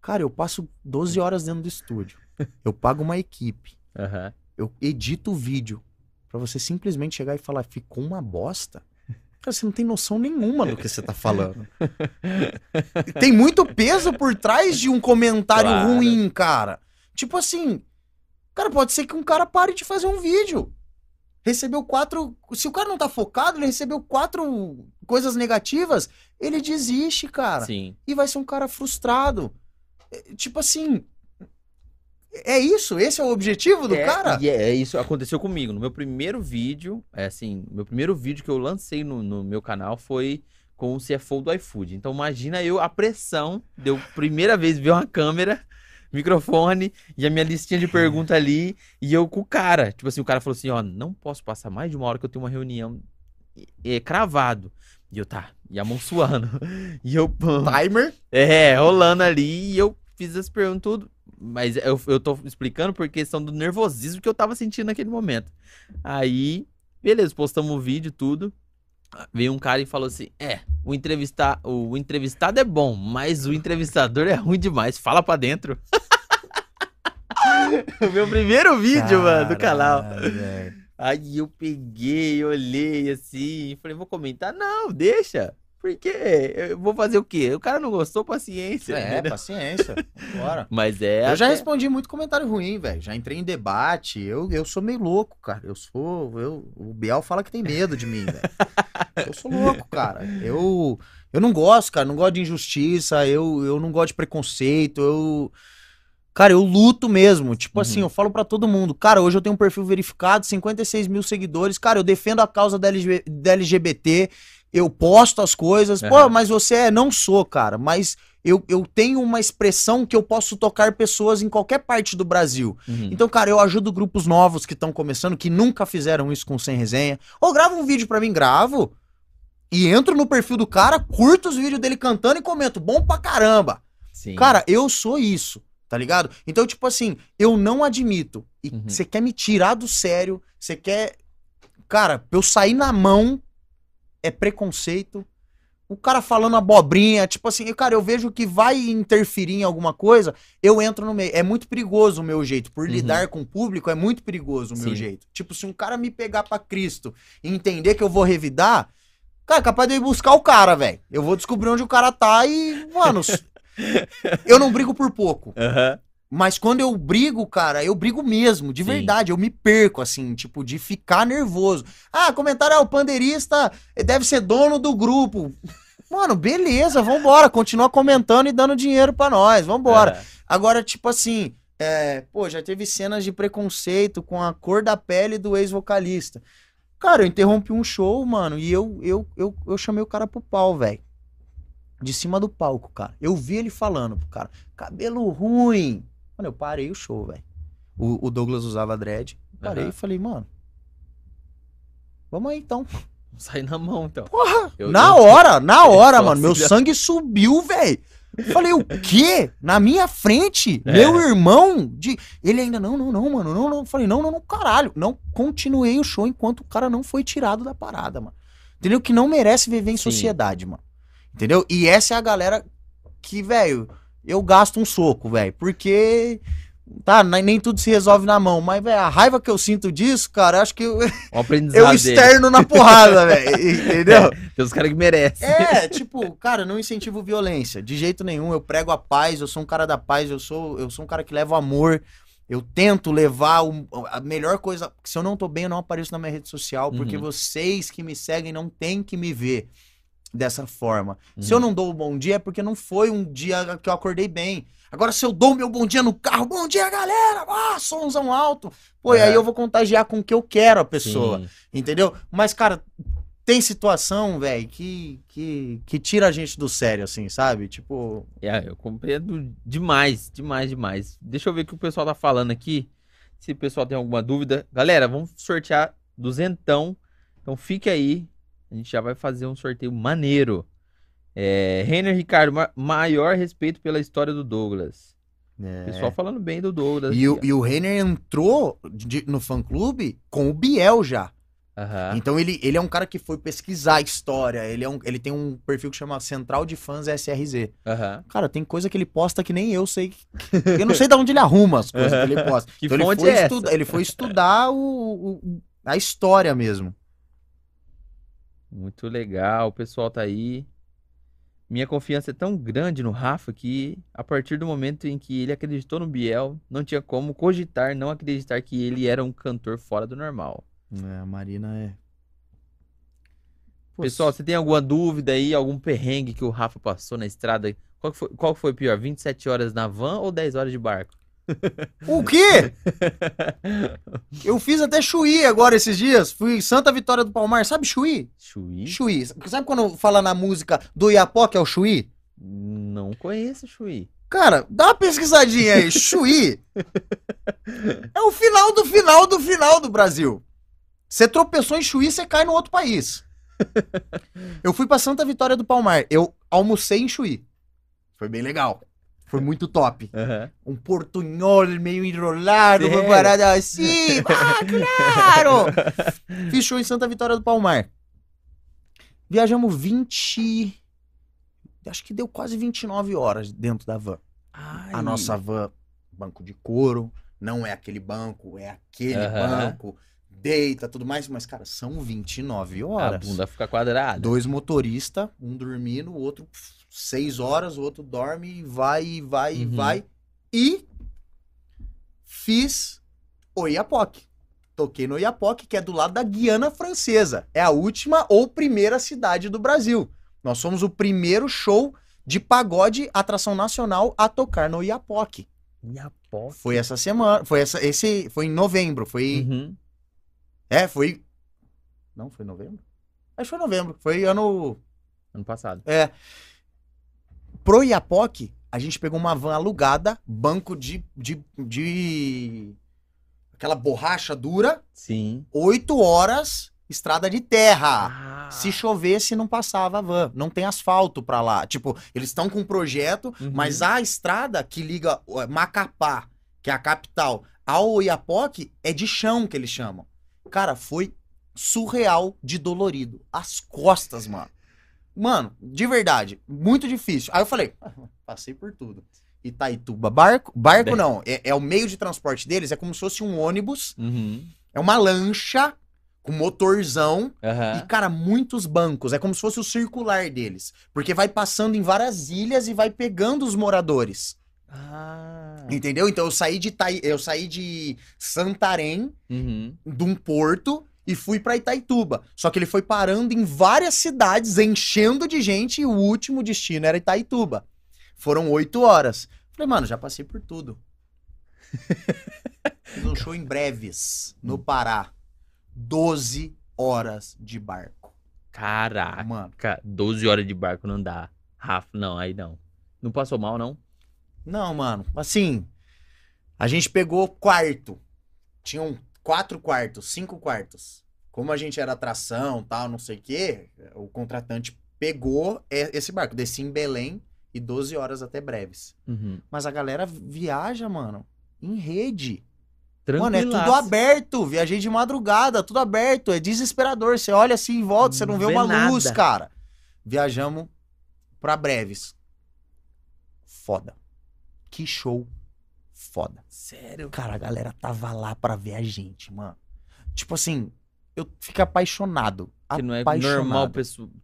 Cara, eu passo 12 horas dentro do estúdio. Eu pago uma equipe. Aham. Eu edito o vídeo. Pra você simplesmente chegar e falar, ficou uma bosta. Cara, você não tem noção nenhuma do que você tá falando. tem muito peso por trás de um comentário Claro. ruim, cara. Tipo assim, cara, pode ser que um cara pare de fazer um vídeo. Recebeu quatro. Se o cara não tá focado, ele recebeu quatro coisas negativas, ele desiste, cara. Sim. E vai ser um cara frustrado. É, Tipo assim. É isso? Esse é o objetivo do É, cara? E é, isso aconteceu comigo. No meu primeiro vídeo, é assim, meu primeiro vídeo que eu lancei no, no meu canal foi com o CFO do iFood. Então imagina eu a pressão de eu primeira vez ver uma câmera, microfone e a minha listinha de perguntas ali e eu com o cara. Tipo assim, o cara falou assim, ó, não posso passar mais de uma hora que eu tenho uma reunião é, cravado. E eu tá, e a mão suando. E eu Timer. é, rolando ali e eu fiz as perguntas tudo. Mas eu, eu tô explicando por questão do nervosismo que eu tava sentindo naquele momento. Aí, beleza, postamos o vídeo, tudo. Veio um cara e falou assim: É, o, entrevistar, o entrevistado é bom, mas o entrevistador é ruim demais. Fala pra dentro. o meu primeiro vídeo, mano, do canal. Aí eu peguei, olhei assim, falei, vou comentar? Não, deixa. Por quê? Eu vou fazer o quê? O cara não gostou, paciência. É, entendeu? paciência. Bora. Mas é. Eu já até- respondi muito comentário ruim, velho. Já entrei em debate. Eu, eu sou meio louco, cara. Eu sou. Eu, o Biel fala que tem medo de mim, velho. Eu sou louco, cara. Eu, eu não gosto, cara. Não gosto de injustiça. Eu, eu não gosto de preconceito. Eu. Cara, eu luto mesmo. Tipo Uhum. assim, eu falo pra todo mundo. Cara, hoje eu tenho um perfil verificado, 56 mil seguidores. Cara, eu defendo a causa da, LG da LGBT. Eu posto as coisas. Pô, Aham. mas você é. Não sou, cara. Mas eu, eu tenho uma expressão que eu posso tocar pessoas em qualquer parte do Brasil. Uhum. Então, cara, eu ajudo grupos novos que estão começando, que nunca fizeram isso com Sem Resenha. Ou grava um vídeo pra mim, gravo. E entro no perfil do cara, curto os vídeos dele cantando e comento. Bom pra caramba. Sim. Cara, eu sou isso, tá ligado? Então, tipo assim, eu não admito. E Uhum. você quer me tirar do sério, você quer. Cara, eu sair na mão é preconceito. O cara falando abobrinha, tipo assim, cara, eu vejo que vai interferir em alguma coisa, eu entro no meio. É muito perigoso o meu jeito. Por Uhum. lidar com o público, é muito perigoso o meu Sim. jeito. Tipo, se um cara me pegar pra Cristo e entender que eu vou revidar, cara, é capaz de eu ir buscar o cara, velho. Eu vou descobrir onde o cara tá e, mano, eu não brigo por pouco. Aham. Mas quando eu brigo, cara, eu brigo mesmo, de Sim. verdade. Eu me perco, assim, tipo, de ficar nervoso. Ah, comentário, ah, o pandeirista deve ser dono do grupo. Mano, beleza, vambora. Continua comentando e dando dinheiro pra nós, vambora. Aham. Agora, tipo assim, é, pô, já teve cenas de preconceito com a cor da pele do ex-vocalista. Cara, eu interrompi um show, mano, e eu, eu, eu, eu chamei o cara pro pau, velho. De cima do palco, cara. Eu vi ele falando pro cara, cabelo ruim. Mano, eu parei o show, velho. O, o Douglas usava dread. Parei Aham. e falei, mano, vamos aí então. Sai na mão, então. Porra, Eu- na eu- hora, na hora, Só mano. Meu se- sangue subiu, velho. Falei, o quê? Na minha frente? É. Meu irmão? De... Ele ainda, não, não, não, mano, não, não. Falei, não, não, não, caralho. Não, continuei o show enquanto o cara não foi tirado da parada, mano. Entendeu? Que não merece viver em Sim. sociedade, mano. Entendeu? E essa é a galera que, velho, eu gasto um soco, velho. Porque, tá, nem tudo se resolve na mão. Mas, velho, a raiva que eu sinto disso, cara, acho que eu, eu dele. externo na porrada, velho. Entendeu? Tem os caras que merecem. É, tipo, cara, não incentivo violência, de jeito nenhum. Eu prego a paz, eu sou um cara da paz, eu sou, eu sou um cara que leva o amor. Eu tento levar o- a melhor coisa. Se eu não tô bem, eu não apareço na minha rede social, porque Uhum. vocês que me seguem não têm que me ver dessa forma. Se Uhum. eu não dou o bom dia, é porque não foi um dia que eu acordei bem. Agora, se eu dou o meu bom dia no carro, bom dia, galera! Ah, somzão alto. Pô, É. aí eu vou contagiar com o que eu quero a pessoa. Sim. Entendeu? Mas, cara, tem situação, velho, que, que, que tira a gente do sério, assim, sabe? Tipo. É, eu compreendo demais, demais, demais. Deixa eu ver o que o pessoal tá falando aqui. Se o pessoal tem alguma dúvida. Galera, vamos sortear duzentão. Então fique aí. A gente já vai fazer um sorteio maneiro. É, Renner Ricardo, ma- maior respeito pela história do Douglas. O pessoal falando bem do Douglas. É. E, o, e o Renner entrou de- no fã-clube com o Biel já. Aham. Então ele, ele é um cara que foi pesquisar a história. Ele, é um, ele tem um perfil que chama Central de Fãs SRZ. Aham. Cara, tem coisa que ele posta que nem eu sei. Eu não sei de onde ele arruma as coisas que ele posta. Que então ele foi, é ele foi estudar o, o- a história mesmo. Muito legal, o pessoal tá aí. Minha confiança é tão grande no Rafa que, a partir do momento em que ele acreditou no Biel, não tinha como cogitar não acreditar que ele era um cantor fora do normal. É, a Marina é. Pô, Pessoal, você tem alguma dúvida aí, algum perrengue que o Rafa passou na estrada? Qual foi, qual foi pior, 27 horas na van ou 10 horas de barco? O quê? Eu fiz até Chuí agora esses dias. Fui em Santa Vitória do Palmar. Sabe Chuí? Chuí? Chuí. Sabe quando fala na música do Iapó, que é o Chuí? Não conheço Chuí. Cara, dá uma pesquisadinha aí. Chuí é o final do final do final do Brasil. Você tropeçou em Chuí, você cai no outro país. Eu fui pra Santa Vitória do Palmar. Eu almocei em Chuí. Foi bem legal. Foi muito top. Aham. um portunhol meio enrolado, uma Sério? parada assim. Ah, claro! Show em Santa Vitória do Palmar. Viajamos 20. Acho que deu quase 29 horas dentro da van. A Ai. nossa van, banco de couro, não é aquele banco, é aquele Aham. banco, deita, tudo mais, mas, cara, são 29 A horas. bunda fica quadrada. Dois motoristas, um dormindo, o outro pff, seis horas, o outro dorme e vai, e vai, e Uhum. vai. E fiz o Iapoque. Toquei no Iapoque, que é do lado da Guiana Francesa. É a última ou primeira cidade do Brasil. Nós somos o primeiro show de pagode atração nacional a tocar no Iapoque. Iapó. Foi essa semana, foi essa, esse, foi em novembro, foi, Uhum. é, foi, não, foi novembro? Acho que foi novembro, foi ano Ano passado. É. Pro Iapoque, a gente pegou uma van alugada, banco de. de, de aquela borracha dura, Sim. oito horas, estrada de terra. Ah. Se chovesse, não passava a van. Não tem asfalto pra lá. Tipo, eles estão com um projeto, Uhum. mas a estrada que liga Macapá, que é a capital, ao Iapoque, é de chão que eles chamam. Cara, foi surreal de dolorido. As costas, mano. Mano, de verdade, muito difícil. Aí eu falei, "Ah, passei por tudo. Itaituba, barco? Barco Bem. não, é, é o meio de transporte deles, é como se fosse um ônibus, Uhum. é uma lancha com motorzão Aham. e, cara, muitos bancos. É como se fosse o circular deles. Porque vai passando em várias ilhas e vai pegando os moradores. Ah. Entendeu? Então eu saí de Itai... eu saí de Santarém, Uhum. de um porto, e fui pra Itaituba. Só que ele foi parando em várias cidades, enchendo de gente, e o último destino era Itaituba. Foram oito horas. Falei, mano, já passei por tudo. Fiz um show em Breves, no Pará. 12 horas de barco. Caraca. Mano. 12 horas de barco não dá. Rafa, não, aí não. Não passou mal, não? Não, mano. Assim, a gente pegou quarto. Tinham quatro quartos, cinco quartos. como a gente era atração, tal, não sei o quê, o contratante pegou esse barco, desci em Belém e 12 horas até Breves. Uhum. Mas a galera viaja, mano, em rede. Mano, é tudo aberto. Viajei de madrugada, tudo aberto. É desesperador. Você olha assim em volta, você não vê Vê uma nada. luz, cara. Viajamos pra Breves. Foda. Que show foda. Sério? Cara, a galera tava lá pra ver a gente, mano. Tipo assim, eu fico apaixonado. Que não é apaixonado. normal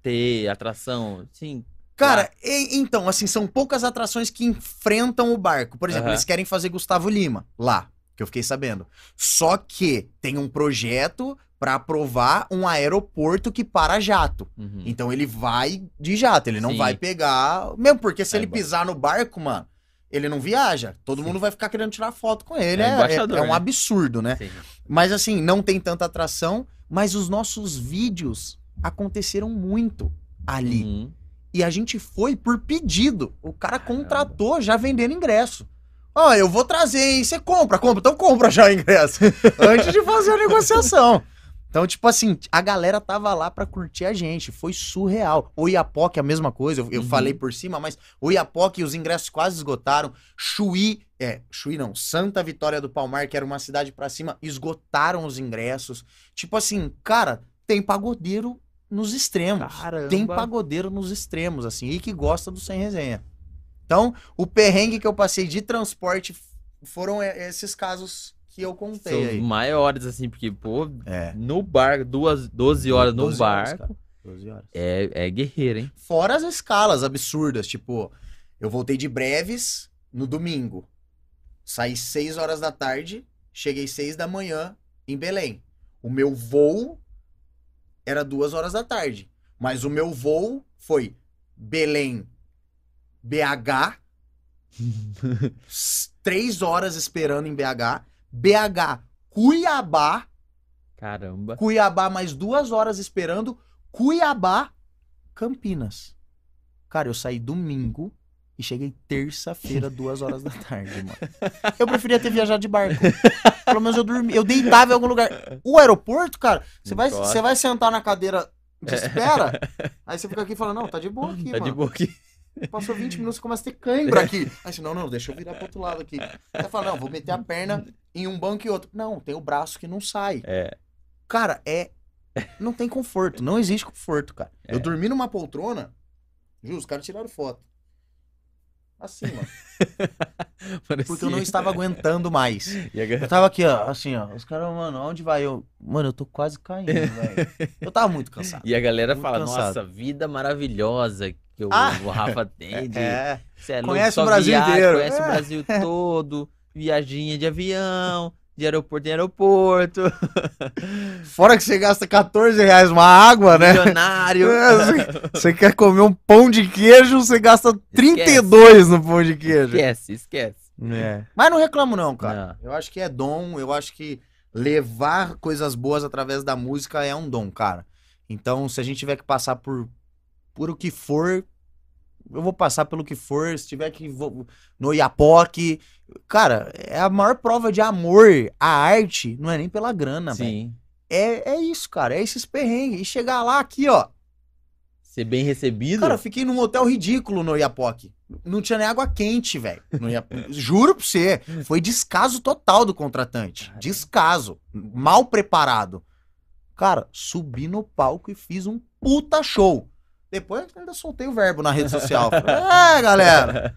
ter atração. Sim. Cara, e- então, assim, são poucas atrações que enfrentam o barco. Por exemplo, Aham. eles querem fazer Gustavo Lima lá, que eu fiquei sabendo. Só que tem um projeto pra aprovar um aeroporto que para jato. Uhum. Então ele vai de jato, ele não Sim. vai pegar. Mesmo porque se É ele bom. pisar no barco, mano, ele não viaja. Todo Sim. mundo vai ficar querendo tirar foto com ele. É É, é- é um né? absurdo, né? Sim. Mas assim, não tem tanta atração, mas os nossos vídeos aconteceram muito ali. Uhum. E a gente foi por pedido. O cara contratou já vendendo ingresso. Ó, eu vou trazer, hein? Você compra, compra. Então compra já o ingresso. Antes de fazer a negociação. Então, tipo assim, a galera tava lá pra curtir a gente. Foi surreal. O Iapoque, a mesma coisa. Eu, eu Uhum. falei por cima, mas o Iapoque, os ingressos quase esgotaram. Chuí, é, Chuí não, Santa Vitória do Palmar, que era uma cidade pra cima, esgotaram os ingressos. Tipo assim, cara, tem pagodeiro nos extremos. Caramba. Tem pagodeiro nos extremos, assim, e que gosta do sem resenha. Então, o perrengue que eu passei de transporte foram e- esses casos que eu contei São aí. maiores, assim, porque, pô, É. no barco, duas, 12 horas no 12 horas, barco, cara. 12 horas. é, é guerreiro, hein? Fora as escalas absurdas, tipo, eu voltei de breves no domingo. Saí 6 horas da tarde, cheguei 6 da manhã em Belém. O meu voo era 2 horas da tarde. Mas o meu voo foi Belém, BH, 3 horas esperando em BH, BH, Cuiabá, Caramba. Cuiabá mais duas horas esperando. Cuiabá, Campinas. Cara, eu saí domingo e cheguei terça-feira, duas horas da tarde, mano. Eu preferia ter viajado de barco. Pelo menos eu dormi. Eu deitava em algum lugar. O aeroporto, cara, você vai, você vai sentar na cadeira de espera, aí você fica aqui falando, não, tá de boa aqui, Tá mano. de boa aqui. Passou 20 minutos, você começa a ter cãibra aqui. Aí você, não, não, deixa eu virar pro outro lado aqui. Aí você fala, não, vou meter a perna em um banco e outro. Não, tem o braço que não sai. É. Cara, é. Não tem conforto. Não existe conforto, cara. É. Eu dormi numa poltrona. Jus, os caras tiraram foto. Assim, mano. Porque eu não estava aguentando mais. E a Eu galera- tava aqui, ó, assim, ó. Os caras, mano, aonde vai? Eu, mano, eu tô quase caindo, velho. Eu tava muito cansado. E a galera Muito fala, cansado. nossa, vida maravilhosa que o, Ah. o Rafa tem. de- É. É louco, Conhece o Brasil viaja, inteiro. Conhece o É. Brasil todo. Viaginha de avião, de aeroporto em aeroporto. Fora que você gasta 14 reais uma água, né? Milionário. É, você, você quer comer um pão de queijo, você gasta 32 no pão de queijo. esquece, esquece. É. Mas não reclamo não, cara. Não. Eu acho que é dom, eu acho que levar coisas boas através da música é um dom, cara. Então, se a gente tiver que passar por, por o que for, eu vou passar pelo que for. Se tiver que vou no Iapoque, cara, é a maior prova de amor à arte, não é nem pela grana, velho. Sim. É, é isso, cara, é esses perrengues. E chegar lá aqui, ó. Ser bem recebido. Cara, eu fiquei num hotel ridículo no Iapoque. Não tinha nem água quente, velho. Juro pra você. Foi descaso total do contratante. Descaso. Mal preparado. Cara, subi no palco e fiz um puta show. Depois eu ainda soltei o verbo na rede social. É, galera.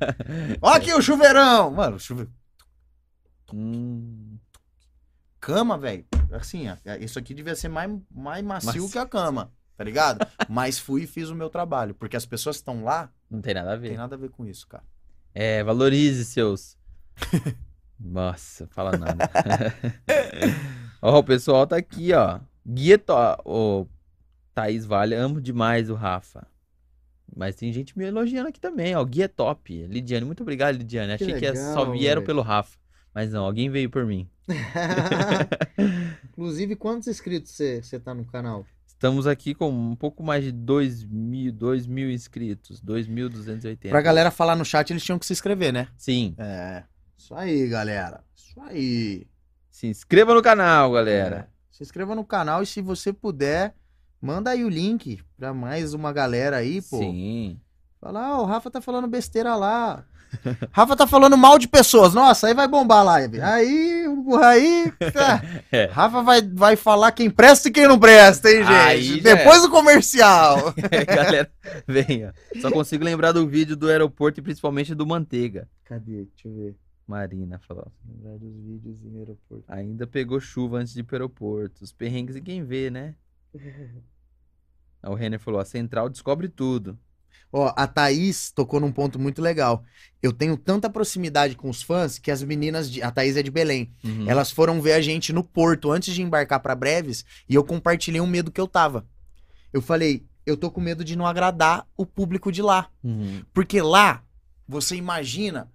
Ó aqui o chuveirão. Mano, chuve... Hum, cama, velho. Assim, ó, isso aqui devia ser mais, mais macio que a cama. Tá ligado? Mas fui e fiz o meu trabalho. Porque as pessoas que estão lá não tem nada a não tem ver. nada a ver com isso, cara. É, valorize seus. Nossa, fala nada. ó, o pessoal tá aqui, ó. Guia to... Thaís Vale, amo demais o Rafa. Mas tem gente me elogiando aqui também, ó. Guia top. Lidiane, muito obrigado, Lidiane. Que Achei que legal, só vieram pelo Rafa. Mas não, alguém veio por mim. Inclusive, quantos inscritos você tá no canal? Estamos aqui com um pouco mais de 2 mil, 2 mil inscritos. 2.280. Pra galera falar no chat, eles tinham que se inscrever, né? Sim. É. Isso aí, galera. Isso aí. Se inscreva no canal, galera. É. Se inscreva no canal e se você puder, manda aí o link pra mais uma galera aí, pô. Sim. Fala, ah, o Rafa tá falando besteira lá. Rafa tá falando mal de pessoas. Nossa, aí vai bombar a live. Aí, aí. tá. É. Rafa vai, vai falar quem presta e quem não presta, hein, gente? Aí Depois do comercial. Galera, venha. Só consigo lembrar do vídeo do aeroporto e principalmente do Manteiga. Cadê? Deixa eu ver. Marina falou. Lembrar dos vídeos em aeroporto. Ainda pegou chuva antes de ir pro aeroporto. Os perrengues e quem vê, né? O Renner falou: a central descobre tudo. Ó, a Thaís tocou num ponto muito legal. Eu tenho tanta proximidade com os fãs que as meninas. De... A Thaís é de Belém. Uhum. Elas foram ver a gente no porto antes de embarcar pra Breves e eu compartilhei um medo que eu tava. Eu falei, eu tô com medo de não agradar o público de lá. Uhum. Porque lá, você imagina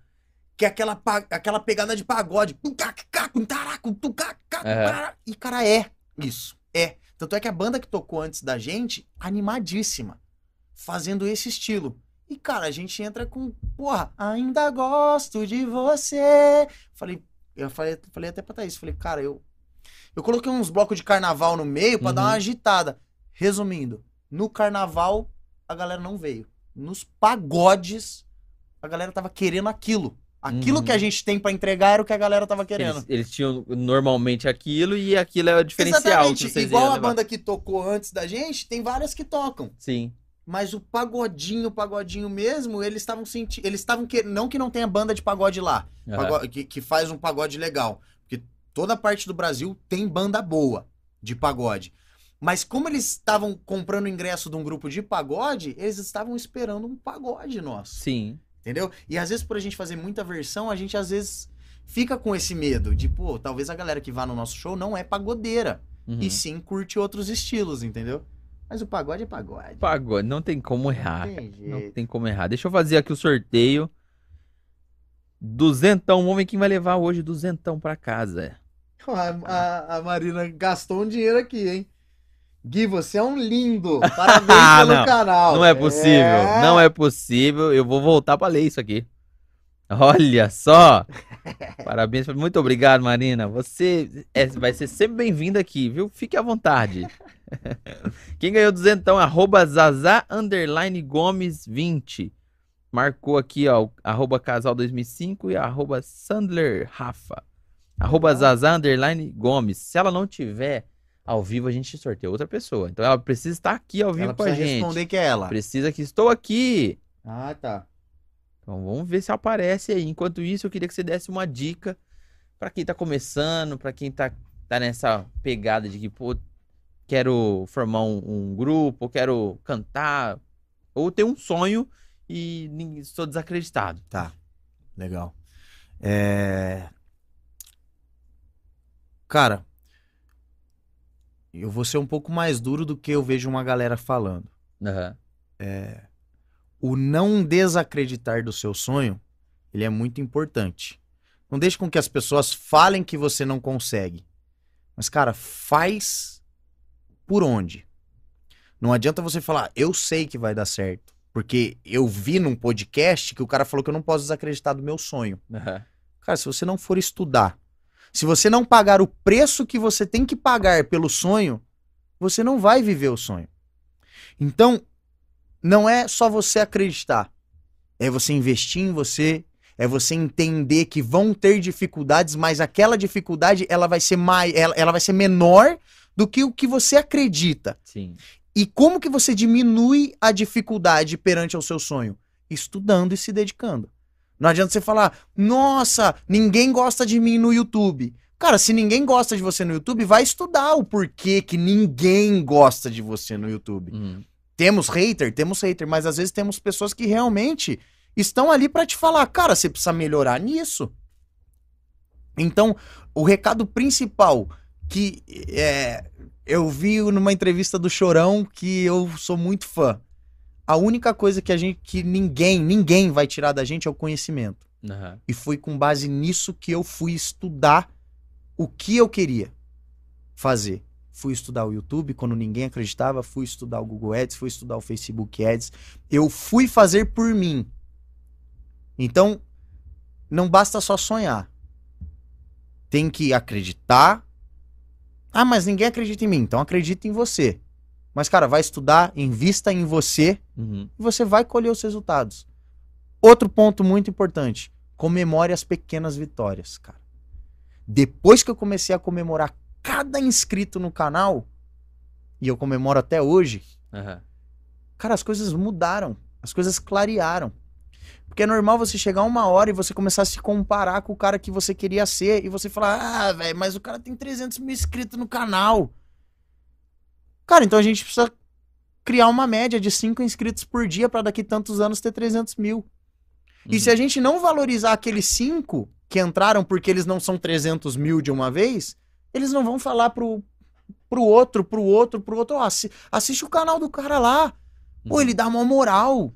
que é aquela, pa- aquela pegada de pagode. Tará. E, cara, é isso. É. Tanto é que a banda que tocou antes da gente, animadíssima. Fazendo esse estilo. E, cara, a gente entra com, porra, ainda gosto de você. Falei, eu falei, falei até pra Thaís, falei, cara, eu. Eu coloquei uns blocos de carnaval no meio pra dar Uhum. uma agitada. Resumindo, no carnaval a galera não veio. Nos pagodes, a galera tava querendo aquilo. Aquilo Uhum. que a gente tem pra entregar era o que a galera tava querendo. Eles, eles tinham normalmente aquilo e aquilo é o diferencial Exatamente. que vocês Igual a banda que tocou antes da gente, tem várias que tocam. Sim. Mas o pagodinho, pagodinho mesmo, eles estavam sentindo. Eles estavam querendo. Não que não tenha banda de pagode lá, Aham. pago- que, que faz um pagode legal. Porque toda parte do Brasil tem banda boa de pagode. Mas como eles estavam comprando o ingresso de um grupo de pagode, eles estavam esperando um pagode nosso. Sim. Entendeu? E às vezes, por a gente fazer muita versão, a gente às vezes fica com esse medo de, pô, talvez a galera que vá no nosso show não é pagodeira. Uhum. E sim curte outros estilos, entendeu? Mas o pagode é pagode. Pagode, não tem como errar. Tem Não tem como errar. Deixa eu fazer aqui o sorteio. Duzentão. Vamos ver quem vai levar hoje duzentão pra casa. A, a- a Marina gastou um dinheiro aqui, hein? Gui, você é um lindo. Parabéns Ah, pelo não. canal. Não é possível. Não é possível. Eu vou voltar pra ler isso aqui. Olha só. Parabéns. Muito obrigado, Marina. Você é- vai ser sempre bem-vinda aqui, viu? Fique à vontade. Quem ganhou duzentão? Arroba Zazá underline Gomes 20. Marcou aqui, ó, arroba casal 2005 e arroba Sandler Rafa. Arroba. Zazá underline Gomes. Se ela não tiver ao vivo, a gente sorteia outra pessoa. Então ela precisa estar aqui ao vivo Ela com a gente. responder que é ela. Precisa que estou aqui. Ah, tá. Então vamos ver se aparece aí. Enquanto isso, eu queria que você desse uma dica pra quem tá começando, pra quem tá, tá nessa pegada de que, pô, quero formar um, um grupo, quero cantar, ou ter um sonho e estou desacreditado. Tá. Legal. É... Cara, eu vou ser um pouco mais duro do que eu vejo uma galera falando. Aham. o não desacreditar do seu sonho, ele é muito importante. Não deixe com que as pessoas falem que você não consegue. Mas, cara, faz por onde? Não adianta você falar, eu sei que vai dar certo. Porque eu vi num podcast que o cara falou que eu não posso desacreditar do meu sonho. aham. Cara, se você não for estudar, se você não pagar o preço que você tem que pagar pelo sonho, você não vai viver o sonho. Então, não é só você acreditar. É você investir em você, é você entender que vão ter dificuldades, mas aquela dificuldade ela vai ser mais, ela, ela vai ser menor do que o que você acredita. Sim. E como que você diminui a dificuldade perante ao seu sonho? Estudando e se dedicando. Não adianta você falar, nossa, ninguém gosta de mim no YouTube. Cara, se ninguém gosta de você no YouTube, vai estudar o porquê que ninguém gosta de você no YouTube. Uhum. Temos hater, temos hater, mas às vezes temos pessoas que realmente estão ali pra te falar, cara, você precisa melhorar nisso. Então, o recado principal que é, eu vi numa entrevista do Chorão que eu sou muito fã. A única coisa que a gente que ninguém, ninguém vai tirar da gente é o conhecimento. Aham. E foi com base nisso que eu fui estudar o que eu queria fazer. Fui estudar o YouTube quando ninguém acreditava, fui estudar o Google Ads, fui estudar o Facebook Ads. Eu fui fazer por mim. Então, não basta só sonhar. Tem que acreditar, Ah, mas ninguém acredita em mim. Então acredita em você. Mas, cara, vai estudar, invista em você Uhum. e você vai colher os resultados. Outro ponto muito importante: comemore as pequenas vitórias, cara. Depois que eu comecei a comemorar cada inscrito no canal, e eu comemoro até hoje, Aham. cara, as coisas mudaram, as coisas clarearam. Porque é normal você chegar uma hora e você começar a se comparar com o cara que você queria ser e você falar, ah, velho, mas o cara tem 300 mil inscritos no canal. Cara, então a gente precisa criar uma média de 5 inscritos por dia para daqui tantos anos ter 300 mil. E Uhum. se a gente não valorizar aqueles 5 que entraram porque eles não são 300 mil de uma vez, eles não vão falar pro, pro outro, pro outro, pro outro, ó, assi- assiste o canal do cara lá. Pô, Uhum. ele dá uma moral.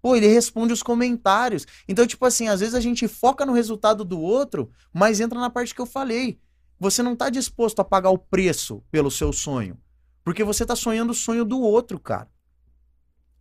Pô, ele responde os comentários. Então, tipo assim, às vezes a gente foca no resultado do outro, mas entra na parte que eu falei. Você não tá disposto a pagar o preço pelo seu sonho. Porque você tá sonhando o sonho do outro, cara.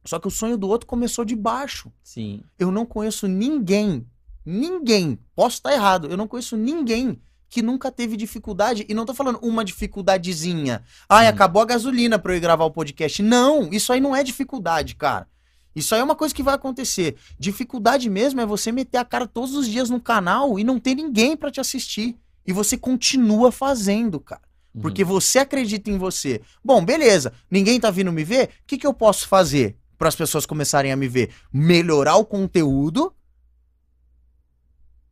Só que o sonho do outro começou de baixo. Sim. Eu não conheço ninguém, ninguém, posso estar errado, eu não conheço ninguém que nunca teve dificuldade, e não tô falando uma dificuldadezinha. Ai, acabou a gasolina pra eu ir gravar o podcast. Não, isso aí não é dificuldade, cara. Isso aí é uma coisa que vai acontecer. Dificuldade mesmo é você meter a cara todos os dias no canal e não ter ninguém pra te assistir. E você continua fazendo, cara. Uhum. Porque você acredita em você. Bom, beleza. Ninguém tá vindo me ver? O que, que eu posso fazer para as pessoas começarem a me ver? Melhorar o conteúdo,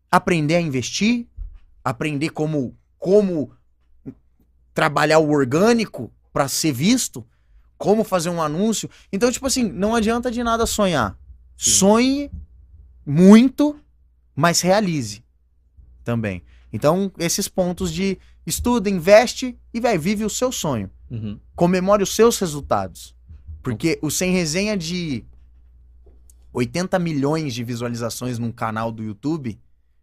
aprender a investir, aprender como como trabalhar o orgânico para ser visto, como fazer um anúncio. Então, tipo assim, não adianta de nada sonhar. Sim. Sonhe muito, mas realize também. Então, esses pontos de estuda, investe e vai vive o seu sonho. Uhum. Comemore os seus resultados. Porque o Sem Resenha de 80 milhões de visualizações num canal do YouTube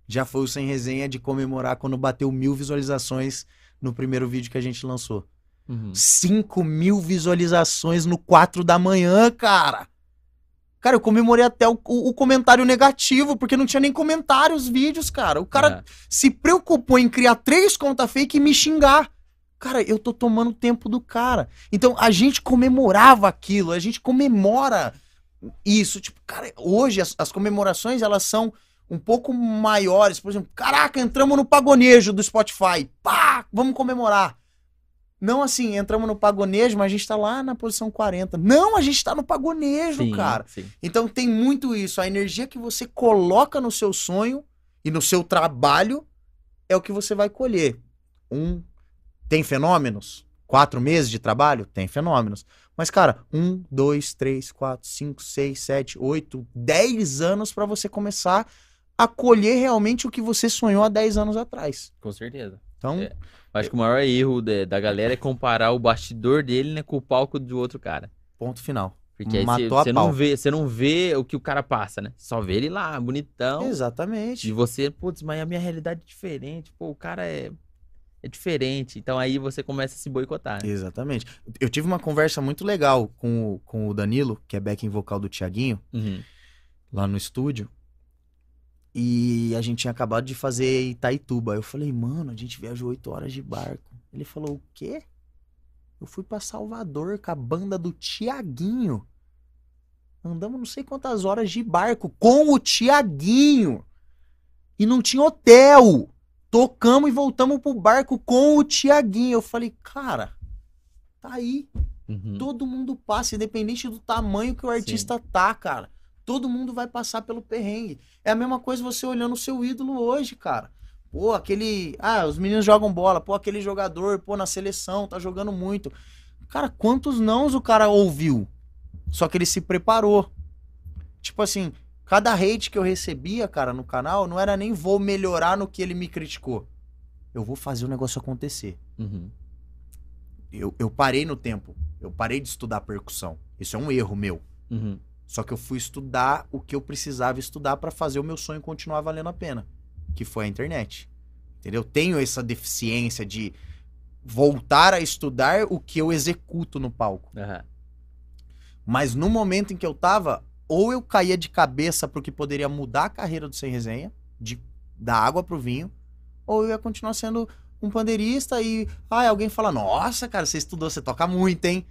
já foi o Sem Resenha de comemorar quando bateu mil visualizações no primeiro vídeo que a gente lançou. Uhum. 5 mil visualizações no 4 da manhã, cara. Cara, eu comemorei até o, o- o comentário negativo, porque não tinha nem comentário os vídeos, cara. O cara Ah, se preocupou em criar três contas fake e me xingar. Cara, eu tô tomando tempo do cara. Então a gente comemorava aquilo, a gente comemora isso. Tipo, cara, hoje as, as comemorações elas são um pouco maiores. Por exemplo, caraca, entramos no pagonejo do Spotify. Pá, vamos comemorar. Não assim, entramos no pagonejo, mas a gente tá lá na posição 40. Não, a gente tá no pagonejo, sim, cara. sim. Então tem muito isso. A energia que você coloca no seu sonho e no seu trabalho é o que você vai colher. Um tem fenômenos? Quatro meses de trabalho? Tem fenômenos. Mas, cara, um, dois, três, quatro, cinco, seis, sete, oito, dez anos pra você começar a colher realmente o que você sonhou há dez anos atrás. Com certeza. Então, É. Acho que o maior erro de- da galera é comparar o bastidor dele né, com o palco do outro cara. ponto final. Porque aí você não vê, você não vê o que o cara passa, né? Só vê ele lá, bonitão. Exatamente. E você, putz, mas a minha realidade é diferente. Pô, o cara é, é diferente. Então aí você começa a se boicotar. Né? Exatamente. Eu tive uma conversa muito legal com o, com o Danilo, que é backing vocal do Tiaguinho, Uhum. lá no estúdio. E a gente tinha acabado de fazer Itaituba. Eu falei, mano, a gente viajou oito horas de barco. Ele falou, o quê? Eu fui pra Salvador com a banda do Tiaguinho. Andamos não sei quantas horas de barco com o Tiaguinho. E não tinha hotel. Tocamos e voltamos pro barco com o Tiaguinho. Eu falei, cara, tá aí. Uhum. Todo mundo passa, independente do tamanho que o artista tá, cara. Todo mundo vai passar pelo perrengue. É a mesma coisa você olhando o seu ídolo hoje, cara. Pô, aquele. Ah, os meninos jogam bola. Pô, aquele jogador, pô, na seleção, tá jogando muito. Cara, quantos nãos o cara ouviu? Só que ele se preparou. Tipo assim, cada hate que eu recebia, cara, no canal, não era nem vou melhorar no que ele me criticou. Eu vou fazer o negócio acontecer Uhum. eu, eu parei no tempo. Eu parei de estudar percussão. Isso é um erro meu. Uhum. Só que eu fui estudar o que eu precisava estudar pra fazer o meu sonho continuar valendo a pena, que foi a internet. Entendeu? Tenho essa deficiência de voltar a estudar o que eu executo no palco. Aham. Mas no momento em que eu tava, ou eu caía de cabeça pro que poderia mudar a carreira do Sem Resenha, de da água pro vinho, ou eu ia continuar sendo um pandeirista e ah, alguém fala: "Nossa, cara, você estudou, você toca muito, hein?"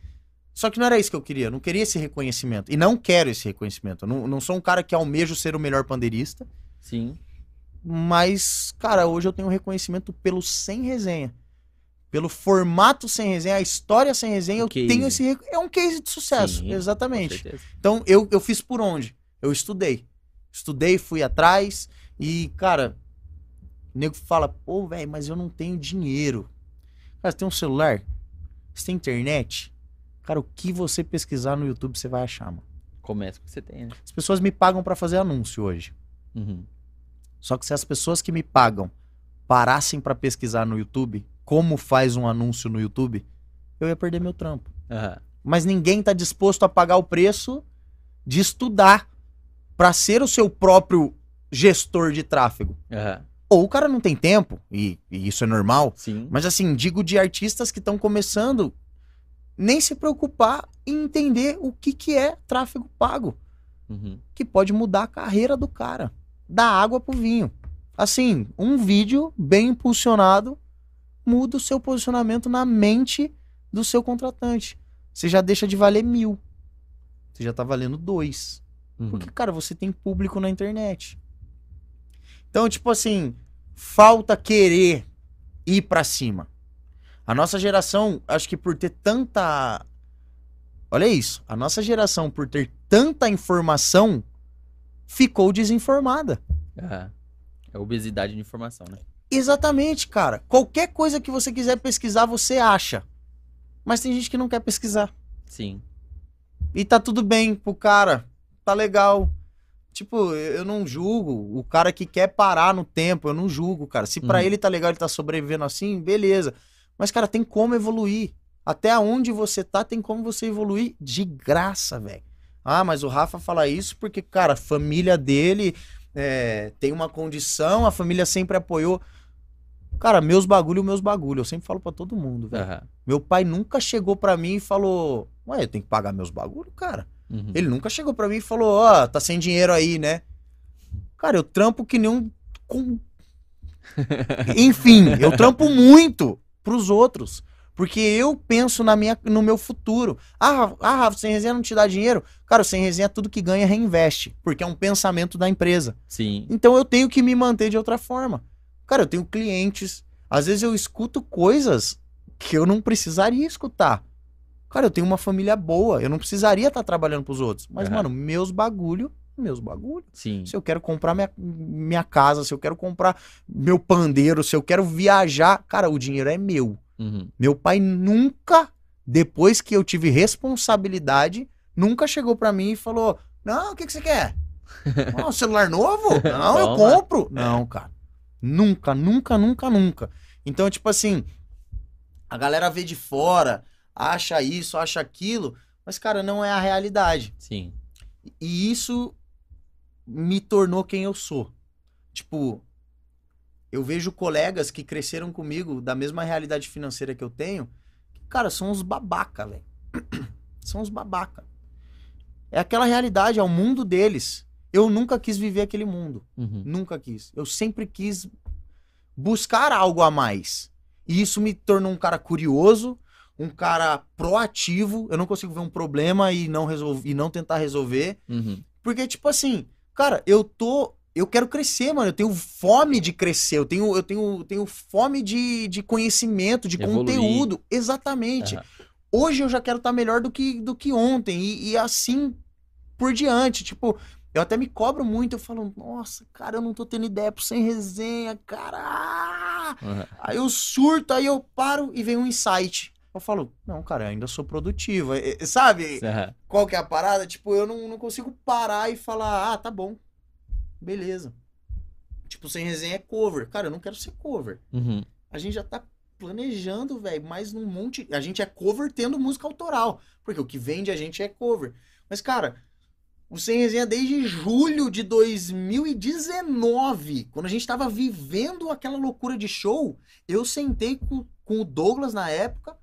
Só que não era isso que eu queria, eu não queria esse reconhecimento. E não quero esse reconhecimento. Eu não, não sou um cara que almejo ser o melhor pandeirista. Sim. Mas, cara, hoje eu tenho reconhecimento pelo sem resenha. Pelo formato sem resenha, a história sem resenha, O eu case. tenho esse. É um case de sucesso. Sim, exatamente. Então, eu, eu fiz por onde? Eu estudei. Estudei, fui atrás. E, cara, o nego fala, pô, velho, mas eu não tenho dinheiro. Cara, você tem um celular? Você tem internet? Cara, o que você pesquisar no YouTube você vai achar, mano. Começa com o que você tem, né? As pessoas me pagam pra fazer anúncio hoje. Uhum. Só que se as pessoas que me pagam parassem pra pesquisar no YouTube como faz um anúncio no YouTube, eu ia perder meu trampo. Aham. Mas ninguém tá disposto a pagar o preço de estudar pra ser o seu próprio gestor de tráfego. Aham. Ou o cara não tem tempo, e, e isso é normal, Sim. mas assim, digo de artistas que estão começando nem se preocupar em entender o que, que é tráfego pago Uhum. que pode mudar a carreira do cara. Da água pro vinho. Assim, um vídeo bem impulsionado muda o seu posicionamento na mente do seu contratante. Você já deixa de valer mil. Você já tá valendo dois. Uhum. Porque, cara, você tem público na internet. Então, tipo assim, falta querer ir pra cima. A nossa geração, acho que por ter tanta. Olha isso. A nossa geração, por ter tanta informação, ficou desinformada. Aham. É obesidade de informação, né? Exatamente, cara. Qualquer coisa que você quiser pesquisar, você acha. Mas tem gente que não quer pesquisar. Sim. E tá tudo bem pro cara. Tá legal. Tipo, eu não julgo o cara que quer parar no tempo, eu não julgo, cara. Se pra Uhum. ele tá legal, ele tá sobrevivendo assim, beleza. Mas, cara, tem como evoluir. Até onde você tá, tem como você evoluir de graça, velho. Ah, mas o Rafa fala isso porque, cara, a família dele é, tem uma condição, a família sempre apoiou. Cara, meus bagulho, meus bagulho. Eu sempre falo pra todo mundo, velho. Aham. Meu pai nunca chegou pra mim e falou: Ué, eu tenho que pagar meus bagulho, cara. Uhum. Ele nunca chegou pra mim e falou: Ó, tá sem dinheiro aí, né? Cara, eu trampo que nem um. com- Enfim, eu trampo muito pros outros. Porque eu penso na minha, no meu futuro. Ah, Rafa- ah, Rafa, sem resenha não te dá dinheiro? Cara, sem resenha tudo que ganha reinveste. Porque é um pensamento da empresa. Sim. Então eu tenho que me manter de outra forma. Cara, eu tenho clientes. Às vezes eu escuto coisas que eu não precisaria escutar. Cara, eu tenho uma família boa. Eu não precisaria estar trabalhando pros outros. Mas, Aham. mano, meus bagulho, meus bagulho. Sim. Se eu quero comprar minha, minha casa, se eu quero comprar meu pandeiro, se eu quero viajar, cara, o dinheiro é meu. Uhum. Meu pai nunca, depois que eu tive responsabilidade, nunca chegou pra mim e falou: Não, o que, que você quer? Um celular novo? Não, eu compro. Não, cara. Nunca, nunca, nunca, nunca. Então, tipo assim, a galera vê de fora, acha isso, acha aquilo, mas, cara, não é a realidade. Sim. E isso me tornou quem eu sou. Tipo, eu vejo colegas que cresceram comigo da mesma realidade financeira que eu tenho, que, cara, são uns babaca, velho. São uns babaca. É aquela realidade, é o mundo deles. Eu nunca quis viver aquele mundo. Uhum. Nunca quis. Eu sempre quis buscar algo a mais. E isso me tornou um cara curioso, um cara proativo. Eu não consigo ver um problema e não, resolver, e não tentar resolver. Uhum. Porque, tipo assim, cara, eu tô. Eu quero crescer, mano. Eu tenho fome de crescer. Eu tenho, eu tenho, tenho fome de, de conhecimento, de Evoluir. conteúdo. Exatamente. Aham. Hoje eu já quero estar melhor do que, do que ontem. E, e assim por diante. Tipo, eu até me cobro muito. Eu falo, nossa, cara, eu não tô tendo ideia pro sem resenha, cara. Aham. Aí eu surto, aí eu paro e vem um insight. Eu falo, não, cara, eu ainda sou produtivo. É, Sabe? Aham. qual que é a parada? Tipo, eu não, não consigo parar e falar, ah, tá bom. Beleza. Tipo, sem resenha é cover. Cara, eu não quero ser cover. Uhum. A gente já tá planejando, velho, mais num monte. A gente é cover tendo música autoral. Porque o que vende a gente é cover. Mas, cara, o Sem Resenha desde julho de 2019, quando a gente tava vivendo aquela loucura de show, eu sentei com, com o Douglas na época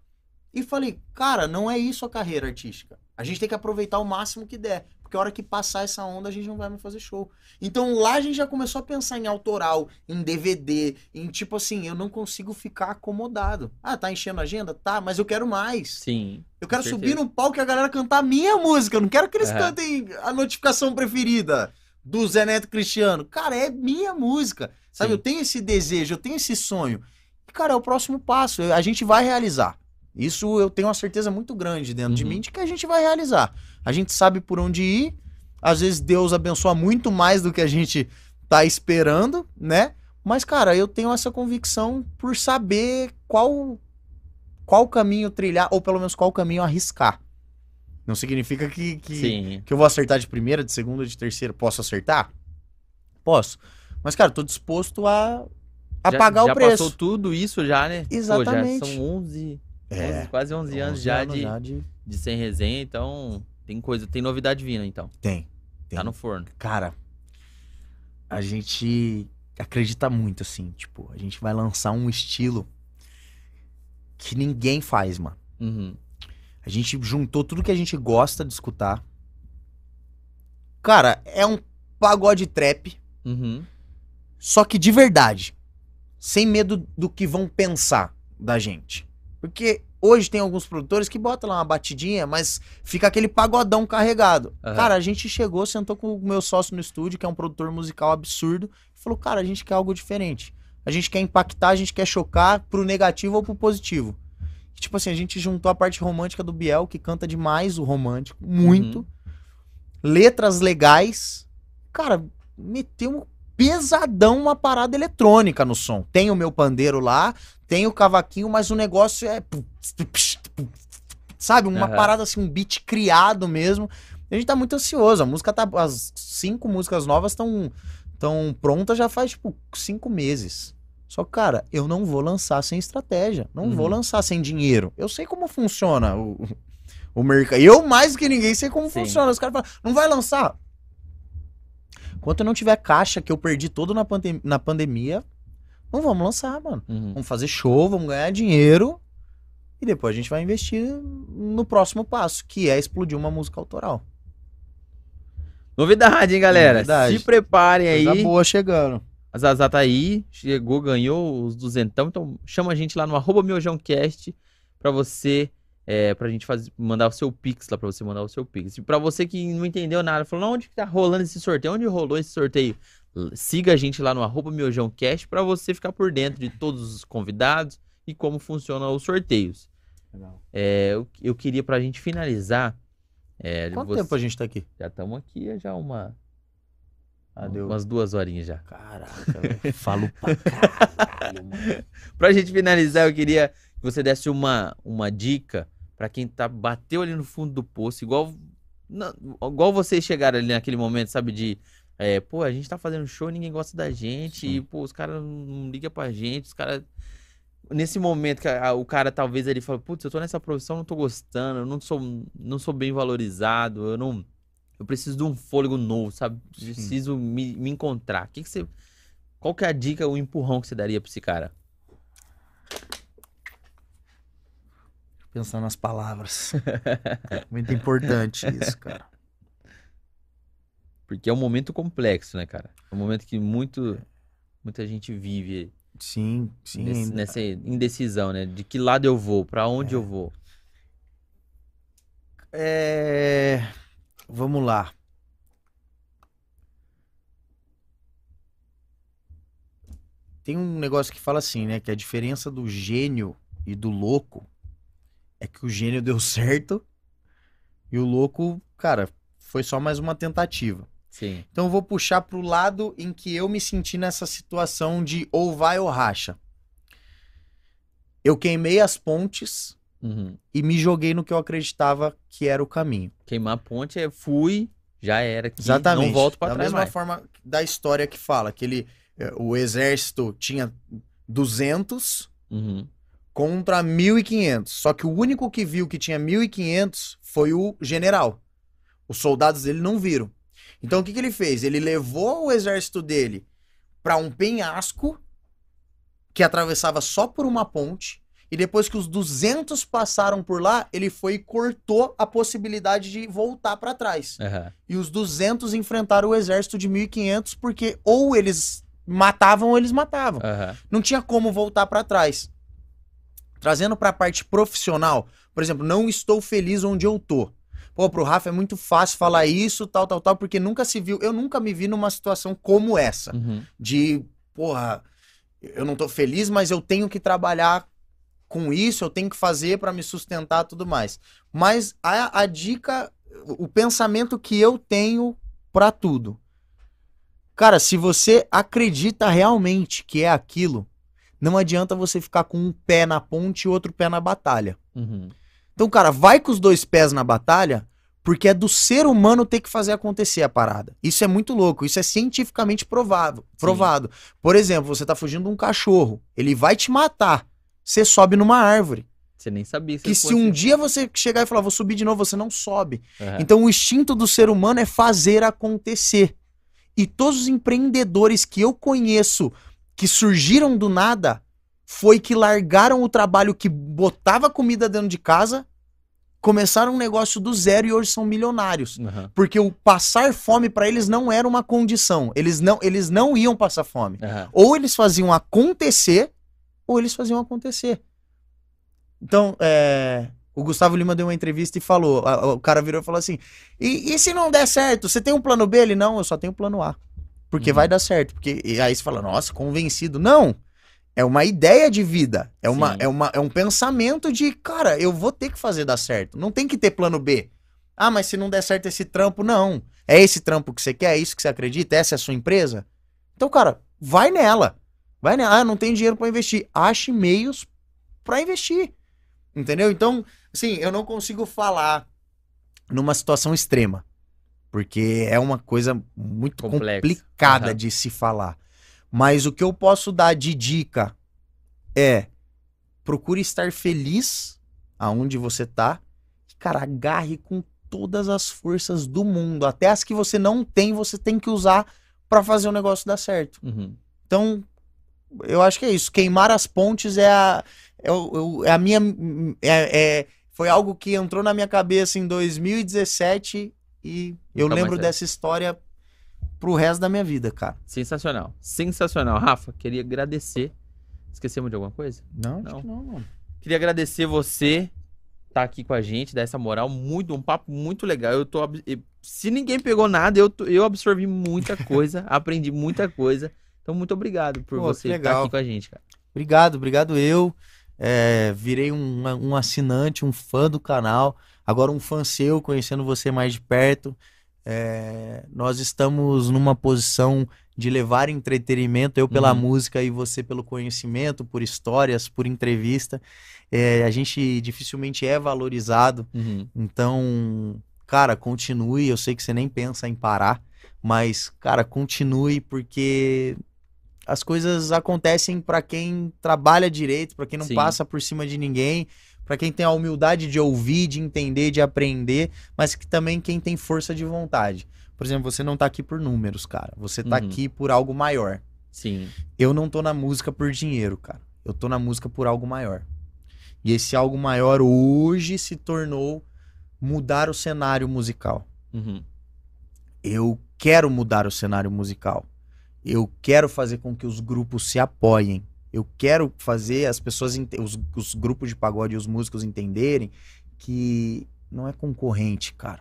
e falei, cara, não é isso a carreira artística. A gente tem que aproveitar o máximo que der. Porque a hora que passar essa onda a gente não vai mais fazer show. Então lá a gente já começou a pensar em autoral, em DVD, em tipo assim, eu não consigo ficar acomodado. Ah, tá enchendo a agenda? Tá, mas eu quero mais. Sim. Eu quero subir no palco e a galera cantar a minha música. Eu não quero que eles Aham. cantem a notificação preferida do Zé Neto Cristiano. Cara, é minha música. Sabe, Sim. eu tenho esse desejo, eu tenho esse sonho. E, cara, é o próximo passo. A gente vai realizar. Isso eu tenho uma certeza muito grande dentro de Uhum. mim de que a gente vai realizar. A gente sabe por onde ir. Às vezes Deus abençoa muito mais do que a gente tá esperando, né? Mas, cara, eu tenho essa convicção por saber qual qual caminho trilhar, ou pelo menos qual caminho arriscar. Não significa que, que, que eu vou acertar de primeira, de segunda, de terceira. Posso acertar? Posso. Mas, cara, tô disposto a, a Já- pagar já o preço. passou tudo isso já, né? Pô, Exatamente. já são 11, É. 11, quase 11, anos 11 já, anos de, já de- de sem resenha, então tem coisa, tem novidade vindo, então. Tem. Tem. Tá no forno. Cara, a gente acredita muito, assim. Tipo, a gente vai lançar um estilo que ninguém faz, mano. Uhum. A gente juntou tudo que a gente gosta de escutar. Cara, é um pagode trap, Uhum. só que de verdade. Sem medo do que vão pensar da gente. Porque hoje tem alguns produtores que botam lá uma batidinha, mas fica aquele pagodão carregado. Aham. Cara, a gente chegou, sentou com o meu sócio no estúdio, que é um produtor musical absurdo, e falou: Cara, a gente quer algo diferente. A gente quer impactar, a gente quer chocar pro negativo ou pro positivo. Tipo assim, a gente juntou a parte romântica do Biel, que canta demais o romântico, muito. Uhum. Letras legais. Cara, meteu pesadão uma parada eletrônica no som. Tem o meu pandeiro lá, tem o cavaquinho, mas o negócio é. Sabe? Uma Aham. parada assim, um beat criado mesmo. A gente tá muito ansioso. A música tá. As cinco músicas novas estão tão prontas já faz, tipo, cinco meses. Só que, cara, eu não vou lançar sem estratégia. Não Uhum. vou lançar sem dinheiro. Eu sei como funciona o, o mercado. Eu, mais que ninguém, sei como Sim. funciona. Os caras falam, não vai lançar. Enquanto eu não tiver caixa que eu perdi todo na, pandem- na pandemia, não vamos lançar, mano. Uhum. Vamos fazer show, vamos ganhar dinheiro. E depois a gente vai investir no próximo passo, que é explodir uma música autoral. Novidade, hein, galera? Novidade. Se preparem aí. Coisa boa chegando. A Zazá tá aí, chegou, ganhou os duzentão, então chama a gente lá no arroba miojãocast pra você, é, pra gente fazer, mandar o seu pix lá, pra você mandar o seu pix. E pra você que não entendeu nada, falou, "Não, onde que tá rolando esse sorteio? Onde rolou esse sorteio? Siga a gente lá no arroba miojãocast pra você ficar por dentro de todos os convidados e como funcionam os sorteios. É, eu, eu queria pra gente finalizar, é, Quanto você- tempo a gente tá aqui? já estamos aqui já uma... Ah. Umas duas horinhas já. Caraca, velho. Falo pra caralho, mano. Pra gente finalizar, eu queria que você desse uma, uma dica pra quem tá bateu ali no fundo do poço, igual igual vocês chegaram ali naquele momento, sabe, de é, pô, a gente tá fazendo show, ninguém gosta da gente, Sim. e pô, os caras não ligam pra gente, os caras nesse momento que a- o cara talvez ele fala, putz, eu tô nessa profissão, não tô gostando, eu não sou não sou bem valorizado, eu não eu preciso de um fôlego novo, sabe? Preciso me, me encontrar. Que que você qual que é a dica, o empurrão que você daria pra esse cara? Pensar nas palavras. Muito importante isso, cara. Porque é um momento complexo, né, cara? É um momento que muito, muita gente vive Sim, sim. nesse- ainda- nessa indecisão, né? De que lado eu vou, pra onde eu vou. É... Vamos lá. Tem um negócio que fala assim, né? Que a diferença do gênio e do louco é que o gênio deu certo e o louco, cara, foi só mais uma tentativa. Sim. Então eu vou puxar pro lado em que eu me senti nessa situação de ou vai ou racha. Eu queimei as pontes Uhum. e me joguei no que eu acreditava que era o caminho. Queimar a ponte é fui, já era aqui, Exatamente. não volto pra da trás mesma mais. forma da história que fala que ele, eh, o exército tinha 200 Uhum. Contra 1500. Só que o único que viu que tinha 1500 foi o general. Os soldados dele não viram. Então o que, que ele fez? Ele levou o exército dele para um penhasco que atravessava só por uma ponte. E depois que os 200 passaram por lá, ele foi e cortou a possibilidade de voltar pra trás. Aham. E os 200 enfrentaram o exército de 1500 porque ou eles matavam ou eles matavam. Aham. Não tinha como voltar pra trás. Trazendo pra parte profissional, por exemplo, não estou feliz onde eu tô. Pô, pro Rafa é muito fácil falar isso, tal, tal, tal, porque nunca se viu. Eu nunca me vi numa situação como essa. Uhum. De, porra, eu não tô feliz, mas eu tenho que trabalhar com isso, eu tenho que fazer pra me sustentar e tudo mais. Mas a, a dica, o pensamento que eu tenho pra tudo. Cara, se você acredita realmente que é aquilo, não adianta você ficar com um pé na ponte e outro pé na batalha. Uhum. Então, cara, vai com os dois pés na batalha, porque é do ser humano ter que fazer acontecer a parada. Isso é muito louco, isso é cientificamente provável, provado. Por exemplo, você tá fugindo de um cachorro, ele vai te matar. Você sobe numa árvore. Você nem sabia Que se um dia você chegar e falar, vou subir de novo, você não sobe. Aham. Então, o instinto do ser humano é fazer acontecer. E todos os empreendedores que eu conheço que surgiram do nada foi que largaram o trabalho que botava comida dentro de casa, começaram um negócio do zero e hoje são milionários. Aham. Porque o passar fome para eles não era uma condição. Eles não, eles não iam passar fome. Aham. Ou eles faziam acontecer, ou eles faziam acontecer. Então, é, o Gustavo Lima deu uma entrevista e falou: a- a- o cara virou e falou assim: e, e se não der certo? Você tem um plano B? Ele, não, eu só tenho plano A. Porque Uhum. vai dar certo. Porque, e aí você fala, nossa, convencido. Não. É uma ideia de vida. É, uma, é, uma, é um pensamento de, cara, eu vou ter que fazer dar certo. Não tem que ter plano B. Ah, mas se não der certo esse trampo, não. É esse trampo que você quer? É isso que você acredita? Essa é a sua empresa? Então, cara, vai nela. Vai nela. Ah, não tem dinheiro pra investir. Ache meios pra investir. Entendeu? Então, assim, eu não consigo falar numa situação extrema. Porque é uma coisa muito Complexa. complicada Aham. de se falar. Mas o que eu posso dar de dica é procure estar feliz aonde você tá. E, cara, agarre com todas as forças do mundo. Até as que você não tem, você tem que usar pra fazer o negócio dar certo. Uhum. Então, eu acho que é isso. Queimar as pontes é a, é o- é a minha. É, é- foi algo que entrou na minha cabeça em 2017 e eu Nunca lembro saiu. dessa história pro resto da minha vida, cara. Sensacional. Sensacional. Rafa, queria agradecer. Esquecemos de alguma coisa? Não, Não. acho que não, mano. Queria agradecer você estar aqui com a gente, dar essa moral, muito, um papo muito legal. Eu tô, e- se ninguém pegou nada, eu, tô- eu absorvi muita coisa, aprendi muita coisa. Então, muito obrigado por Pô, você estar legal. aqui com a gente, cara. Obrigado, obrigado eu. É, virei um, um assinante, um fã do canal. Agora um fã seu, conhecendo você mais de perto. É, nós estamos numa posição de levar entretenimento, eu pela Uhum. música e você pelo conhecimento, por histórias, por entrevista. É, a gente dificilmente é valorizado. Uhum. Então, cara, continue. Eu sei que você nem pensa em parar, mas, cara, continue porque as coisas acontecem pra quem trabalha direito, pra quem não Sim. passa por cima de ninguém, pra quem tem a humildade de ouvir, de entender, de aprender, mas que também quem tem força de vontade. Por exemplo, você não tá aqui por números, cara. Você tá Uhum. aqui por algo maior. Sim. Eu não tô na música por dinheiro, cara. Eu tô na música por algo maior. E esse algo maior hoje se tornou mudar o cenário musical. Uhum. Eu quero mudar o cenário musical. Eu quero fazer com que os grupos se apoiem. Eu quero fazer as pessoas, os, os grupos de pagode e os músicos entenderem que não é concorrente, cara.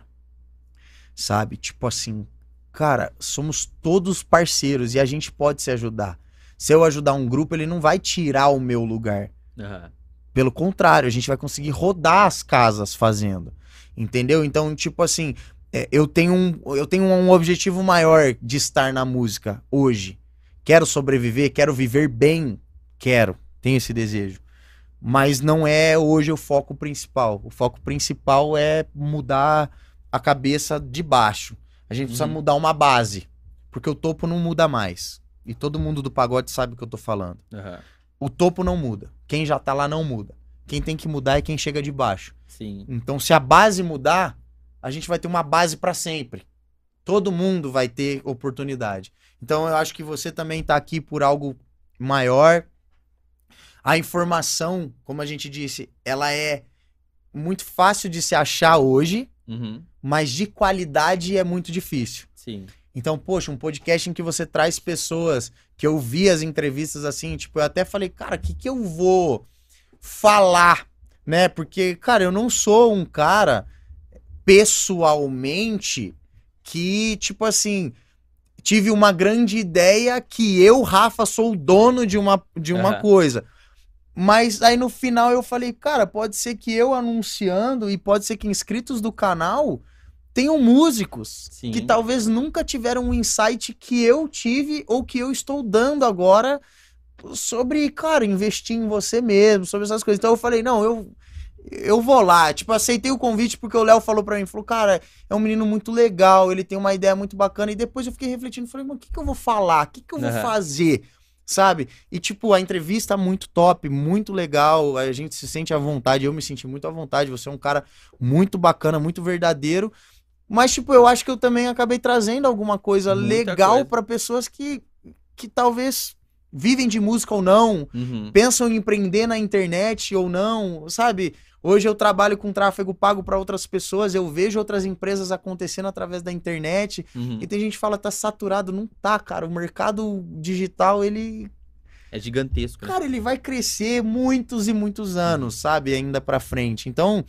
Sabe? Tipo assim, cara, somos todos parceiros e a gente pode se ajudar. Se eu ajudar um grupo, ele não vai tirar o meu lugar. Aham. Pelo contrário, a gente vai conseguir rodar as casas fazendo. Entendeu? Então, tipo assim, é, eu, tenho um, eu tenho um objetivo maior de estar na música hoje. Quero sobreviver, quero viver bem. Quero, tenho esse desejo. Mas não é hoje o foco principal. O foco principal é mudar a cabeça de baixo. A gente precisa Uhum. mudar uma base. Porque o topo não muda mais. E todo mundo do pagode sabe o que eu tô falando. Aham. O topo não muda. Quem já tá lá não muda. Quem tem que mudar é quem chega de baixo. Sim. Então, se a base mudar, a gente vai ter uma base pra sempre. Todo mundo vai ter oportunidade. Então, eu acho que você também tá aqui por algo maior. A informação, como a gente disse, ela é muito fácil de se achar hoje, Uhum. mas de qualidade é muito difícil. Sim. Então, poxa, um podcast em que você traz pessoas que eu vi as entrevistas assim, tipo, eu até falei, cara, o que, que eu vou falar, né? Porque, cara, eu não sou um cara pessoalmente que, tipo assim, tive uma grande ideia que eu, Rafa, sou o dono de uma, de uma Aham. coisa. Mas aí no final eu falei, cara, pode ser que eu anunciando e pode ser que inscritos do canal tenham músicos Sim. que talvez nunca tiveram um insight que eu tive ou que eu estou dando agora sobre, cara, investir em você mesmo, sobre essas coisas. Então eu falei, não, eu eu vou lá, tipo, aceitei o convite porque o Léo falou pra mim, falou, cara, é um menino muito legal, ele tem uma ideia muito bacana e depois eu fiquei refletindo, falei, mano, o que que eu vou falar? O que que eu vou fazer? Sabe? E, tipo, a entrevista muito top, muito legal. A gente se sente à vontade. Eu me senti muito à vontade. Você é um cara muito bacana, muito verdadeiro. Mas, tipo, eu acho que eu também acabei trazendo alguma coisa Muita legal pra pessoas que, que talvez vivem de música ou não, Uhum. pensam em empreender na internet ou não, sabe? Hoje eu trabalho com tráfego pago para outras pessoas, eu vejo outras empresas acontecendo através da internet. Uhum. E tem gente que fala, tá saturado. Não tá, cara. O mercado digital, ele É gigantesco. né? Cara, ele vai crescer muitos e muitos anos, sabe? Ainda pra frente. Então,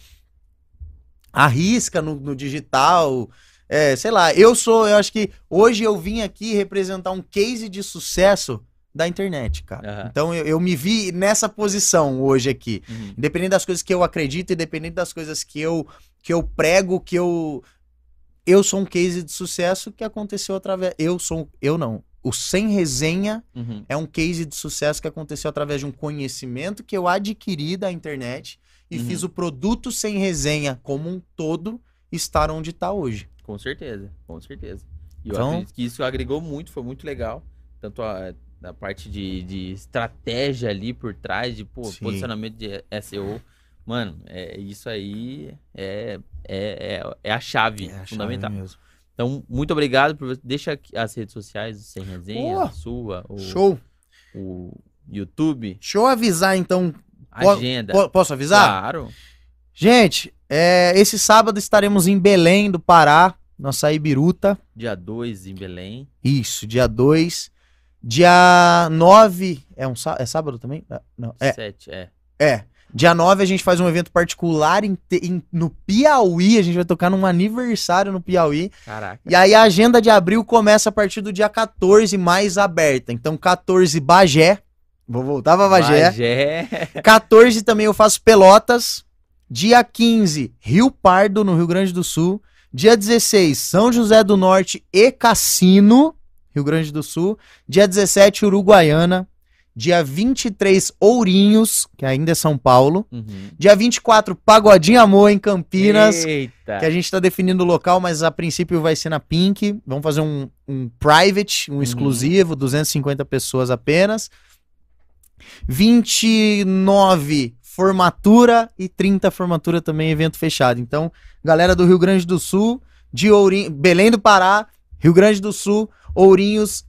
arrisca no, no digital. É, sei lá, eu sou, eu acho que hoje eu vim aqui representar um case de sucesso da internet, cara. Aham. Então eu, eu me vi nessa posição hoje aqui. Uhum. Independente das coisas que eu acredito, independente das coisas que eu, que eu prego, que eu. Eu sou um case de sucesso que aconteceu através. Eu sou. Eu não. O Sem Resenha Uhum. é um case de sucesso que aconteceu através de um conhecimento que eu adquiri da internet e Uhum. fiz o produto sem resenha como um todo estar onde está hoje. Com certeza, com certeza. E eu Então- acredito que isso agregou muito, foi muito legal. Tanto a, a parte de, de estratégia ali por trás, de pô, Sim. posicionamento de SEO. Mano, é, isso aí é, é, é, é a chave fundamental. mesmo. Então, muito obrigado por. Deixa aqui as redes sociais, sem resenha, a sua, o, Show. o YouTube, Deixa eu avisar então. Agenda. po- posso avisar? Claro. Gente, é, esse sábado estaremos em Belém do Pará, nossa Ibiruta. Dia 2 em Belém. Isso, dia 2. Dia 9. É, um, é sábado também? Ah, Não, é. 7, é. É. Dia 9 a gente faz um evento particular em em- no Piauí. A gente vai tocar num aniversário no Piauí. Caraca. E aí a agenda de abril começa a partir do dia 14, mais aberta. Então, 14, Bagé. Vou voltar pra Bagé. Bagé. 14 também eu faço Pelotas. Dia 15, Rio Pardo, no Rio Grande do Sul. Dia 16, São José do Norte e Cassino, Rio Grande do Sul. Dia 17, Uruguaiana. Dia 23, Ourinhos, que ainda é São Paulo. Uhum. Dia 24, Pagodinho Amor, em Campinas. Eita. Que a gente tá definindo o local, mas a princípio vai ser na Pink. Vamos fazer um, um private, um exclusivo, 250 pessoas apenas. 29 formatura e 30 formatura também, evento fechado. Então, galera do Rio Grande do Sul, de Ourinhos, Belém do Pará, Rio Grande do Sul, Ourinhos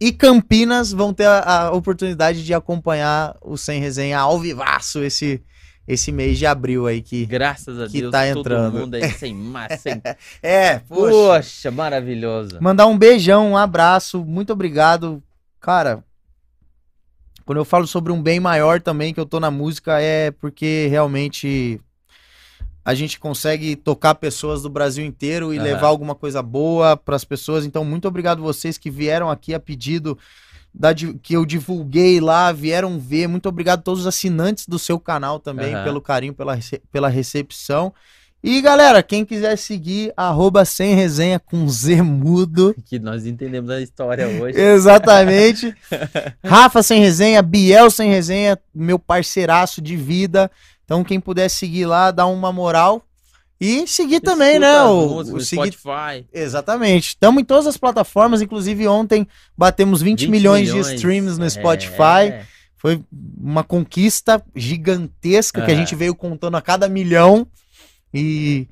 e Campinas vão ter a, a oportunidade de acompanhar o Sem Resenha ao vivaço esse, esse mês de abril aí que... Graças a que Deus, tá todo entrando. mundo aí sem massa. É, poxa. Poxa, maravilhoso. Mandar um beijão, um abraço, muito obrigado. Cara, quando eu falo sobre um bem maior também que eu tô na música é porque realmente a gente consegue tocar pessoas do Brasil inteiro e Aham. levar alguma coisa boa para as pessoas. Então, muito obrigado vocês que vieram aqui a pedido da que eu divulguei lá, vieram ver. Muito obrigado a todos os assinantes do seu canal também Aham. pelo carinho, pela, pela recepção. E galera, quem quiser seguir, arroba sem resenha com Z mudo. Que nós entendemos a história hoje. Exatamente. Rafa sem resenha, Biel sem resenha, meu parceiraço de vida. Então, quem puder seguir lá, dá uma moral. E seguir também, Escuta né? as O, músicas o no seguir... Spotify. Exatamente. Estamos em todas as plataformas. Inclusive, ontem batemos 20, 20 milhões, de streams no É, Spotify. Foi uma conquista gigantesca que a Aham. gente veio contando a cada milhão e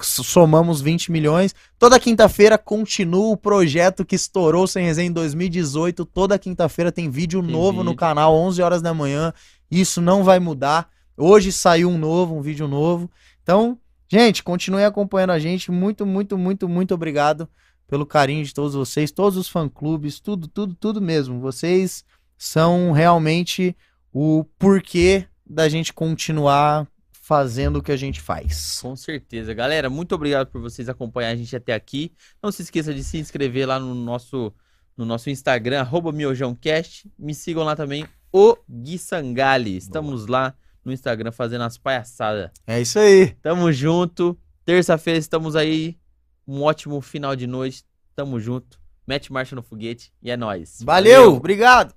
somamos 20 milhões. Toda quinta-feira continua o projeto que estourou sem resenha em 2018. Toda quinta-feira tem vídeo Tem novo no vídeo. canal, 11 horas da manhã. Isso não vai mudar. Hoje saiu um novo, um vídeo novo. Então, gente, continue acompanhando a gente. Muito, muito, muito, muito obrigado pelo carinho de todos vocês, todos os fã-clubes, tudo, tudo, tudo mesmo. Vocês são realmente o porquê da gente continuar fazendo o que a gente faz. Com certeza. Galera, muito obrigado por vocês acompanharem a gente até aqui. Não se esqueça de se inscrever lá no nosso, no nosso Instagram, arroba miojãocast. Me sigam lá também, o Gui Sangali. Estamos lá no Instagram fazendo as palhaçadas. É isso aí. Tamo junto. Terça-feira estamos aí. Um ótimo final de noite. Tamo junto. Mete marcha no foguete e é nóis. Valeu, obrigado.